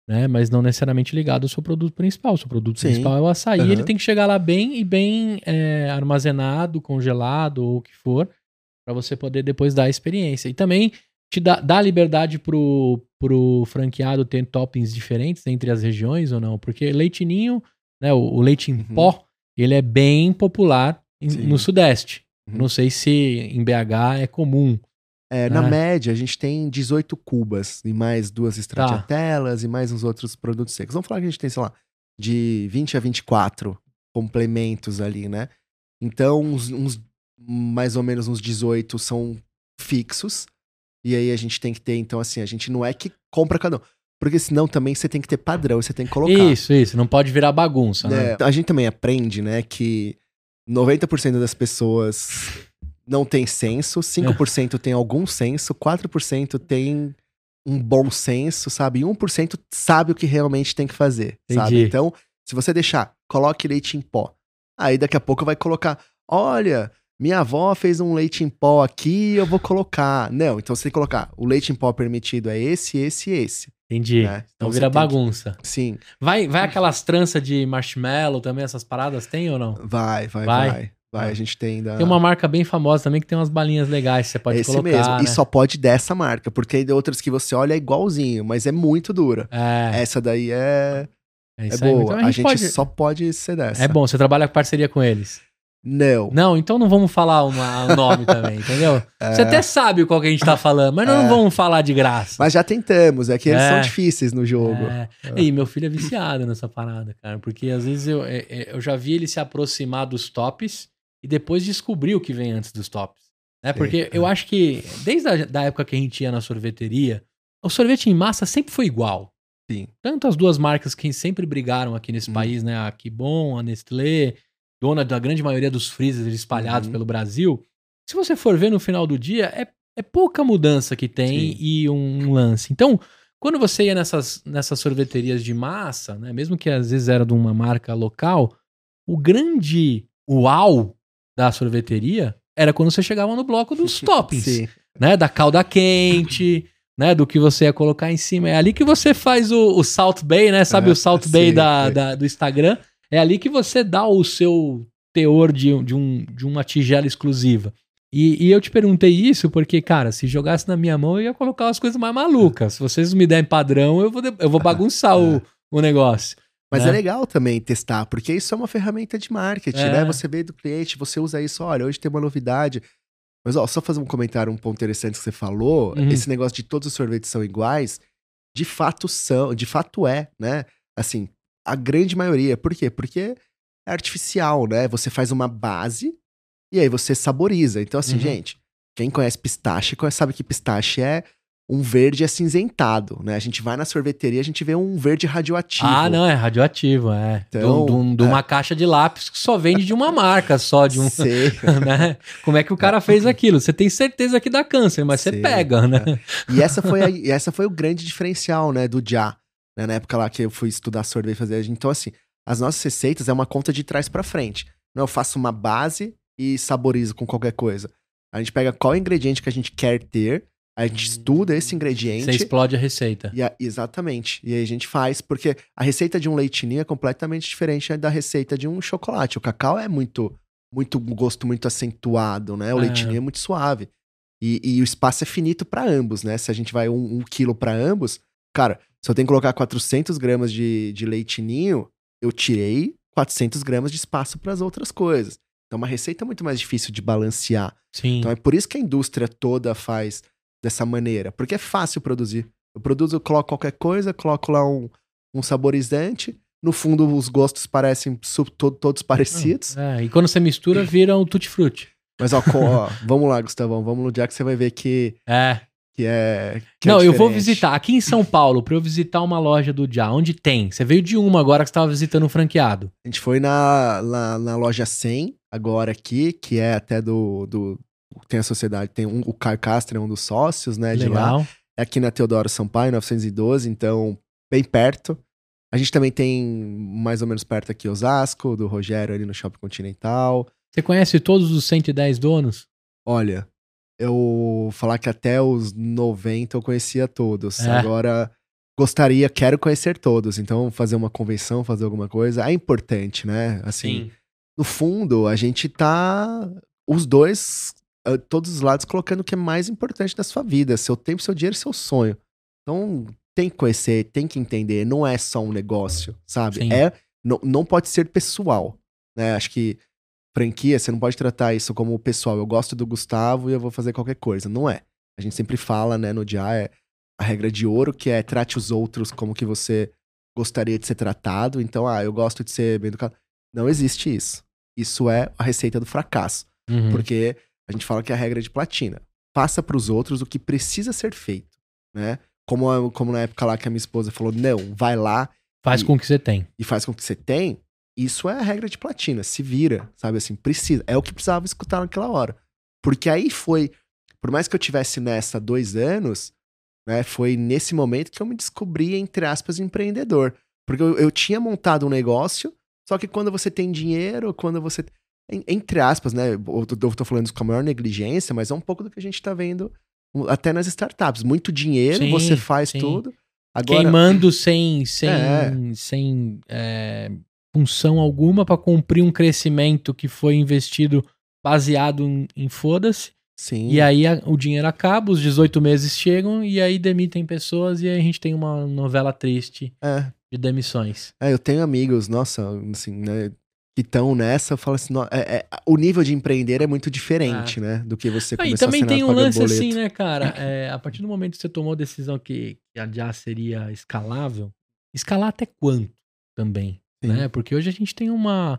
né? Mas não necessariamente ligado ao seu produto principal. O seu produto Sim. principal é o açaí, Aham. ele tem que chegar lá bem e bem é, armazenado, congelado ou o que for, para você poder depois dar a experiência. E também te dá, dá liberdade pro, pro franqueado ter toppings diferentes entre as regiões ou não? Porque leitinho, né? O, o leite em Uhum. pó, ele é bem popular em- no Sudeste. Uhum. Não sei se em BH é comum. É, Na Ah. média, a gente tem 18 cubas e mais duas Tá. estratiatelas e mais uns outros produtos secos. Vamos falar que a gente tem, sei lá, de 20 a 24 complementos ali, né? Então, uns, uns- mais ou menos uns 18 são fixos. E aí a gente tem que ter, então, assim, a gente não é que compra cada um. Porque senão também você tem que ter padrão, você tem que colocar. Isso, isso. Não pode virar bagunça, né? né? A gente também aprende, né, que 90% das pessoas não tem senso, 5% tem algum senso, 4% tem um bom senso, sabe? E 1% sabe o que realmente tem que fazer, sabe? Entendi. Então, se você deixar, coloque leite em pó. Aí daqui a pouco vai colocar, olha, minha avó fez um leite em pó aqui, eu vou colocar. Não, então você tem que colocar, o leite em pó permitido é esse, esse e esse. Entendi. né? Então você vira tem que- bagunça. Sim, Vai, vai aquelas tranças de marshmallow também, essas paradas tem ou não? vai, vai, Vai? vai. Vai, Ah. a gente tem da... Tem uma marca bem famosa também que tem umas balinhas legais que você pode Esse colocar, mesmo. né? E só pode dessa marca, porque tem outras que você olha é igualzinho, mas é muito dura. É, Essa daí é, é é boa. Então a, gente pode- só pode ser dessa. É bom, você trabalha com parceria com eles. Não. Não, então não vamos falar uma- o nome também, entendeu? Você É, até sabe qual que a gente tá falando, mas não É. vamos falar de graça. Mas já tentamos, é que eles É. são difíceis no jogo. É. E meu filho é viciado nessa parada, cara. Porque às vezes eu, é- é- eu já vi ele se aproximar dos tops e depois descobrir o que vem antes dos tops. Né? Porque eu acho que desde a da época que a gente ia na sorveteria, o sorvete em massa sempre foi igual. Sim. Tanto as duas marcas que sempre brigaram aqui nesse Uhum. país, né? A Kibon, a Nestlé, dona da grande maioria dos freezers espalhados Uhum. pelo Brasil. Se você for ver no final do dia, é, é pouca mudança que tem Sim. e um lance. Então, quando você ia nessas, nessas sorveterias de massa, né? Mesmo que às vezes era de uma marca local, o grande uau da sorveteria era quando você chegava no bloco dos toppings Sim. né? Da calda quente, né? Do que você ia colocar em cima. É ali que você faz o, o Salt Bay, né? Sabe É, o Salt Bay da, da- do Instagram? É ali que você dá o seu teor de, de, um, de uma tigela exclusiva. E, e eu te perguntei isso porque, cara, se jogasse na minha mão, eu ia colocar umas coisas mais malucas. Se vocês me derem padrão, eu vou, eu vou bagunçar o, o negócio. Mas né? é legal também testar, porque isso é uma ferramenta de marketing, É. né? Você vê do cliente, você usa isso, olha, hoje tem uma novidade. Mas, ó, só fazer um comentário, um ponto interessante que você falou, Uhum. esse negócio de todos os sorvetes são iguais, de fato são, de fato é, né? Assim, a grande maioria. Por quê? Porque é artificial, né? Você faz uma base e aí você saboriza. Então, assim, Uhum. gente, quem conhece pistache, sabe que pistache é um verde acinzentado, né? A gente vai na sorveteria, a gente vê um verde radioativo. Ah, não, é radioativo, é. Então, de, de uma caixa de lápis que só vende de uma marca, só de um. Sei. né? Como é que o cara fez aquilo? Você tem certeza que dá câncer, mas você Sim, pega, né? E essa foi, a- essa foi o grande diferencial, né, do Já. né, na época lá que eu fui estudar sorvete e fazer. Então, assim, as nossas receitas é uma conta de trás pra frente. Não, eu faço uma base e saborizo com qualquer coisa. A gente pega qual ingrediente que a gente quer ter, a gente estuda esse Você ingrediente. explode a receita. E a- exatamente. E aí a gente faz, porque a receita de um leitinho é completamente diferente da receita de um chocolate. O cacau é muito, muito gosto muito acentuado, né? O É. leitinho é muito suave. E, e o espaço é finito para ambos, né? Se a gente vai um, um quilo para ambos, cara, se eu tenho que colocar 400 gramas de, de leitinho, eu tirei 400 gramas de espaço para as outras coisas. Então, uma receita é muito mais difícil de balancear. Sim. Então é por isso que a indústria toda faz dessa maneira. Porque é fácil produzir. Eu produzo, eu coloco qualquer coisa, coloco lá um, um saborizante. No fundo, os gostos parecem su- to- todos parecidos. É, e quando você mistura, vira um tutti-frutti. Mas ó, ó, vamos lá, Gustavão. Vamos no dia que você vai ver que, É. que é. que é Não, eu vou visitar aqui em São Paulo pra eu visitar uma loja do Já. Onde tem? Você veio de uma agora que você tava visitando um franqueado. A gente foi na, na, na loja 100, agora aqui, que é até do. do tem a sociedade, tem um, o Caio Castro, é um dos sócios, né, de lá. Legal. É aqui na Teodoro Sampaio, 912, então bem perto. A gente também tem mais ou menos perto aqui Osasco, do Rogério ali no Shopping Continental. Você conhece todos os 110 donos? Olha, eu falar que até os 90 eu conhecia todos. É. Agora gostaria, quero conhecer todos. Então fazer uma convenção, fazer alguma coisa é importante, né? Assim, no fundo, a gente tá os dois, todos os lados colocando o que é mais importante da sua vida, seu tempo, seu dinheiro, seu sonho. Então, tem que conhecer, tem que entender, não é só um negócio, sabe? Sim. É, não, não pode ser pessoal, né? Acho que franquia, você não pode tratar isso como pessoal. Eu gosto do Gustavo e eu vou fazer qualquer coisa. Não é. A gente sempre fala, né, no dia é a regra de ouro, que é trate os outros como que você gostaria de ser tratado. Então, ah, eu gosto de ser bem educado. Não existe isso. Isso é a receita do fracasso. Uhum. Porque a gente fala que é a regra de platina. Faça pros outros o que precisa ser feito, né? Como, como na época lá que a minha esposa falou, não, vai lá Faz e- com o que você tem. e faz com o que você tem, isso é a regra de platina. Se vira, sabe assim, precisa. É o que precisava escutar naquela hora. Porque aí foi, por mais que eu tivesse nessa dois anos, né, foi nesse momento que eu me descobri, entre aspas, empreendedor. Porque eu, eu tinha montado um negócio, só que quando você tem dinheiro, quando você. En- Entre aspas, né? Eu tô falando isso com a maior negligência, mas é um pouco do que a gente tá vendo até nas startups. Muito dinheiro, Sim, você faz sim. tudo. Agora, Queimando sem, sem, É. sem é, função alguma pra cumprir um crescimento que foi investido baseado em, em foda-se. sim. E aí a- o dinheiro acaba, os 18 meses chegam e aí demitem pessoas e aí a gente tem uma novela triste É. de demissões. É, eu tenho amigos, nossa, assim, né, que estão nessa, eu falo assim, no- é- é- o nível de empreender é muito diferente, né, do que você Ah, e começar também tem um lance boleto. assim, né, cara? É, a partir do momento que você tomou a decisão que, Já seria escalável, escalar até quanto também, Sim. né? Porque hoje a gente tem uma,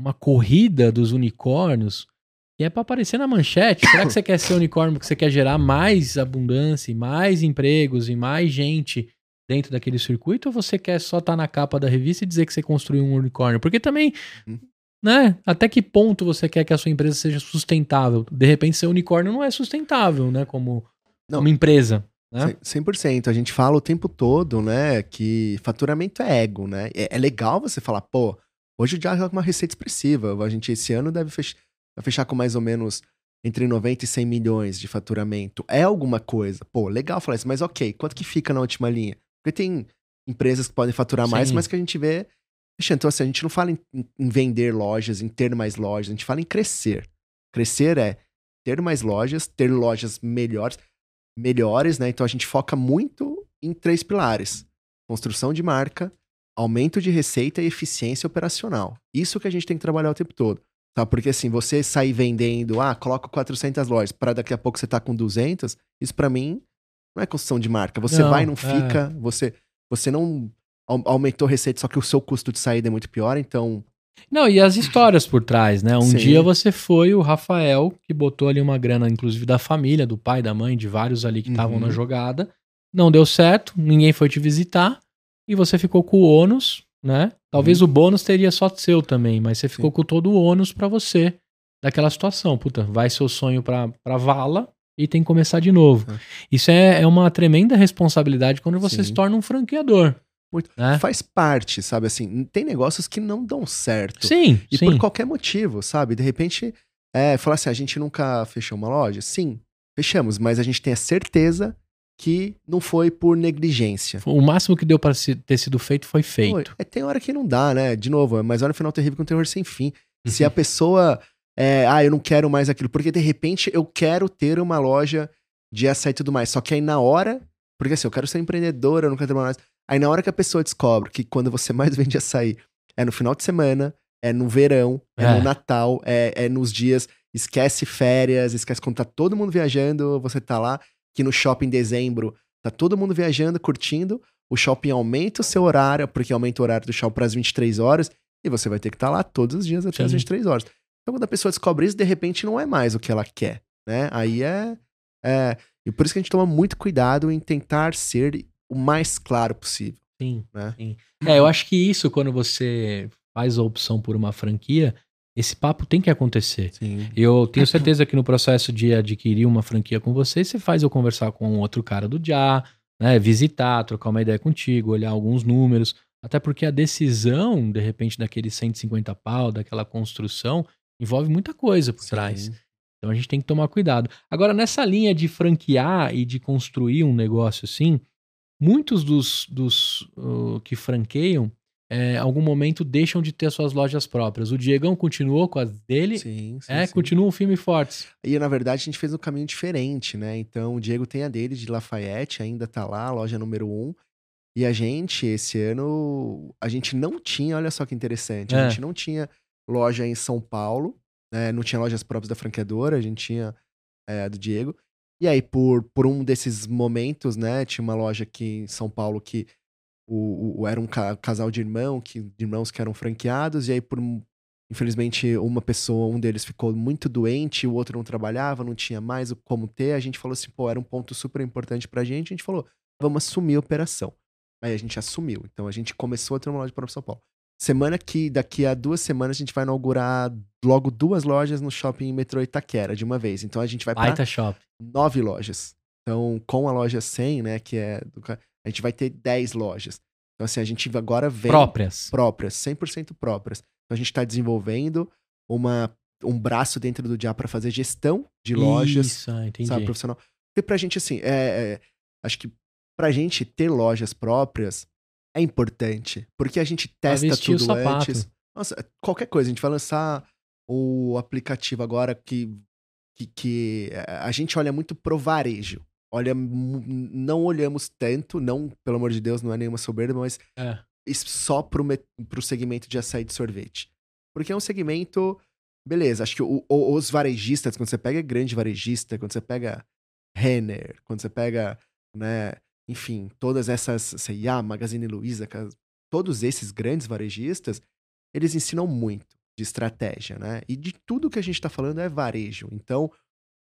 uma corrida dos unicórnios que é pra aparecer na manchete. Será que você quer ser unicórnio porque você quer gerar mais abundância e mais empregos e mais gente dentro daquele circuito ou você quer só estar na capa da revista e dizer que você construiu um unicórnio? Porque também, Uhum. né? Até que ponto você quer que a sua empresa seja sustentável? De repente, ser unicórnio não é sustentável, né? Como, Não. como empresa. Né? 100%. A gente fala o tempo todo, né, que faturamento é ego, né? É, é legal você falar, pô, hoje o Diário é uma receita expressiva. A gente esse ano deve fech- vai fechar com mais ou menos entre 90 e 100 milhões de faturamento. É alguma coisa. Pô, legal falar isso, mas ok, quanto que fica na última linha? Porque tem empresas que podem faturar mais, Sim. mas que a gente vê. Então, assim, a gente não fala em, em- vender lojas, em ter mais lojas, a gente fala em crescer. Crescer é ter mais lojas, ter lojas melhores melhores, né? Então a gente foca muito em três pilares: construção de marca, aumento de receita e eficiência operacional. Isso que a gente tem que trabalhar o tempo todo. Tá? Porque assim, você sair vendendo, ah, coloca 400 lojas, para daqui a pouco você tá com 200, isso para mim não é construção de marca. Você Não, vai, não é. fica, você você não au- aumentou receita, só que o seu custo de saída é muito pior, então Não, e as histórias por trás, né? Um Sim. dia você foi o Rafael, que botou ali uma grana, inclusive da família, do pai, da mãe, de vários ali que estavam Uhum. na jogada. Não deu certo, ninguém foi te visitar, e você ficou com o ônus, né? Talvez o bônus teria só seu também, mas você ficou Uhum. Sim. com todo o ônus pra você daquela situação. Puta, vai seu sonho pra, pra vala e tem que começar de novo. É. Isso é, é uma tremenda responsabilidade quando você Sim. se torna um franqueador. Né? faz parte, sabe assim, tem negócios que não dão certo. Sim, E sim. por qualquer motivo, sabe? De repente, É, falar assim, a gente nunca fechou uma loja? Sim, fechamos, mas a gente tem a certeza que não foi por negligência. O máximo que deu para ter sido feito foi feito. Foi. É, tem hora que não dá, né? De novo, mas olha o final terrível com um terror sem fim. Se a pessoa. É, ah, eu não quero mais aquilo. Porque de repente eu quero ter uma loja de açaí e tudo mais. Só que aí na hora. Porque assim, eu quero ser empreendedora, eu não quero trabalhar mais. Aí na hora que a pessoa descobre que quando você mais vende açaí é no final de semana, é no verão, é, é no Natal, é, é nos dias. Esquece férias, esquece quando tá todo mundo viajando, você tá lá. Que no shopping em dezembro tá todo mundo viajando, curtindo. O shopping aumenta o seu horário, porque aumenta o horário do shopping para as 23 horas. E você vai ter que estar tá lá todos os dias até Sim. as 23 horas. Então, quando a pessoa descobre isso, de repente não é mais o que ela quer, né? Aí é, é. E por isso que a gente toma muito cuidado em tentar ser o mais claro possível. Sim, né? sim. É, eu acho que isso, quando você faz a opção por uma franquia, esse papo tem que acontecer. Sim. Eu tenho certeza que no processo de adquirir uma franquia com você, você faz eu conversar com outro cara do Já, né, visitar, trocar uma ideia contigo, olhar alguns números, até porque a decisão, de repente, daquele 150 pau, daquela construção, envolve muita coisa por Sim. trás. Então a gente tem que tomar cuidado. Agora, nessa linha de franquear e de construir um negócio assim, muitos dos, dos uh, que franqueiam, é, algum momento deixam de ter suas lojas próprias. O Diegão continuou com as dele. Sim, sim. É, sim. continua um filme forte. E na verdade a gente fez um caminho diferente, né? Então o Diego tem a dele de Lafayette, ainda tá lá, loja número um. E a gente, esse ano, a gente não tinha, olha só que interessante, é. a gente não tinha loja em São Paulo, né? Não tinha lojas próprias da franqueadora, a gente tinha é, do Diego. E aí, por, por um desses momentos, né? Tinha uma loja aqui em São Paulo que o, o era um ca casal de, irmão, que, de irmãos que eram franqueados, e aí, por infelizmente, uma pessoa, um deles ficou muito doente, o outro não trabalhava, não tinha mais como ter. A gente falou assim, pô, era um ponto super importante pra gente. A gente falou, vamos assumir a operação. Aí a gente assumiu. Então a gente começou a ter uma loja para São Paulo. Semana que, daqui a duas semanas, a gente vai inaugurar logo duas lojas no shopping metrô Itaquera de uma vez. Então a gente vai para nove lojas. Então, com a loja 100, né, que é do, a gente vai ter 10 lojas. Então, assim, a gente agora vem. Próprias. Próprias, 100% próprias. Então, a gente está desenvolvendo uma, um braço dentro do dia para fazer gestão de lojas. Isso, ah, entendi. Sabe, profissional. Porque pra gente, assim, é, é, acho que pra gente ter lojas próprias é importante. Porque a gente testa tudo antes. Nossa, qualquer coisa, a gente vai lançar o aplicativo agora que, que, que a gente olha muito pro varejo. Olha, não olhamos tanto, não, pelo amor de Deus, não é nenhuma soberba, mas é. só pro, pro segmento de açaí de sorvete. Porque é um segmento. Beleza, acho que o, o, os varejistas, quando você pega grande varejista, quando você pega Renner, quando você pega, né, enfim, todas essas, C&A, Magazine Luiza, todos esses grandes varejistas, eles ensinam muito de estratégia, né? E de tudo que a gente está falando é varejo. Então,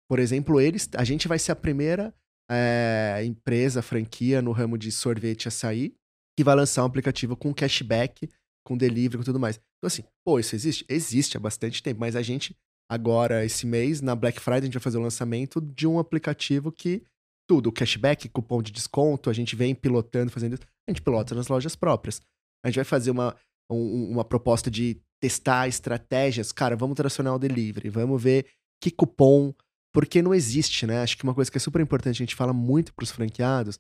por exemplo, eles, a gente vai ser a primeira é, empresa, franquia no ramo de sorvete açaí, que vai lançar um aplicativo com cashback, com delivery, com tudo mais. Então, assim, pô, isso existe? Existe há bastante tempo, mas a gente, agora, esse mês, na Black Friday, a gente vai fazer o lançamento de um aplicativo que tudo, cashback, cupom de desconto, a gente vem pilotando, fazendo isso, a gente pilota nas lojas próprias. A gente vai fazer uma, um, uma proposta de testar estratégias. Cara, vamos tracionar o delivery, vamos ver que cupom. Porque não existe, né? Acho que uma coisa que é super importante, a gente fala muito para os franqueados,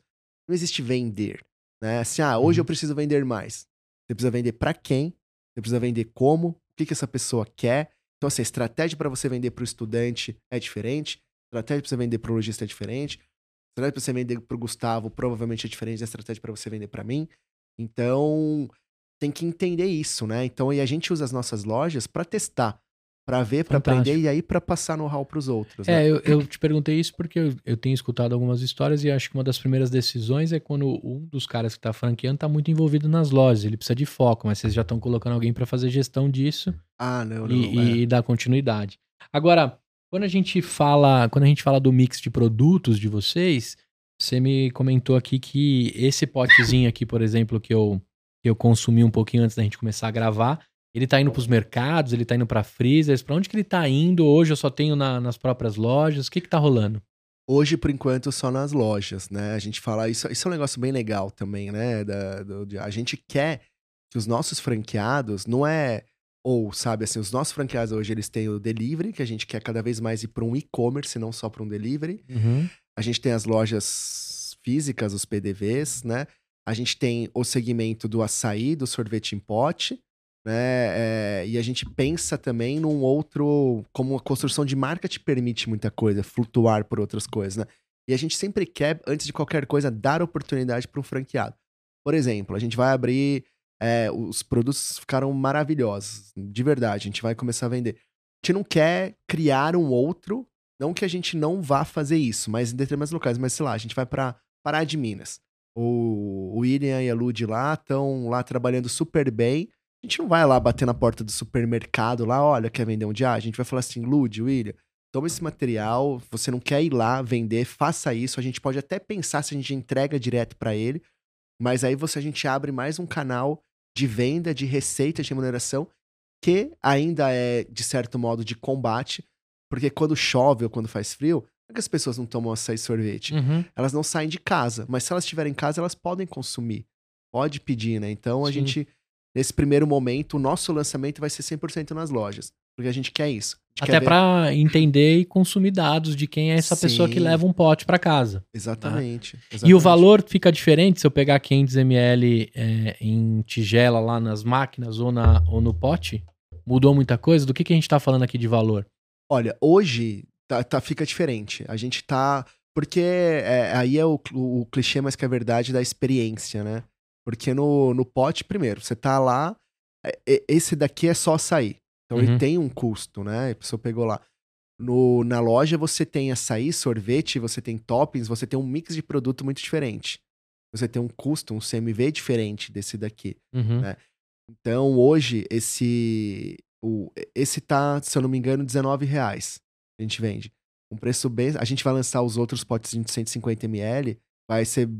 não existe vender. Né? Assim, ah, hoje uhum. eu preciso vender mais. Você precisa vender para quem? Você precisa vender como? O que, que essa pessoa quer? Então, assim, a estratégia para você vender para o estudante é diferente, a estratégia para você vender para o lojista é diferente, estratégia para você vender para o Gustavo provavelmente é diferente da estratégia para você vender para mim. Então, tem que entender isso, né? Então, e a gente usa as nossas lojas para testar, para ver, para aprender e aí para passar know-how para os outros. É, né? eu, eu, te perguntei isso porque eu, eu, tenho escutado algumas histórias e acho que uma das primeiras decisões é quando um dos caras que está franqueando está muito envolvido nas lojas, ele precisa de foco, mas vocês já estão colocando alguém para fazer gestão disso. Ah, não, não. E, é. e dar continuidade. Agora, quando a gente fala, quando a gente fala do mix de produtos de vocês, você me comentou aqui que esse potezinho aqui, por exemplo, que eu, que eu consumi um pouquinho antes da gente começar a gravar, ele tá indo para os mercados, ele tá indo para freezers, para onde que ele tá indo? Hoje eu só tenho na, nas próprias lojas. O que que tá rolando? Hoje, por enquanto, só nas lojas, né? A gente fala, isso, isso é um negócio bem legal também, né? Da, do, a gente quer que os nossos franqueados, não é Ou, sabe, assim, os nossos franqueados hoje, eles têm o delivery, que a gente quer cada vez mais ir para um e-commerce, não só para um delivery. Uhum. A gente tem as lojas físicas, os PDVs, né? A gente tem o segmento do açaí, do sorvete em pote, né? É, e a gente pensa também num outro. Como a construção de marca te permite muita coisa, flutuar por outras coisas, né? E a gente sempre quer, antes de qualquer coisa, dar oportunidade para um franqueado. Por exemplo, a gente vai abrir. É, os produtos ficaram maravilhosos, de verdade. A gente vai começar a vender. A gente não quer criar um outro. Não que a gente não vá fazer isso, mas em determinados locais. Mas sei lá, a gente vai para Pará de Minas. O William e a Lud lá estão lá trabalhando super bem. A gente não vai lá bater na porta do supermercado lá, olha, quer vender um dia? A gente vai falar assim, Lud, William, toma esse material, você não quer ir lá vender, faça isso. A gente pode até pensar se a gente entrega direto para ele, mas aí você a gente abre mais um canal de venda, de receita, de remuneração, que ainda é, de certo modo, de combate, porque quando chove ou quando faz frio, não é que as pessoas não tomam açaí e sorvete. Uhum. Elas não saem de casa, mas se elas estiverem em casa, elas podem consumir. Pode pedir, né? Então a Sim. gente, nesse primeiro momento, o nosso lançamento vai ser 100% nas lojas. Porque a gente quer isso. A gente Até pra entender e consumir dados de quem é essa pessoa que Sim. leva um pote pra casa. Exatamente, E o exatamente. valor fica diferente se eu pegar 500 ml é, em tigela lá nas máquinas ou, na, ou no pote? Mudou muita coisa? Do que, que a gente tá falando aqui de valor? Olha, hoje tá, tá- fica diferente. A gente tá. Porque é, aí é o, o clichê, mas que é verdade da experiência, né? Porque no, no pote, primeiro, você tá lá, é- esse daqui é só açaí. Então Uhum. ele tem um custo, né? A pessoa pegou lá. No, na loja você tem açaí, sorvete, você tem toppings, você tem um mix de produto muito diferente. Você tem um custo, um CMV diferente desse daqui. Uhum. É. Então, hoje, esse. O, esse tá, se eu não me engano, 19 reais. A gente vende. Um preço bem. A gente vai lançar os outros potezinhos de 150ml. Vai ser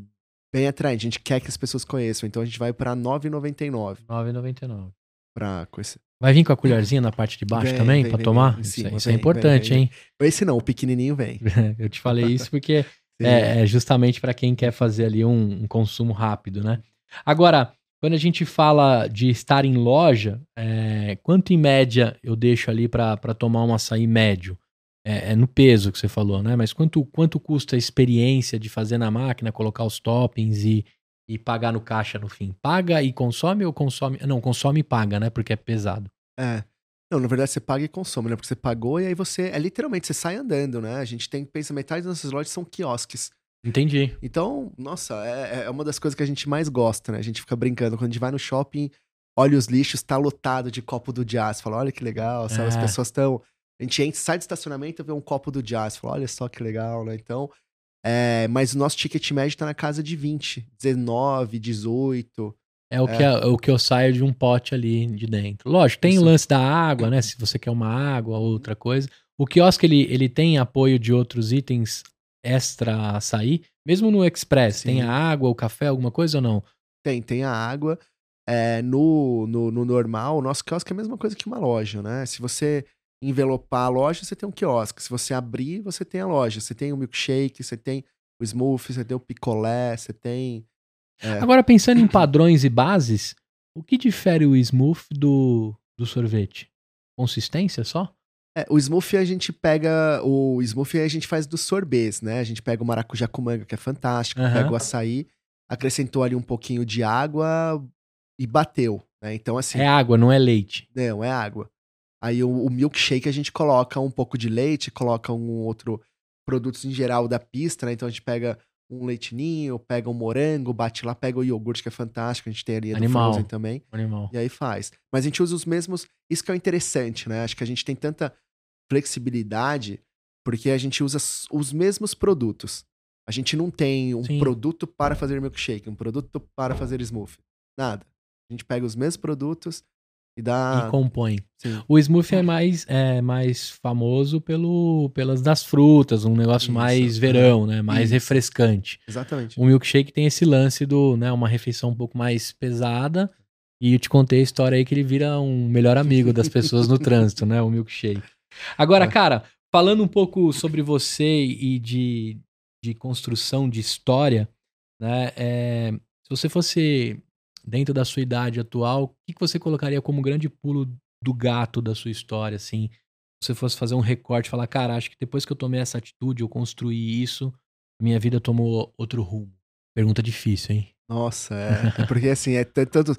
bem atraente. A gente quer que as pessoas conheçam. Então a gente vai pra R$ 9,99. 9,99. Pra, com esse... Vai vir com a colherzinha na parte de baixo Vem, também vem, tomar? vem. Isso, Sim, é- isso é vem, importante, vem, hein? Esse não, o pequenininho vem. Eu te falei isso porque é, é justamente para quem quer fazer ali um, um consumo rápido, né? Agora, quando a gente fala de estar em loja, é, quanto em média eu deixo ali para tomar um açaí médio? É, é no peso que você falou, né? Mas quanto, quanto custa a experiência de fazer na máquina, colocar os toppings e, e pagar no caixa no fim? Paga e consome ou consome? Não, consome e paga, né? Porque é pesado. É. Não, na verdade você paga e consome, né? Porque você pagou e aí você. É literalmente, você sai andando, né? A gente tem, pensa, metade das nossas lojas são quiosques. Entendi. Então, nossa, é, é uma das coisas que a gente mais gosta, né? A gente fica brincando. Quando a gente vai no shopping, olha os lixos, tá lotado de copo do jazz. Fala, olha que legal, sabe? As É. pessoas estão. A gente entra, sai do estacionamento e vê um copo do jazz. Fala, olha só que legal, né? Então. É, mas o nosso ticket médio tá na casa de 20, 19, 18. É o, Que, é o que eu saio de um pote ali de dentro. Lógico, tem o Isso. lance da água, né? Se você quer uma água ou outra coisa. O quiosque, ele, ele tem apoio de outros itens extra açaí? Mesmo no Express, Sim. tem a água, o café, alguma coisa ou não? Tem, tem a água. É, no, no, no normal, o nosso quiosque é a mesma coisa que uma loja, né? Se você envelopar a loja, você tem um quiosque. Se você abrir, você tem a loja. Você tem o milkshake, você tem o smoothie, você tem o picolé, você tem. É. Agora, pensando em padrões e bases, o que difere o smooth do, do sorvete? Consistência só? É, o smoothie a gente pega. O smoothie a gente faz dos sorbets, né? A gente pega o maracujá com manga, que é fantástico, Aham. pega o açaí, acrescentou ali um pouquinho de água e bateu. Né? Então, assim. É água, não é leite. Não, é água. Aí o, o milkshake a gente coloca um pouco de leite, coloca um outro produtos em geral da pista, né? Então a gente pega um leitinho, pega um morango, bate lá, pega o iogurte que é fantástico, a gente tem ali a do Animal. Frozen também, Animal. e aí faz. Mas a gente usa os mesmos, isso que é o interessante, né? Acho que a gente tem tanta flexibilidade porque a gente usa os mesmos produtos. A gente não tem um Sim. produto para fazer milkshake, um produto para fazer smoothie. Nada. A gente pega os mesmos produtos e dá. E compõe. Sim. O smoothie é mais, é mais famoso pelo, pelas das frutas, um negócio Isso, mais verão, né? Mais Isso. refrescante. Exatamente. O milkshake tem esse lance do, né, uma refeição um pouco mais pesada. E eu te contei a história aí que ele vira um melhor amigo das pessoas no trânsito, né? O milkshake. Agora, É. cara, falando um pouco sobre você e de, de construção de história, né? é, se você fosse dentro da sua idade atual, o que, que você colocaria como grande pulo do gato da sua história, assim, se você fosse fazer um recorte, falar, cara, acho que depois que eu tomei essa atitude, eu construí isso, minha vida tomou outro rumo. Pergunta difícil, hein? Nossa, é. é porque assim, é tanto.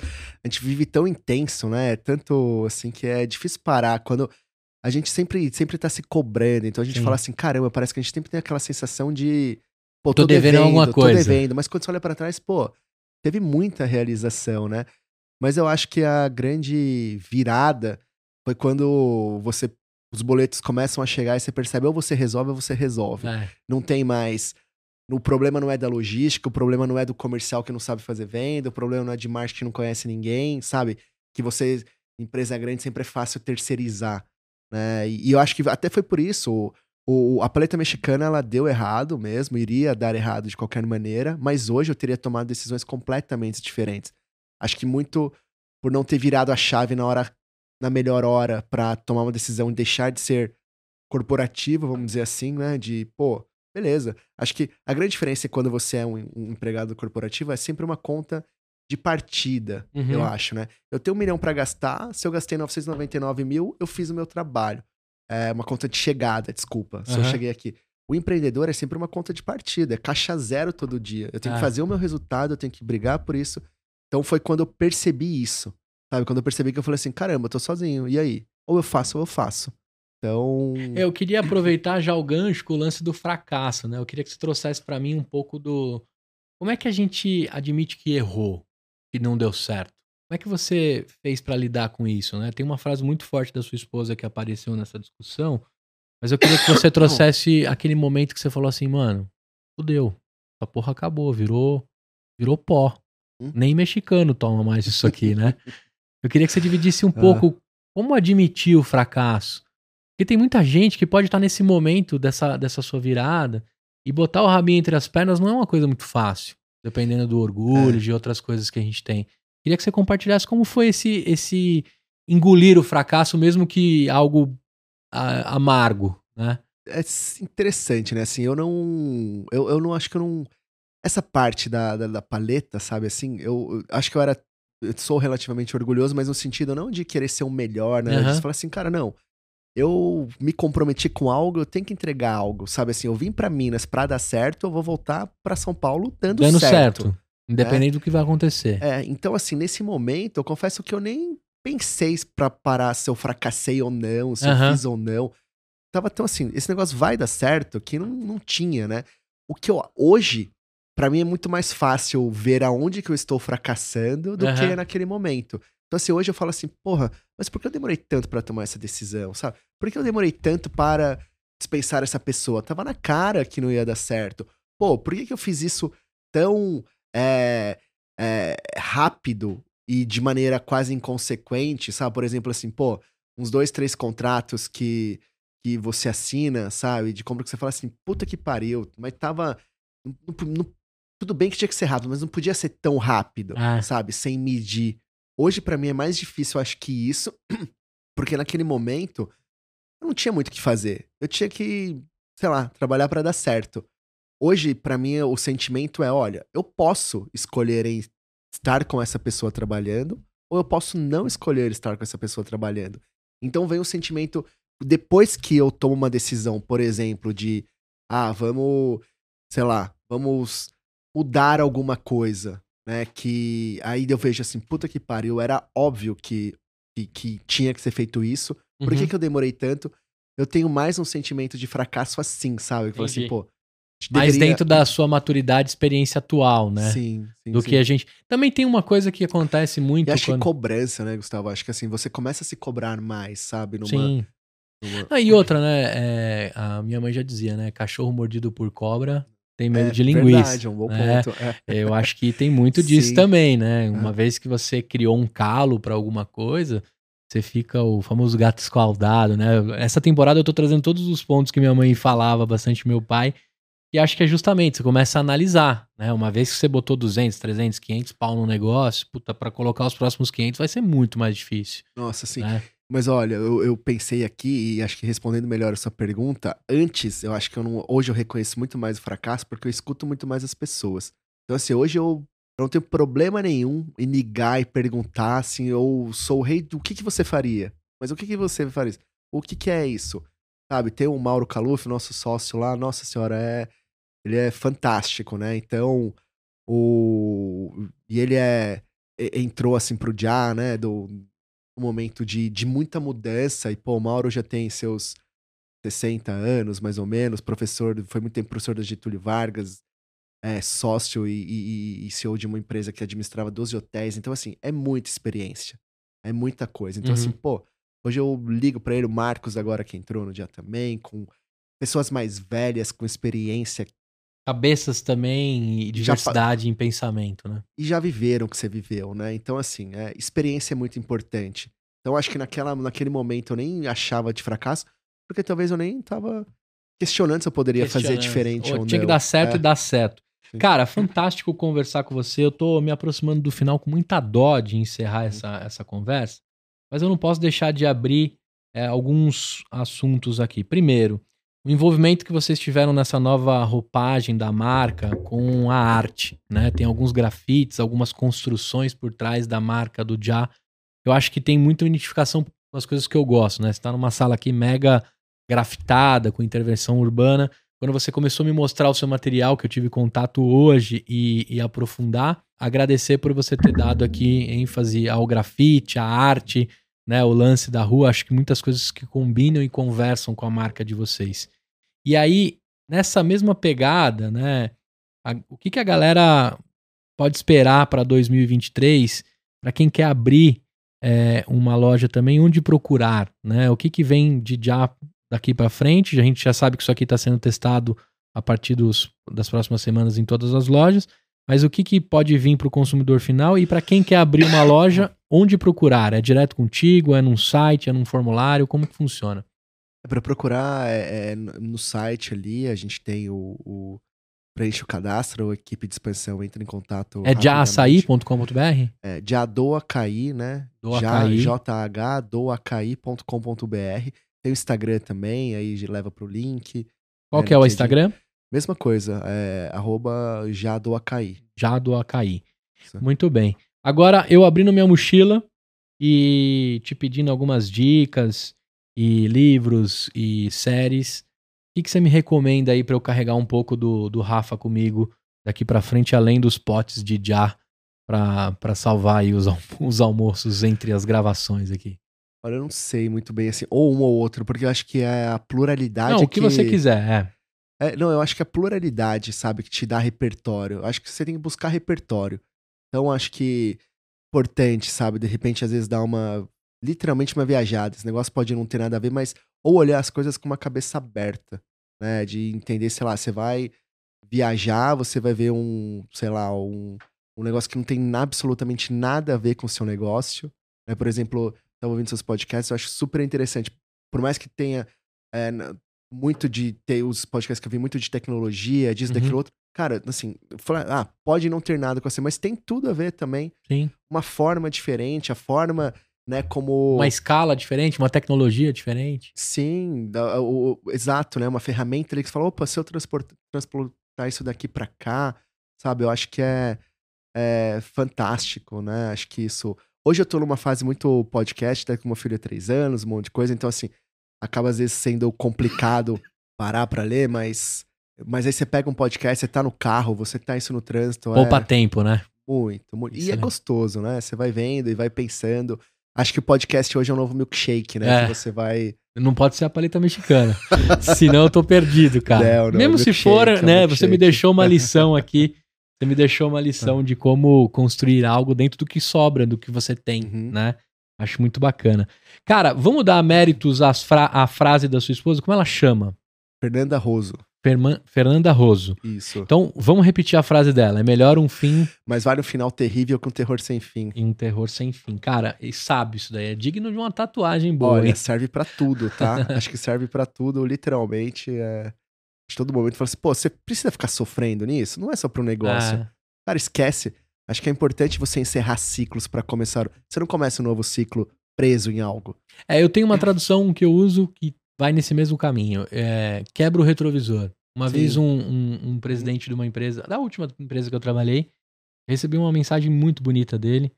A gente vive tão intenso, né? É tanto assim que é difícil parar. Quando a gente sempre, sempre tá se cobrando. Então a gente Sim. fala assim, caramba, parece que a gente sempre tem aquela sensação de. Pô, tô, tô devendo, devendo alguma coisa. Tô devendo. Mas quando você olha para trás, pô, teve muita realização, né? Mas eu acho que a grande virada foi quando você. Os boletos começam a chegar e você percebe, ou você resolve ou você resolve. É. Não tem mais o problema não é da logística, o problema não é do comercial que não sabe fazer venda, o problema não é de marketing que não conhece ninguém, sabe? Que você, empresa grande, sempre é fácil terceirizar, né? E, e eu acho que até foi por isso, o, a paleta mexicana, ela deu errado mesmo, iria dar errado de qualquer maneira, mas hoje eu teria tomado decisões completamente diferentes. Acho que muito por não ter virado a chave na hora, na melhor hora para tomar uma decisão e deixar de ser corporativa, vamos dizer assim, né? De, pô, Beleza. Acho que a grande diferença quando você é um, um empregado corporativo é sempre uma conta de partida, uhum. eu acho, né? Eu tenho um milhão para gastar, se eu gastei 999 mil, eu fiz o meu trabalho. É uma conta de chegada, desculpa, se uhum. eu cheguei aqui. O empreendedor é sempre uma conta de partida, é caixa zero todo dia. Eu tenho que ah. fazer o meu resultado, eu tenho que brigar por isso. Então foi quando eu percebi isso, sabe? Quando eu percebi que eu falei assim, caramba, eu tô sozinho, e aí? Ou eu faço ou eu faço. Então. Eu queria aproveitar já o gancho com o lance do fracasso, né? Eu queria que você trouxesse para mim um pouco do. Como é que a gente admite que errou, que não deu certo? Como é que você fez para lidar com isso, né? Tem uma frase muito forte da sua esposa que apareceu nessa discussão, mas eu queria que você trouxesse aquele momento que você falou assim, mano, fudeu, essa porra acabou, virou, virou pó. Hum? Nem mexicano toma mais isso aqui, né? Eu queria que você dividisse um ah. pouco como admitir o fracasso, porque tem muita gente que pode estar nesse momento dessa, dessa sua virada e botar o rabinho entre as pernas não é uma coisa muito fácil, dependendo do orgulho, é. de outras coisas que a gente tem. Queria que você compartilhasse como foi esse, esse engolir o fracasso, mesmo que algo a, amargo, né? É interessante, né? Assim, eu não. Eu, eu não acho que eu não. Essa parte da, da, da paleta, sabe? Assim, eu, eu, acho que eu era. Eu sou relativamente orgulhoso, mas no sentido não de querer ser o melhor, né? Uhum. De falar assim, cara, não eu me comprometi com algo, eu tenho que entregar algo, sabe assim? Eu vim para Minas para dar certo, eu vou voltar para São Paulo dando, dando certo. certo. Independente né? do que vai acontecer. É, então assim, nesse momento, eu confesso que eu nem pensei para parar se eu fracassei ou não, se uhum. eu fiz ou não. Tava tão assim, esse negócio vai dar certo que não, não tinha, né? O que eu hoje para mim é muito mais fácil ver aonde que eu estou fracassando do uhum. que naquele momento. Então, assim, hoje eu falo assim, porra, mas por que eu demorei tanto para tomar essa decisão, sabe? Por que eu demorei tanto para dispensar essa pessoa? Tava na cara que não ia dar certo. Pô, por que, que eu fiz isso tão é, é, rápido e de maneira quase inconsequente, sabe? Por exemplo, assim, pô, uns dois, três contratos que, que você assina, sabe? De compra que você fala assim, puta que pariu, mas tava. Não, não, tudo bem que tinha que ser rápido, mas não podia ser tão rápido, ah. sabe? Sem medir. Hoje, para mim, é mais difícil, acho que isso, porque naquele momento eu não tinha muito o que fazer. Eu tinha que, sei lá, trabalhar para dar certo. Hoje, para mim, o sentimento é: olha, eu posso escolher estar com essa pessoa trabalhando, ou eu posso não escolher estar com essa pessoa trabalhando. Então vem o sentimento, depois que eu tomo uma decisão, por exemplo, de, ah, vamos, sei lá, vamos mudar alguma coisa né? Que aí eu vejo assim, puta que pariu, era óbvio que, que, que tinha que ser feito isso. Por uhum. que, que eu demorei tanto? Eu tenho mais um sentimento de fracasso assim, sabe? Que assim, pô. Deveria... Mais dentro da sua maturidade, experiência atual, né? Sim, sim. Do sim. que a gente. Também tem uma coisa que acontece muito. E acho quando... que cobrança, né, Gustavo? Acho que assim, você começa a se cobrar mais, sabe? Numa... Sim. Numa... Ah, e outra, né? É, a minha mãe já dizia, né? Cachorro mordido por cobra tem medo é, de linguiça. Verdade, é um bom né? ponto. É. Eu acho que tem muito disso Sim. também, né? Uma é. vez que você criou um calo para alguma coisa, você fica o famoso gato escaldado, né? Essa temporada eu tô trazendo todos os pontos que minha mãe falava, bastante meu pai, e acho que é justamente, você começa a analisar, né? Uma vez que você botou 200, 300, 500 pau no negócio, puta, pra colocar os próximos 500 vai ser muito mais difícil. Nossa, sim. Né? Mas olha, eu, eu, pensei aqui, e acho que respondendo melhor a sua pergunta, antes, eu acho que eu não, hoje eu reconheço muito mais o fracasso porque eu escuto muito mais as pessoas. Então, assim, hoje eu, não tenho problema nenhum em ligar e perguntar, assim, eu sou o rei do que, que você faria? Mas o que, que você faz? O que, que é isso? Sabe, tem o Mauro Caluf, nosso sócio lá, nossa senhora, é, ele é fantástico, né? Então, o, e ele é, entrou assim pro Já, né? Do um momento de, de muita mudança. E, pô, o Mauro já tem seus 60 anos, mais ou menos, professor, foi muito tempo professor da Getúlio Vargas, é, sócio e, e, e CEO de uma empresa que administrava 12 hotéis. Então, assim, é muita experiência. É muita coisa. Então, assim, uhum. assim, pô, hoje eu ligo para ele, o Marcos agora que entrou no dia também, com pessoas mais velhas, com experiência. Cabeças também e diversidade já, em pensamento, né? E já viveram o que você viveu, né? Então, assim, é, experiência é muito importante. Então, acho que naquela, naquele momento eu nem achava de fracasso, porque talvez eu nem tava questionando se eu poderia fazer diferente ou, ou Tinha não. que dar certo é. e dar certo. Sim. Cara, fantástico conversar com você. Eu tô me aproximando do final com muita dó de encerrar uhum. essa, essa conversa, mas eu não posso deixar de abrir é, alguns assuntos aqui. Primeiro, o envolvimento que vocês tiveram nessa nova roupagem da marca com a arte, né? Tem alguns grafites, algumas construções por trás da marca do Já. Eu acho que tem muita identificação com as coisas que eu gosto, né? Você tá numa sala aqui mega grafitada, com intervenção urbana. Quando você começou a me mostrar o seu material, que eu tive contato hoje e, e aprofundar, agradecer por você ter dado aqui ênfase ao grafite, à arte, né, o lance da rua. Acho que muitas coisas que combinam e conversam com a marca de vocês. E aí, nessa mesma pegada, né, a, o que, que a galera pode esperar para 2023, para quem quer abrir é, uma loja também, onde procurar, né? O que, que vem de já daqui para frente. A gente já sabe que isso aqui está sendo testado a partir dos, das próximas semanas em todas as lojas. Mas o que, que pode vir para o consumidor final e para quem quer abrir uma loja, onde procurar? É direto contigo? É num site? É num formulário? Como que funciona? É para procurar é, é, no site ali, a gente tem o, o preenche o cadastro, a equipe de expansão entra em contato. É jaaçaí.com.br? É, jadoacaí, né? Doacaí. J-H, doacaí.com.br. Tem o Instagram também, aí leva pro link. Qual é, que é o Instagram? Mesma coisa, é arroba Jadoacaí. Jadoacaí. Muito bem. Agora, eu abrindo minha mochila e te pedindo algumas dicas e livros e séries. O que, que você me recomenda aí para eu carregar um pouco do, do Rafa comigo daqui para frente, além dos potes de já para salvar aí os, os almoços entre as gravações aqui? Olha, eu não sei muito bem assim, ou um ou outro, porque eu acho que é a pluralidade. Não, o que, que, você quiser, é. é. Não, eu acho que é a pluralidade, sabe, que te dá repertório. Eu acho que você tem que buscar repertório. Então, acho que importante, sabe, de repente, às vezes, dar uma. Literalmente uma viajada. Esse negócio pode não ter nada a ver, mas. Ou olhar as coisas com uma cabeça aberta, né? De entender, sei lá, você vai viajar, você vai ver um, sei lá, um, um negócio que não tem absolutamente nada a ver com o seu negócio. Né? Por exemplo, estava ouvindo seus podcasts, eu acho super interessante. Por mais que tenha é, muito de ter os podcasts que eu vi muito de tecnologia, disso, uhum. daquilo outro. Cara, assim, ah, pode não ter nada com você, mas tem tudo a ver também. Sim. Uma forma diferente, a forma, né, como. Uma escala diferente, uma tecnologia diferente. Sim, o, o, exato, né? Uma ferramenta ali que você fala, opa, se eu transportar, transportar isso daqui para cá, sabe? Eu acho que é, é fantástico, né? Acho que isso. Hoje eu tô numa fase muito podcast, tá com uma filha de três anos, um monte de coisa, então assim, acaba às vezes sendo complicado parar pra ler, mas. Mas aí você pega um podcast, você tá no carro, você tá isso no trânsito. Poupa é... tempo, né? Muito, muito. E é gostoso, né? Você vai vendo e vai pensando. Acho que o podcast hoje é um novo milkshake, né? É. Que você vai. Não pode ser a paleta mexicana. Senão eu tô perdido, cara. Não, não, Mesmo se for, é né? Você me deixou uma lição aqui você me deixou uma lição de como construir algo dentro do que sobra, do que você tem, uhum. né? Acho muito bacana. Cara, vamos dar méritos à, fra à frase da sua esposa? Como ela chama? Fernanda Roso. Fernanda Roso. Isso. Então, vamos repetir a frase dela. É melhor um fim. Mas vale um final terrível que um terror sem fim. E um terror sem fim. Cara, e sabe isso daí. É digno de uma tatuagem boa. Olha, hein? serve para tudo, tá? Acho que serve para tudo, literalmente. É de todo momento fala assim, pô, você precisa ficar sofrendo nisso? Não é só pro negócio. Ah. Cara, esquece. Acho que é importante você encerrar ciclos para começar. Você não começa um novo ciclo preso em algo. É, eu tenho uma tradução que eu uso que vai nesse mesmo caminho. É, quebra o retrovisor. Uma Sim. vez um, um, um, presidente de uma empresa, da última empresa que eu trabalhei, recebi uma mensagem muito bonita dele.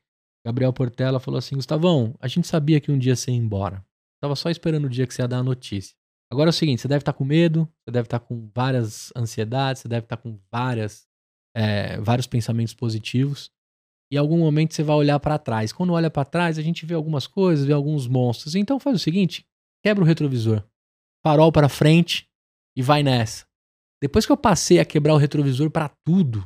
Gabriel Portela falou assim: Gustavão, a gente sabia que um dia você ia embora. Tava só esperando o dia que você ia dar a notícia. Agora é o seguinte, você deve estar com medo, você deve estar com várias ansiedades, você deve estar com várias, é, vários pensamentos positivos. E em algum momento você vai olhar para trás. Quando olha para trás, a gente vê algumas coisas, vê alguns monstros. Então faz o seguinte, quebra o retrovisor, farol para frente e vai nessa. Depois que eu passei a quebrar o retrovisor para tudo,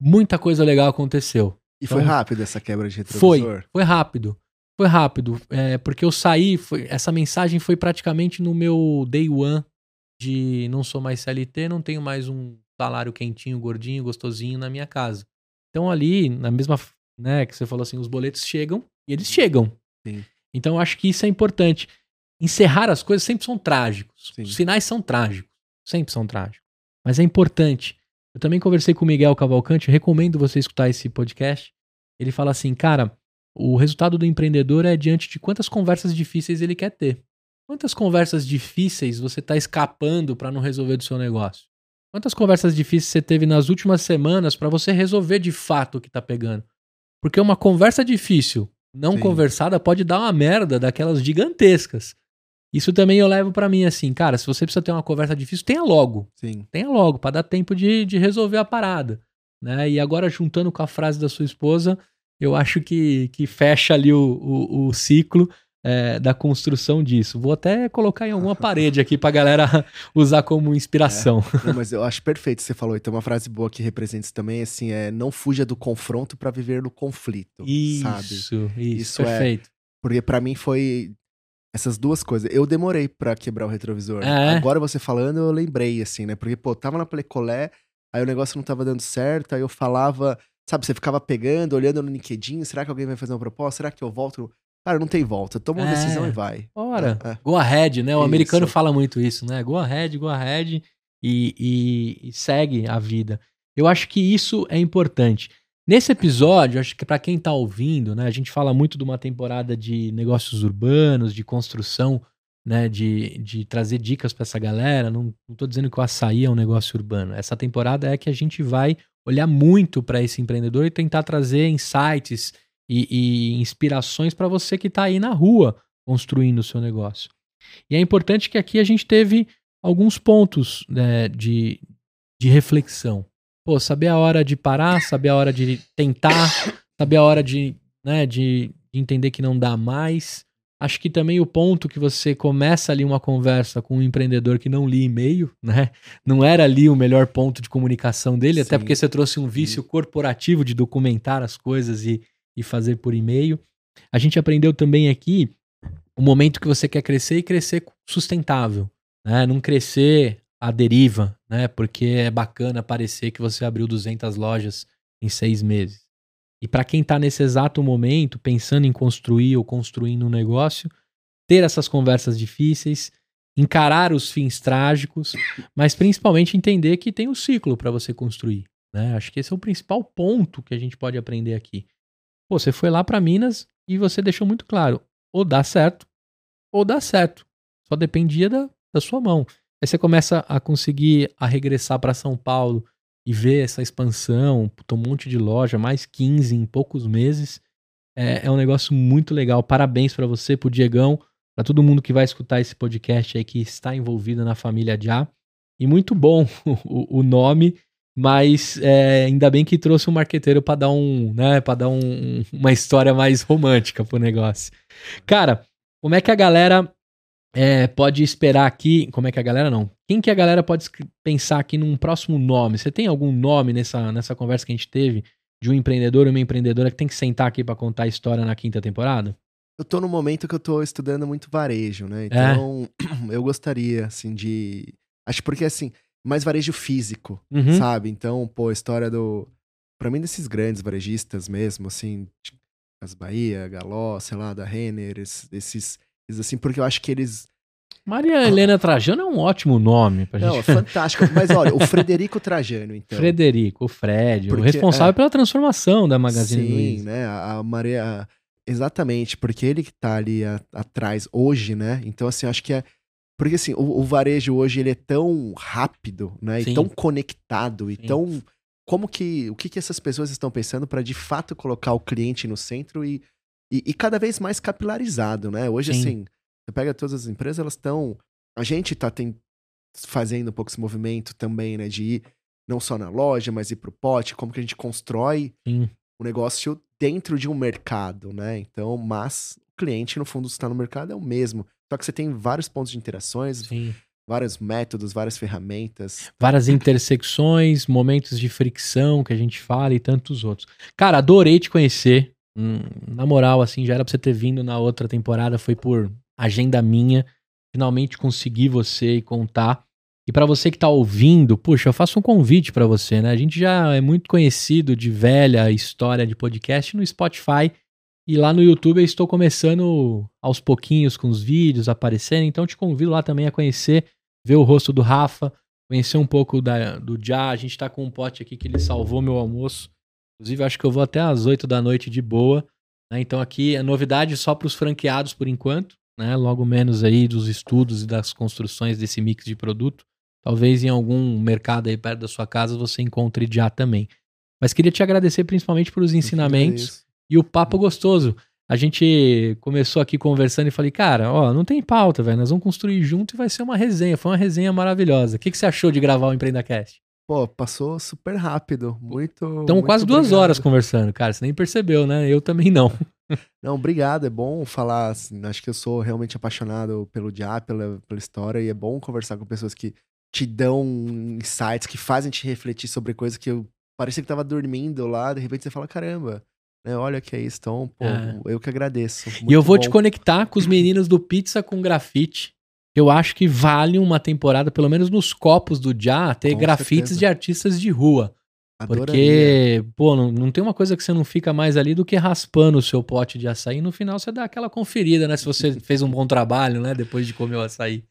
muita coisa legal aconteceu. E foi Então, rápido essa quebra de Foi, retrovisor? foi rápido. Foi rápido. É, porque eu saí, foi- essa mensagem foi praticamente no meu day one de não sou mais CLT, não tenho mais um salário quentinho, gordinho, gostosinho na minha casa. Então ali, na mesma, né, que você falou assim, os boletos chegam e eles chegam. Sim. Então eu acho que isso é importante. Encerrar as coisas sempre são trágicos. Sim. Os finais são trágicos. Sempre são trágicos. Mas é importante. Eu também conversei com o Miguel Cavalcante, recomendo você escutar esse podcast. Ele fala assim, cara, o resultado do empreendedor é diante de quantas conversas difíceis ele quer ter. Quantas conversas difíceis você está escapando para não resolver do seu negócio? Quantas conversas difíceis você teve nas últimas semanas para você resolver de fato o que tá pegando? Porque uma conversa difícil, não Sim. conversada, pode dar uma merda daquelas gigantescas. Isso também eu levo para mim assim, cara, se você precisa ter uma conversa difícil, tenha logo Sim. tenha logo, para dar tempo de, de resolver a parada. Né? E agora, juntando com a frase da sua esposa, eu acho que, que fecha ali o, o, o ciclo é, da construção disso. Vou até colocar em alguma parede aqui pra galera usar como inspiração. Não, mas eu acho perfeito você falou. E tem uma frase boa que representa isso também, assim, é não fuja do confronto pra viver no conflito, sabe? Isso, isso, Isso é- perfeito. Porque pra mim foi essas duas coisas. Eu demorei pra quebrar o retrovisor. É? Agora você falando, eu lembrei, assim, né? Porque, pô, tava na Plecolé, aí o negócio não tava dando certo, aí eu falava, sabe, você ficava pegando, olhando no LinkedIn, será que alguém vai fazer uma proposta? Será que eu volto? Cara, não tem volta. Toma uma É. decisão e vai. Ora, É, é. go ahead, né? O Isso. americano fala muito isso, né? Go ahead, go ahead e, e- e segue a vida. Eu acho que isso é importante. Nesse episódio, acho que para quem tá ouvindo, né, a gente fala muito de uma temporada de negócios urbanos, de construção, né, de, de trazer dicas para essa galera. Não, tô dizendo que o açaí é um negócio urbano. Essa temporada é que a gente vai olhar muito para esse empreendedor e tentar trazer insights e, e inspirações para você que está aí na rua construindo o seu negócio. E é importante que aqui a gente teve alguns pontos né, de, de reflexão. Pô, saber a hora de parar, saber a hora de tentar, saber a hora de, né, de, de entender que não dá mais. Acho que também o ponto que você começa ali uma conversa com um empreendedor que não lia e-mail, né? Não era ali o melhor ponto de comunicação dele, até Sim. porque você trouxe um vício corporativo de documentar as coisas e, e fazer por e-mail. A gente aprendeu também aqui o momento que você quer crescer e crescer sustentável, né? Não crescer à deriva, né? Porque é bacana parecer que você abriu 200 lojas em seis meses. E para quem está nesse exato momento, pensando em construir ou construindo um negócio, ter essas conversas difíceis, encarar os fins trágicos, mas principalmente entender que tem um ciclo para você construir. Né? Acho que esse é o principal ponto que a gente pode aprender aqui. Pô, você foi lá para Minas e você deixou muito claro: ou dá certo, ou dá certo. Só dependia da, da sua mão. Aí você começa a conseguir a regressar para São Paulo e ver essa expansão, um monte de loja, mais 15 em poucos meses. É, é um negócio muito legal. Parabéns para você, pro Diegão, para todo mundo que vai escutar esse podcast aí que está envolvido na família Já. E muito bom o, o nome, mas é, ainda bem que trouxe um marqueteiro para dar um, né, para dar um, uma história mais romântica pro negócio. Cara, como é que a galera é, pode esperar aqui? Como é que a galera não? Quem que a galera pode pensar aqui num próximo nome? Você tem algum nome nessa, nessa conversa que a gente teve de um empreendedor ou uma empreendedora que tem que sentar aqui para contar a história na quinta temporada? Eu tô no momento que eu tô estudando muito varejo, É. né? Então, eu gostaria, assim, de. Acho porque, assim, mais varejo físico, Uhum. sabe? Então, pô, a história do. Pra mim, desses grandes varejistas mesmo, assim, de As Bahia, Galó, sei lá, da Renner, esses, assim, porque eu acho que eles. Maria Helena Trajano é um ótimo nome pra Não, é gente. fantástico. Mas olha, o Frederico Trajano, então. Frederico, o Fred, o Porque, responsável é. pela transformação da Magazine Sim, Luiza. né? A, a Maria. Exatamente, porque ele que tá ali a- atrás hoje, né? Então, assim, acho que é. Porque, assim, o, o varejo hoje ele é tão rápido, né? Sim. E tão conectado, e Sim. tão. Como que. O que, que essas pessoas estão pensando para de fato colocar o cliente no centro e, e, e cada vez mais capilarizado, né? Hoje, Sim. assim. Você pega todas as empresas, elas estão. A gente tá tem, fazendo um pouco esse movimento também, né? De ir não só na loja, mas ir pro pote, como que a gente constrói Sim. o negócio dentro de um mercado, né? Então, mas o cliente, no fundo, está no mercado é o mesmo. Só que você tem vários pontos de interações, Sim. vários métodos, várias ferramentas. Várias intersecções, momentos de fricção que a gente fala e tantos outros. Cara, adorei te conhecer. Hum, na moral, assim, já era pra você ter vindo na outra temporada, foi por agenda minha. Finalmente consegui você e contar. E pra você que tá ouvindo, puxa, eu faço um convite pra você, né? A gente já é muito conhecido de velha história de podcast no Spotify. E lá no YouTube eu estou começando aos pouquinhos com os vídeos aparecendo. Então te convido lá também a conhecer, ver o rosto do Rafa, conhecer um pouco da, do Já. A gente tá com um pote aqui que ele salvou meu almoço. Inclusive, acho que eu vou até às 8 da noite de boa. né? Então aqui é novidade só para os franqueados por enquanto. Né? Logo menos aí dos estudos e das construções desse mix de produto. Talvez em algum mercado aí perto da sua casa você encontre Já também. Mas queria te agradecer principalmente pelos ensinamentos e o papo gostoso. A gente começou aqui conversando e falei, cara, ó, não tem pauta, velho. Nós vamos construir junto e vai ser uma resenha. Foi uma resenha maravilhosa. O que, que você achou de gravar o EmpreendaCast? Pô, passou super rápido. Muito. Muito quase duas obrigado. horas conversando, cara. Você nem percebeu, né? Eu também não. Não, obrigado. É bom falar. assim, acho que eu sou realmente apaixonado pelo dia, pela, pela história, e é bom conversar com pessoas que te dão insights, que fazem te refletir sobre coisas que eu parecia que tava dormindo lá, de repente você fala, caramba, né? Olha que é isso. Então, pô, É. eu que agradeço. e eu vou bom. te conectar com os meninos do Pizza com Grafite. Eu acho que vale uma temporada, pelo menos nos copos do Já, ter Com grafites certeza. de artistas de rua. Adoraria. Porque, pô, não, não tem uma coisa que você não fica mais ali do que raspando o seu pote de açaí. E no final você dá aquela conferida, né? Se você fez um bom trabalho, né? Depois de comer o açaí.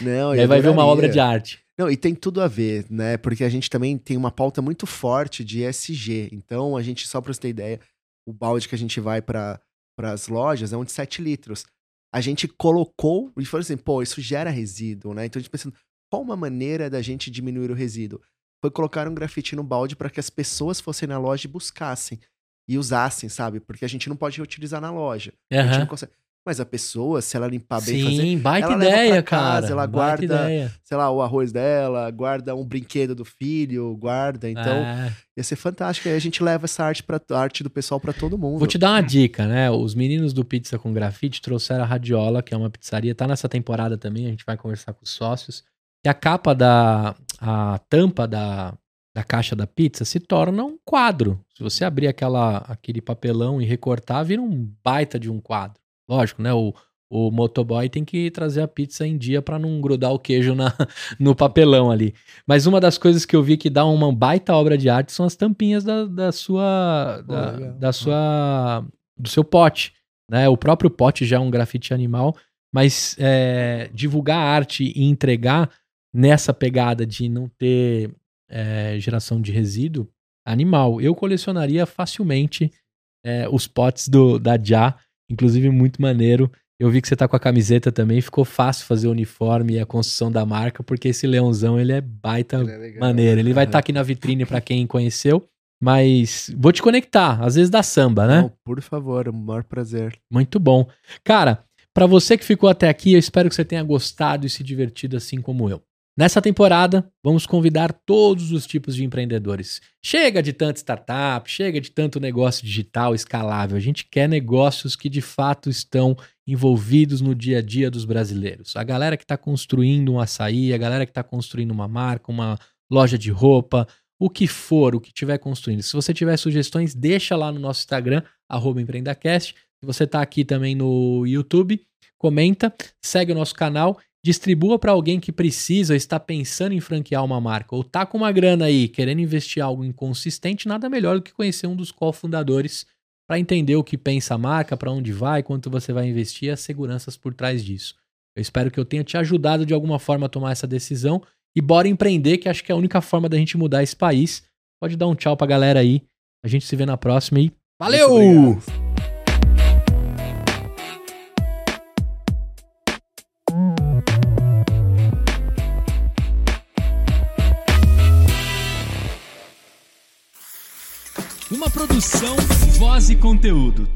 Não, E aí vai ver uma obra de arte. Não, e tem tudo a ver, né? Porque a gente também tem uma pauta muito forte de ESG. Então, a gente, só pra você ter ideia, o balde que a gente vai para as lojas é um de 7 litros. A gente colocou e falou assim, pô, isso gera resíduo, né? Então a gente pensando, qual uma maneira da gente diminuir o resíduo? Foi colocar um grafite no balde para que as pessoas fossem na loja e buscassem e usassem, sabe? Porque a gente não pode reutilizar na loja. A gente não consegue. Mas a pessoa, se ela limpar bem, fazer Sim, baita ela leva pra ideia, casa, cara. ela baita guarda- ideia. sei lá, o arroz dela, guarda um brinquedo do filho, guarda. Então, É. ia ser fantástico. Aí a gente leva essa arte, pra, a arte do pessoal pra todo mundo. Vou te dar uma dica, né? Os meninos do Pizza com Grafite trouxeram a Radiola, que é uma pizzaria, tá nessa temporada também, a gente vai conversar com os sócios. E a capa da. a tampa da, da caixa da pizza se torna um quadro. Se você abrir aquela, aquele papelão e recortar, vira um baita de um quadro. Lógico, né? O, o motoboy tem que trazer a pizza em dia pra não grudar o queijo na, no papelão ali. Mas uma das coisas que eu vi que dá uma baita obra de arte são as tampinhas da, da sua. Pô, Da, da sua. do seu pote. Né? O próprio pote já é um grafite animal, mas é, divulgar arte e entregar nessa pegada de não ter é, geração de resíduo animal. Eu colecionaria facilmente é, os potes do, da Já, inclusive muito maneiro. Eu vi que você tá com a camiseta também, ficou fácil fazer o uniforme e a construção da marca, porque esse leãozão ele é baita Ele é legal. maneiro. Ele vai estar aqui na vitrine pra quem conheceu, mas vou te conectar, às vezes dá samba, né? Não, por favor, o maior prazer. Muito bom. Cara, pra você que ficou até aqui, eu espero que você tenha gostado e se divertido assim como eu. Nessa temporada, vamos convidar todos os tipos de empreendedores. Chega de tanta startup, chega de tanto negócio digital escalável. A gente quer negócios que de fato estão envolvidos no dia a dia dos brasileiros. A galera que está construindo um açaí, a galera que está construindo uma marca, uma loja de roupa, o que for, o que estiver construindo. Se você tiver sugestões, deixa lá no nosso Instagram, empreendacast. Se você está aqui também no YouTube, comenta, segue o nosso canal, distribua para alguém que precisa está pensando em franquear uma marca ou tá com uma grana aí querendo investir algo inconsistente, nada melhor do que conhecer um dos cofundadores para entender o que pensa a marca, para onde vai, quanto você vai investir e as seguranças por trás disso. Eu espero que eu tenha te ajudado de alguma forma a tomar essa decisão e bora empreender, que acho que é a única forma da gente mudar esse país. Pode dar um tchau pra galera aí. A gente se vê na próxima e valeu! Produção, voz e conteúdo.